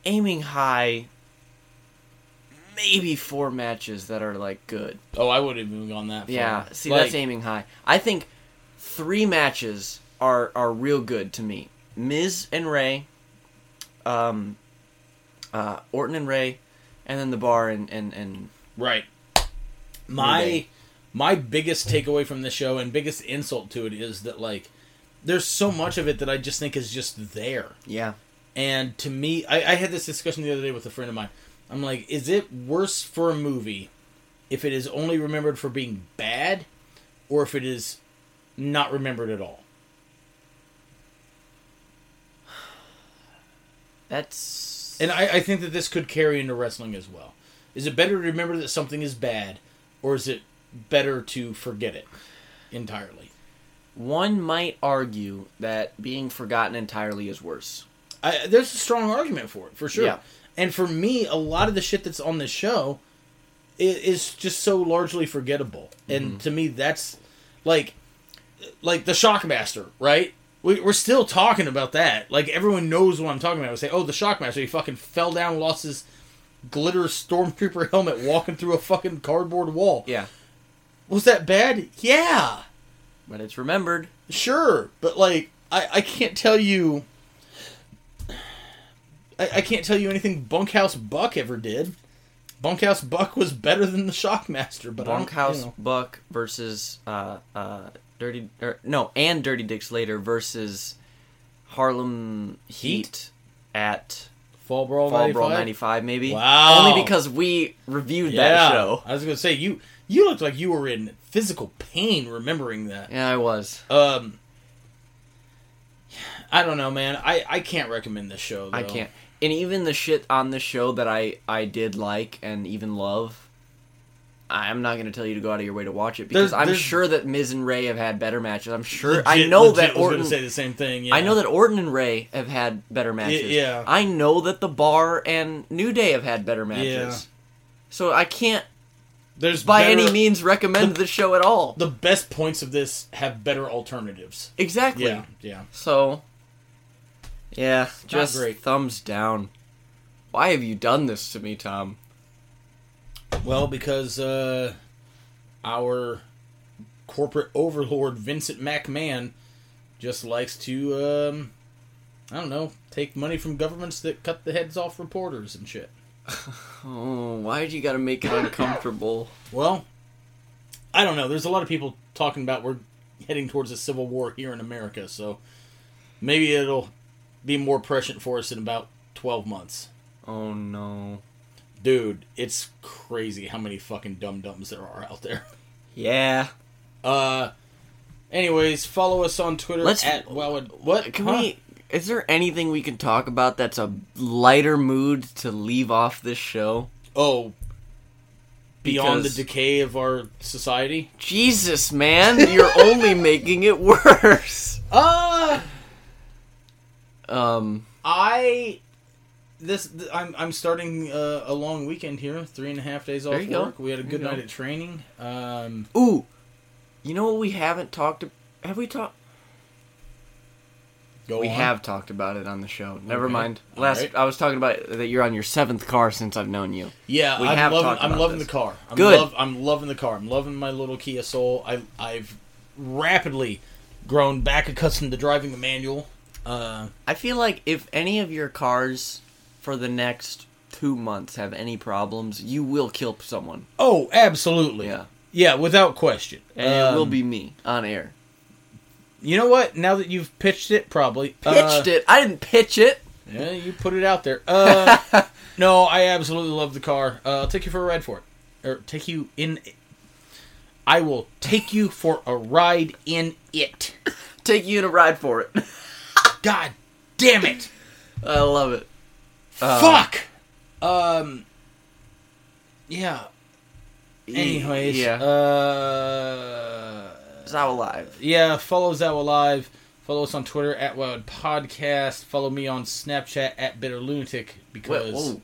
aiming high maybe four matches that are like good. oh, I wouldn't have even gone that far. Yeah, see Like, that's aiming high. I think three matches are are real good to me. Miz and Rey, um, uh, Orton and Rey, and then the Bar and and and Right. My my biggest takeaway from the show and biggest insult to it is that like there's so much of it that I just think is just there. yeah, And to me, I, I had this discussion the other day with a friend of mine. I'm like, is it worse for a movie if it is only remembered for being bad, or if it is not remembered at all? That's And I, I think that this could carry into wrestling as well. Is it better to remember that something is bad, or is it better to forget it entirely? one might argue that being forgotten entirely is worse. I, there's a strong argument for it, for sure. Yeah. And for me, a lot of the shit that's on this show is, is just so largely forgettable. And mm-hmm. to me, that's like, like the Shockmaster, right? We, we're still talking about that. Like everyone knows what I'm talking about. We say, "Oh, the Shockmaster, he fucking fell down, lost his glitter stormtrooper helmet, walking through a fucking cardboard wall." Yeah, Was that bad? Yeah. but it's remembered. Sure, but like I, I can't tell you I, I can't tell you anything Bunkhouse Buck ever did. Bunkhouse Buck was better than the Shockmaster, but I don't- Bunkhouse you know. Buck versus uh uh Dirty or, no and Dirty Dick Slater versus Harlem Heat, at Fall Brawl Fall 95? Brawl '95 maybe. Wow. Only because we reviewed Yeah, that show. I was gonna say you you looked like you were in physical pain remembering that. Yeah, I was. Um, I don't know, man. I I can't recommend this show. Though. I can't. And even the shit on the show that I I did like and even love. I'm not going to tell you to go out of your way to watch it because There's- I'm there's- sure that Miz and Rey have had better matches. I'm sure. Legit- I know that Orton. say the same thing. Yeah. I know that Orton and Rey have had better matches. yeah. I know that the Bar and New Day have had better matches. Yeah. So I can't there's by better- any means recommend the, show at all. the best points of this have better alternatives. exactly. Yeah, yeah. So yeah, just great. thumbs down. Why have you done this to me, Tom? Well, because uh, our corporate overlord Vincent McMahon just likes to, um, I don't know, take money from governments that cut the heads off reporters and shit. Oh, why'd you gotta make it uncomfortable? Well, I don't know. There's a lot of people talking about we're heading towards a civil war here in America, so maybe it'll be more prescient for us in about 12 months. Oh no. Dude, it's crazy how many fucking dum dums there are out there. Yeah. Uh, anyways, follow us on Twitter Let's- at Wowwood. What? Can Huh? we? Is there anything we can talk about that's a lighter mood to leave off this show? Oh, beyond Because- the decay of our society. Jesus, man, you're only making it worse. Uh Um, I this th- I'm I'm starting uh, a long weekend here. Three and a half days off you go. work. We had a good night go. at training. Um, ooh, you know what we haven't talked? Have we talked? Go we on. have talked about it on the show. Never Okay. mind. Last right. I was talking about that you're on your seventh car since I've known you. Yeah, We I'm have loving. talked I'm loving this. the car. I'm Good. Love, I'm loving the car. I'm loving my little Kia Soul. I I've rapidly grown back accustomed to driving the manual. Uh, I feel like if any of your cars for the next two months have any problems, you will kill someone. oh, absolutely. Yeah. Yeah, without question. And it will Um, be me on air. You know what? Now that you've pitched it, probably Pitched it. I didn't pitch it. Yeah, you put it out there. Uh, no, I absolutely love the car. Uh, I'll take you for a ride for it, or take you in. I will take you for a ride in it. Take you in a ride for it. God damn it! I love it. Uh, Fuck. Um. Yeah. Anyways. Yeah. Uh. Zawa Live. Yeah. Follow Zawa Live. Follow us on Twitter at Wild Podcast. Follow me on Snapchat at Bitter Lunatic because. Whoa.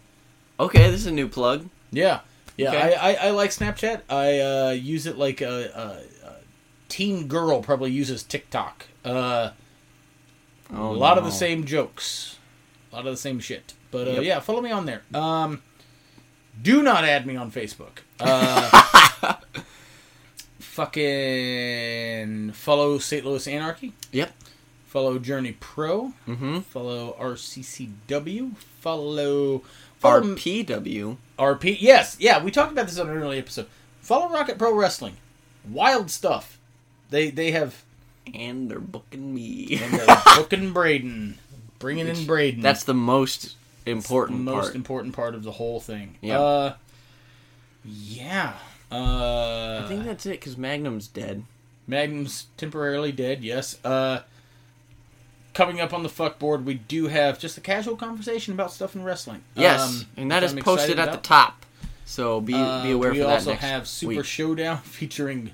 Okay, this is a new plug. Yeah, yeah. Okay. I, I, I like Snapchat. I uh, use it like a, a, a teen girl probably uses TikTok. Uh, Oh, a lot of the same jokes, a lot of the same shit. But uh, Yep. yeah, follow me on there. Um, do not add me on Facebook. Uh, fucking follow St. Louis Anarchy. Yep. Follow Journey Pro. Mm-hmm. Follow RCCW. Follow. follow RPW. RP. Yes, yeah, we talked about this on an early episode. Follow Rocket Pro Wrestling. Wild stuff. They they have And they're booking me. and they're booking Braden, bringing in Braden. That's the most important most part. important part of the whole thing. Yeah. Uh, yeah. Uh, I think that's it because Magnum's dead. Magnum's temporarily dead. Yes. Uh, coming up on the fuck board, we do have just a casual conversation about stuff in wrestling. Yes, Um, and that is I'm posted at the top. So be Uh, be aware we for that also have Super week. Showdown featuring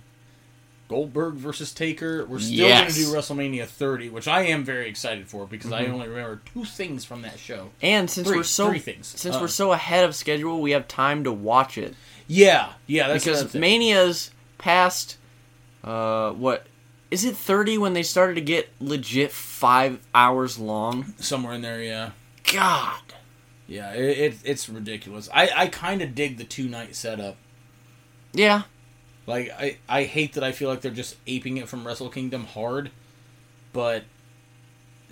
Goldberg versus Taker. We're still Yes. going to do WrestleMania 30, which I am very excited for because I Mhm. only remember two things from that show. and since Three, we're so three things. since Uh, we're so ahead of schedule, we have time to watch it Yeah, yeah, that's because. Mania's past. Uh, what is it? Thirty when they started to get legit five hours long. somewhere in there. Yeah, God. yeah, it, it it's ridiculous. I I kind of dig the two night setup. Yeah. Like I I hate that I feel like they're just aping it from Wrestle Kingdom hard, but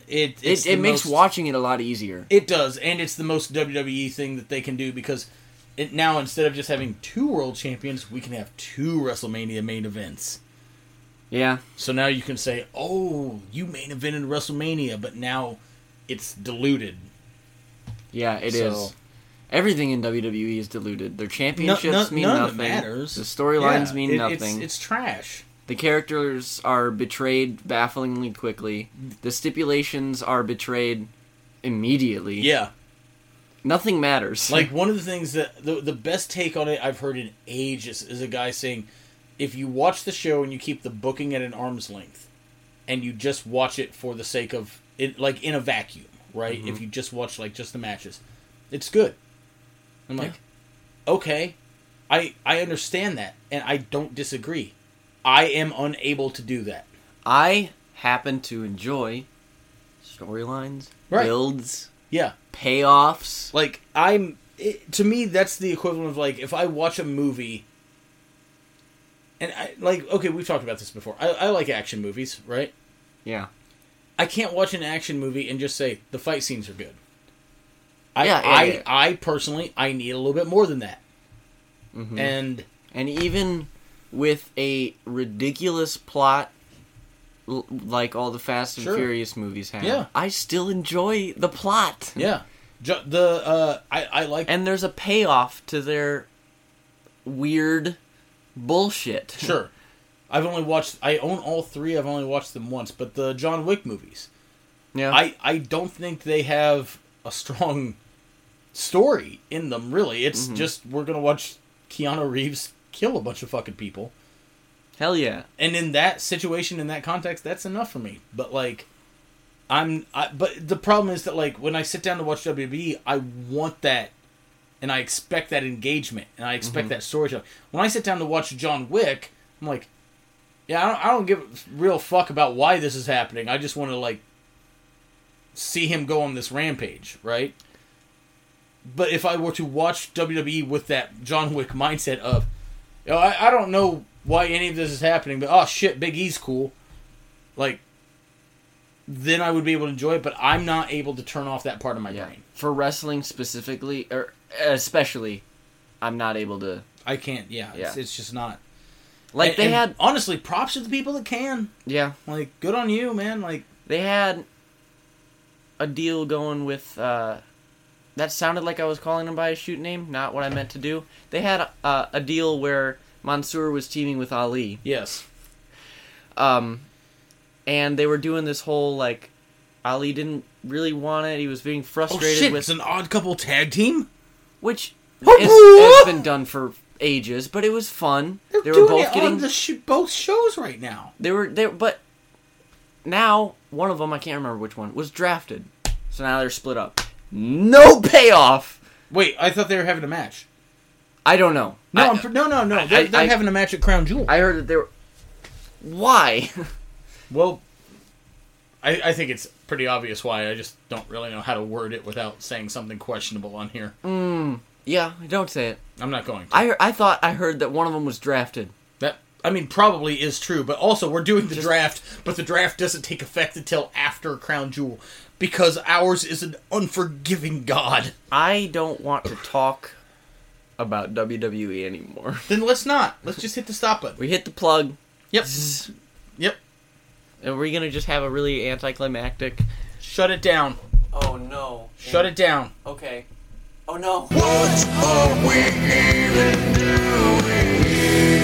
it it's It, it makes most- watching it a lot easier. It does, and it's the most WWE thing that they can do because it now instead of just having two world champions, we can have two WrestleMania main events. Yeah. So now you can say, "Oh, you main evented WrestleMania," but now it's diluted. Yeah, it is. Everything in WWE is diluted. Their No- championships no- mean none nothing. matters. The storylines Yeah, mean it- nothing. It's, it's trash. The characters are betrayed bafflingly quickly. The stipulations are betrayed immediately. Yeah, Nothing matters. like one of the things that the the best take on it I've heard in ages is a guy saying, if you watch the show and you keep the booking at an arm's length, and you just watch it for the sake of it, like in a vacuum, right? Mm-hmm. If you just watch like just the matches, it's good. I'm like, okay, I I understand that, and I don't disagree. I am unable to do that. I happen to enjoy storylines, Right. builds, Yeah, payoffs. like I'm. It, to me, that's the equivalent of like if I watch a movie. And I like okay, we've talked about this before. I, I like action movies, right? Yeah. I can't watch an action movie and just say the fight scenes are good. I Yeah, I, yeah. I personally I need a little bit more than that. Mhm. And And even with a ridiculous plot l- like all the Fast and Sure. Furious movies have, Yeah. I still enjoy the plot. yeah, ju- the uh, I I like And there's a payoff to their weird bullshit. sure. I've only watched. I own all three. I've only watched them once. But the John Wick movies, Yeah. I I don't think they have a strong story in them. Really, it's Mhm. just we're gonna watch Keanu Reeves kill a bunch of fucking people. Hell yeah. and in that situation in that context that's enough for me but like i'm I, but the problem is that like when i sit down to watch wwe i want that and i expect that engagement and i expect Mhm. that storytelling when i sit down to watch john wick i'm like yeah i don't, I don't give a real fuck about why this is happening i just want to like see him go on this rampage, right? But if I were to watch WWE with that John Wick mindset of, you know, I, I don't know why any of this is happening, but oh shit, Big E's cool, like, then I would be able to enjoy it. But I'm not able to turn off that part of my Yeah. brain. For wrestling specifically, or especially, I'm not able to. I can't. Yeah, It's, Yeah. it's just not. Like And- they and had, honestly props to the people that can. yeah, Like, good on you, man. Like, they had a deal going with. uh That sounded like I was calling him by his shoot name, not what I meant to do. They had uh, a deal where Mansoor was teaming with Ali, yes, um, and they were doing this whole like Ali didn't really want it. He was being frustrated oh frustrated shit, with it's an odd couple tag team. which Whoop, is, whoop. has been done for ages, but it was fun. They're they were doing both it getting on the sh- both shows right now. they were they but now one of them I can't remember which one was drafted, so now they're split up. No payoff. Wait, I thought they were having a match. I don't know. No, I, I'm, pr- no, no, no. They're, I- they're I- having a match at Crown Jewel. I heard that they were. Why? well, I, I think it's pretty obvious why. I just don't really know how to word it without saying something questionable on here. mm, yeah, don't say it. I'm not going to. I I thought I heard that one of them was drafted. that I mean, probably is true, but also we're doing the Just- draft, but the draft doesn't take effect until after Crown Jewel because ours is an unforgiving God. I don't want to talk about WWE anymore. Then let's not. Let's just hit the stop button. We hit the plug. Yep. Zzz. Yep. And we're gonna just have a really anticlimactic? Shut it down. Oh no! Shut it down. Okay. Oh no! What are we even doing here?